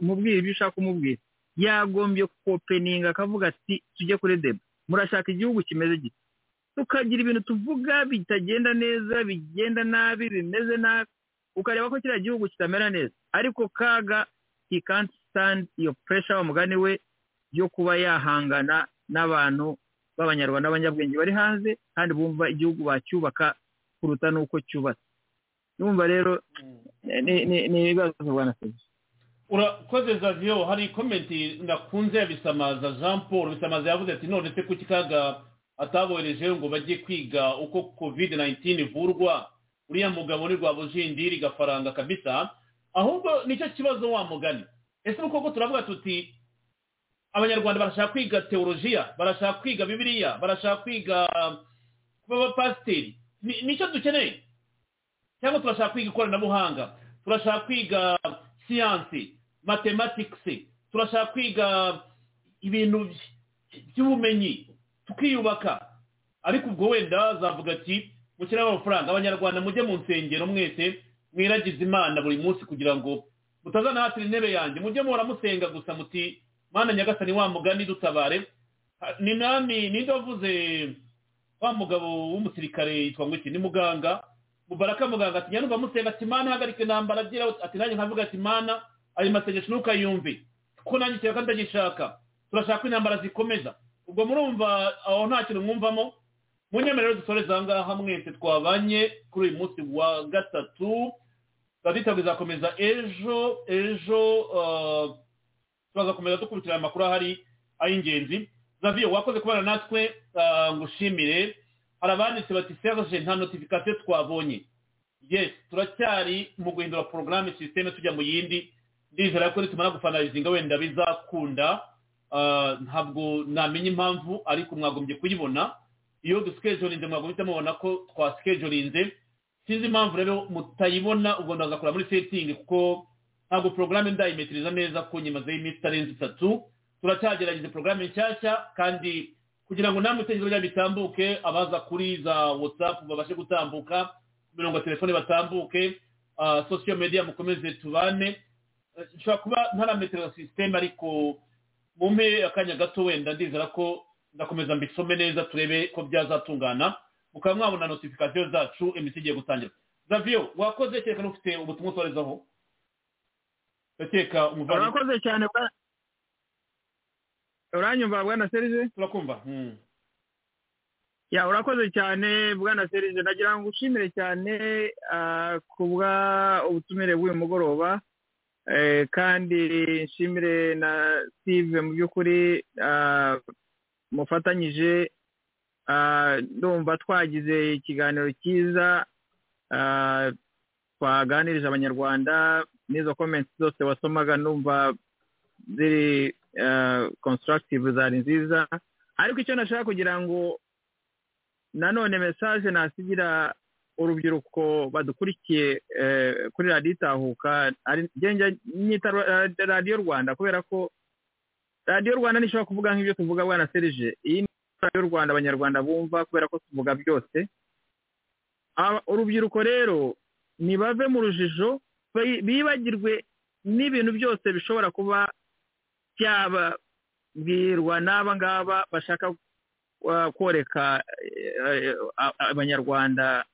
umubwire ibyo ushaka umubwira yagombye kopeninga akavuga ati tujye kuri deba murashaka igihugu kimeze gito tukagira ibintu tuvuga bitagenda neza bigenda nabi bimeze nabi. Ukareba ko kiriya gihugu kitamera neza. Ariko kaga he can't stand iyo pressure umugani we yo kuba yahangana n'abantu b'abanyarwanda b'abanyabwenge. Bari hanze kandi bumva igihugu bacyubaka kuruta n'uko cyubatse. Numva rero ni ibibazo rwanda urakoze zaviyo hari komenti nakunze ya bisamaza jean paul bisamaza yavuze ati none se kuki kaga atabohereje ngo bajye kwiga uko covid 19 ivurwa uriya mugabo ni rwabujindiri gafaranga kabisa ahubwo ni cyo kibazo wa mugani. Ese koko turavuga tuti abanyarwanda barashaka kwiga teolojiya barashaka kwiga bibiliya barashaka kwiga kuba abapasiteri ni cyo dukeneye? Cyangwa turashaka kwiga ikoranabuhanga turashaka kwiga siyansi matematikisi turashaka kwiga ibintu by'ubumenyi tukiyubaka. Ariko ubwo wenda zavuga ati mushyiraho amafaranga abanyarwanda mujye mu nsengero mwese mwiragize imana buri munsi kugira ngo mutazanahatira intebe yanjye. Mujye muhora musenga gusa muti mwana nyagasani wa mugani dutabare. Ni nani ninde wavuze wa mugabo w'umusirikare yitwa ngo iki ni muganga. Mubaraka muganga ati nyanumva musenga ati mana hagarika intambara. Agira ati nanjye nkavuga ati mana ayo masengesho ntukayumve. Kuko nanjye kiraka ndagishaka turashaka ko intambara zikomeza. Ubwo murumva aho nta kintu mwumvamo. Mu nyemerero dusoreza aha ngaha mwese twabanye kuri uyu munsi wa gatatu gahunda izakomeza ejo ejo tuzakomeza dukurikirana amakuru ahari ay'ingenzi. Zaviyo wakoze kubana natwe ngushimire. Hari abanditse bati serge nta notifikasiyo twabonye. Yes turacyari mu guhindura porogaramu sisiteme tujya mu yindi. Ndizera ko nitumara gufanarizinga wenda bizakunda ntabwo namenya impamvu ariko mwagombye kuyibona. Iyo dusikejorinze mwagombye mubona ko twasikejorinze sinzi impamvu rero mutayibona ubwo ndagakora muri setingi kuko ntabwo porogaramu ndayimetiriza neza ko nyimazeho iminsi itarenze itatu. Turacyagerageza porogaramu nshyashya kandi kugira ngo namwe itegerezo rya bitambuke abaza kuri za watsapu babashe gutambuka ku mirongo ya telefone batambuke sosiyo mediya mukomeze tubane. Nshobora kuba ntarametero sisiteme ariko mumpe akanya gato wenda ndizera ko ndakomeza mbisome neza turebe ko byazatungana mukaba mwabona notifikasiyo zacu emisi igiye gutangira. Zaviyo wakoze kereka n'ufite ubutumwa usorezaho? Ndakeka umuvandimwe urakoze cyane uranyumva bwana serije turakumva Mm. ya urakoze cyane bwana serije nagira ngo ushimire cyane ah, ku bwa ubutumire bw'uyu mugoroba. Eh, kandi nshimire na steve mu by'ukuri ah, mufatanyije ah, ndumva twagize ikiganiro cyiza ah, twaganirije abanyarwanda n'izo comments zose wasomaga numva ziri ah, constructive zari nziza. Ariko icyo nashaka kugira ngo nanone message nasigira urubyiruko badukurikiye eh, kuri radiyo itahuka ari njya nyita ra- radiyo rwanda kubera ko radiyo rwanda ntishobora kuvuga nk'ibyo tuvuga bwana serije iyi ni radiyo rwanda abanyarwanda bumva kubera ko tuvuga byose. Aba- urubyiruko rero nibave mu rujijo bi- bibagirwe n'ibintu byose bishobora kuba byababwirwa n'aba ngaba bashaka uh, koreka eh, a- abanyarwanda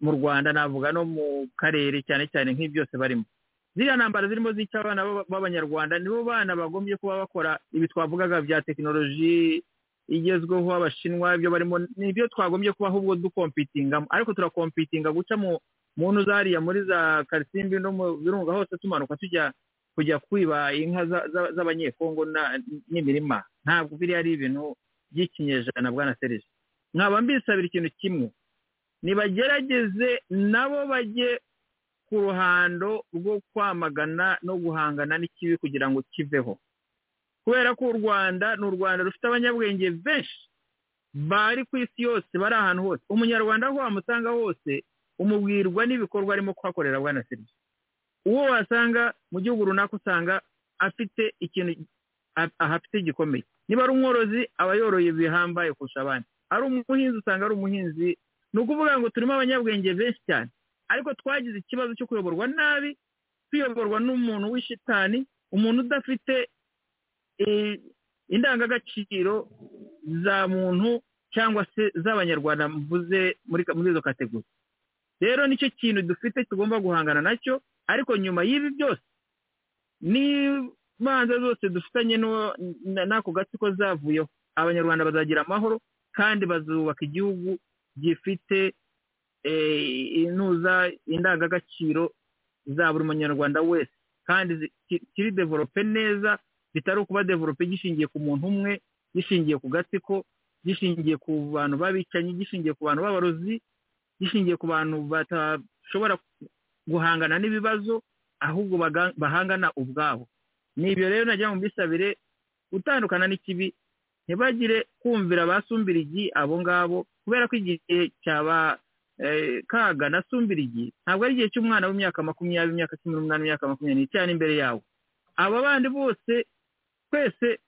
mu rwanda navuga no mu karere cyane cyane nk'ibi byose barimo. Ziriya ntambara zirimo zica abana b'aba- b'abanyarwanda nibo bana bagombye kuba bakora ibi twavugaga bya tekinoloji igezweho abashinwa ibyo barimo ni ibyo twagombye kuba ahubwo dukompitingamo ariko turakompitinga guca mu zariya muri za karisimbi no mu birunga hose tumanuka tujya kujya kwiba inka za- za- z'abanyekongo na- n'imirima. Ntabwo biriya ari ibintu by'ikinyejana bwana serije nkaba mbisabira ikintu kimwe. Nibagerageze nabo bajye ku ruhando rwo kwamagana no guhangana n'ikibi kugira ngo kiveho. Kubera ko u rwanda ni u rwanda rufite abanyabwenge benshi bari ku isi yose bari ahantu hose. Umunyarwanda aho wamusanga hose umubwirwa n'ibikorwa arimo kuhakorera bwana serivisi uwo wasanga mu gihugu runaka usanga afite ikintu ahafite gikomeye niba ari umworozi aba yoroye bihambaye kurusha abandi. Ari umuhinzi usanga ari umuhinzi. Ni ukuvuga ngo turimo abanyabwenge benshi cyane. Ariko twagize ikibazo cyo kuyoborwa nabi tuyoborwa n'umuntu w'ishitani umuntu udafite eh, indangagaciro za muntu cyangwa se z'abanyarwanda mvuze muri izo kategori. Rero ni cyo kintu dufite tugomba guhangana na cyo ariko nyuma y'ibi byose n'imanza zose dufitanye n'ako gatsiko zavuyeho abanyarwanda bazagira amahoro kandi bazubaka igihugu gifite inuza indangagaciro za buri munyarwanda wese. Kandi kiri develope neza bitari ukuba develope gishingiye ku muntu umwe gishingiye ku gatsiko gishingiye ku bantu b'abicanyi gishingiye ku bantu b'abarozi gishingiye ku bantu badashobora guhangana n'ibibazo ahubwo bahangana ubwabo. Ni ibyo rero nagira ngo mbisabire gutandukana n'ikibi ntibagire kumvira abasumbirigi abo ngabo kubera ko igihe cyaba eh, kaga na sumbirigi ntabwo ari igihe cy'umwana w'imyaka makumyabiri imyaka cumi n'umunani imyaka makumyabiri n'itanu imbere yawe. Aba bandi bose twese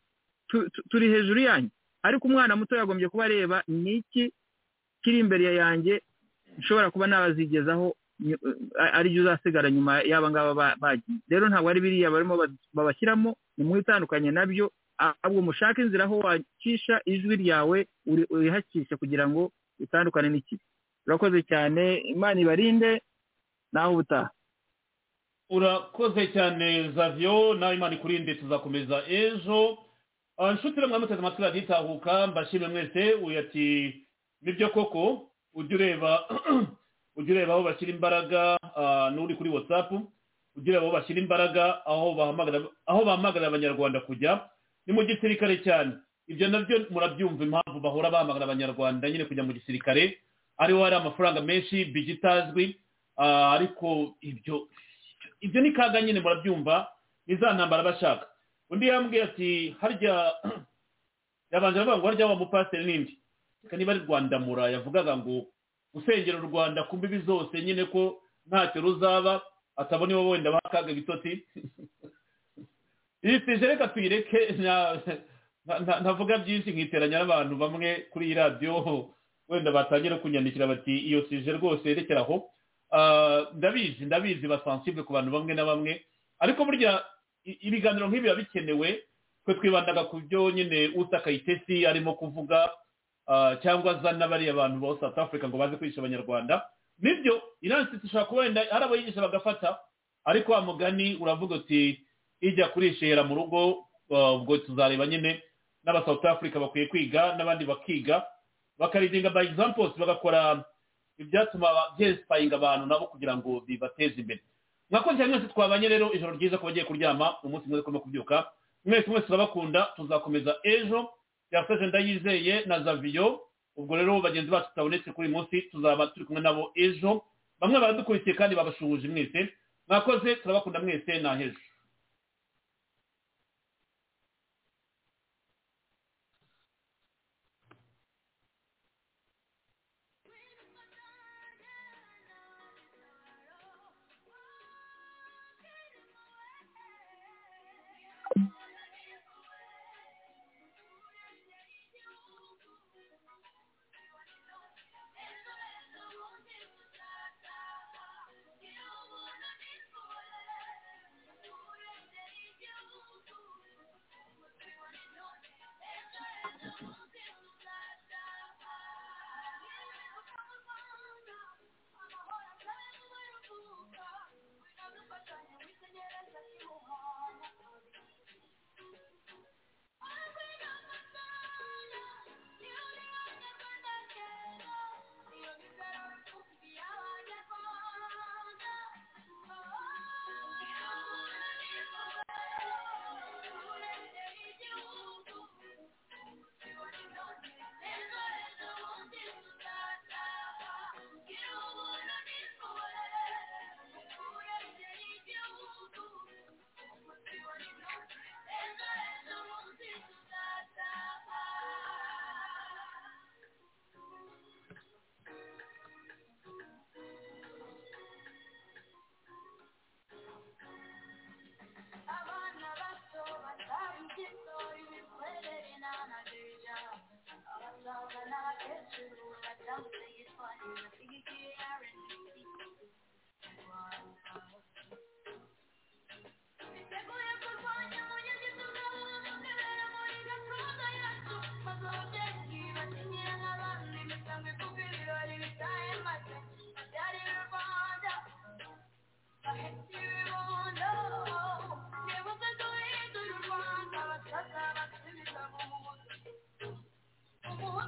tu- tu- turi hejuru yanyu. Ariko umwana muto yagombye kuba areba ni iki kiri imbere yanjye nshobora kuba nabazigezaho nyu- ari byo uzasigara nyuma y'aba ngaba ba- bagiye. Rero ntabwo ari biriya barimo ba- babashyiramo ni mwitandukanye na byo ahubwo mushake inzira aho wacisha ijwi ryawe uri- urihakishe kugira ngo utandukane n'ikibi. Urakoze cyane. Imana ibarinde. Naho ubutaha. Urakoze cyane zavyo nawe imana ikurinde tuzakomeza ejo. Ah, nshuti rero mwamuteze amatwi radiyo itahuka mbashimire mwese. Uyu ati ni byo koko? Ujya ureba ujya ureba aho bashyira imbaraga. Ah, n'uri kuri whatsapp. Ujya ureba aho bashyira imbaraga aho bahamagarira abanyarwanda kujya. Ni mu gisirikare cyane. Ibyo na byo murabyumva impamvu bahora bahamagara abanyarwanda nyine kujya mu gisirikare. Ariho hari amafaranga menshi bigi itazwi ah, ariko ibyo ibyo ni kaga nyine murabyumva ni za ntambara bashaka undi yambwiye ati harya yabanje aravuga ngo harya wa mupasiteri n'indi reka niba ari rwandamura yavugaga ngo usengera u rwanda ku mbibi zose nyine ko ntacyo ruzaba atabona iwe wenda bakaga ibitotsi iyi tije reka tuyireke nta- nta- nta- ntavuga byinshi nkiteranya n'abantu bamwe kuri iyi radiyo wenda batangira kunyandikira bati iyo tije rwose rekera aho. Ah, ndabizi ndabizi basansible ku bantu bamwe na bamwe. Ariko burya ibiganiro nk'ibi biba bikenewe twe twibandaga ku byo nyine uta kayitesi arimo kuvuga cyangwa azana bariya bantu ba south africa ngo baze kwigisha abanyarwanda. Nibyo iransitse ishobora kuba wenda hari abo yigisha bagafata. Ariko wa mugani uravuga uti ijya kurishera mu rugo ubwo tuzareba nyine n'aba south africa bakwiye kwiga n'abandi bakiga. Bakaridinga by examples bagakora ibyatuma byesipayinga abantu nabo kugira ngo bibateze imbere. Mwakoze mwese twabanye rero ijoro ryiza ko bagiye kuryama umunsi mwiza kurimo kubyuka. Mwese mwese turabakunda tuzakomeza ejo. Yakoze ndayizeye na zaviyo ubwo rero bagenzi bacu tutabonetse kuri uyu munsi tuzaba turi kumwe nabo ejo. Bamwe baradukurikiye kandi babashuhuje mwese. Mwakoze turabakunda mwese. Na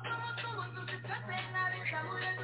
Como tú, tú se la de esa mujer,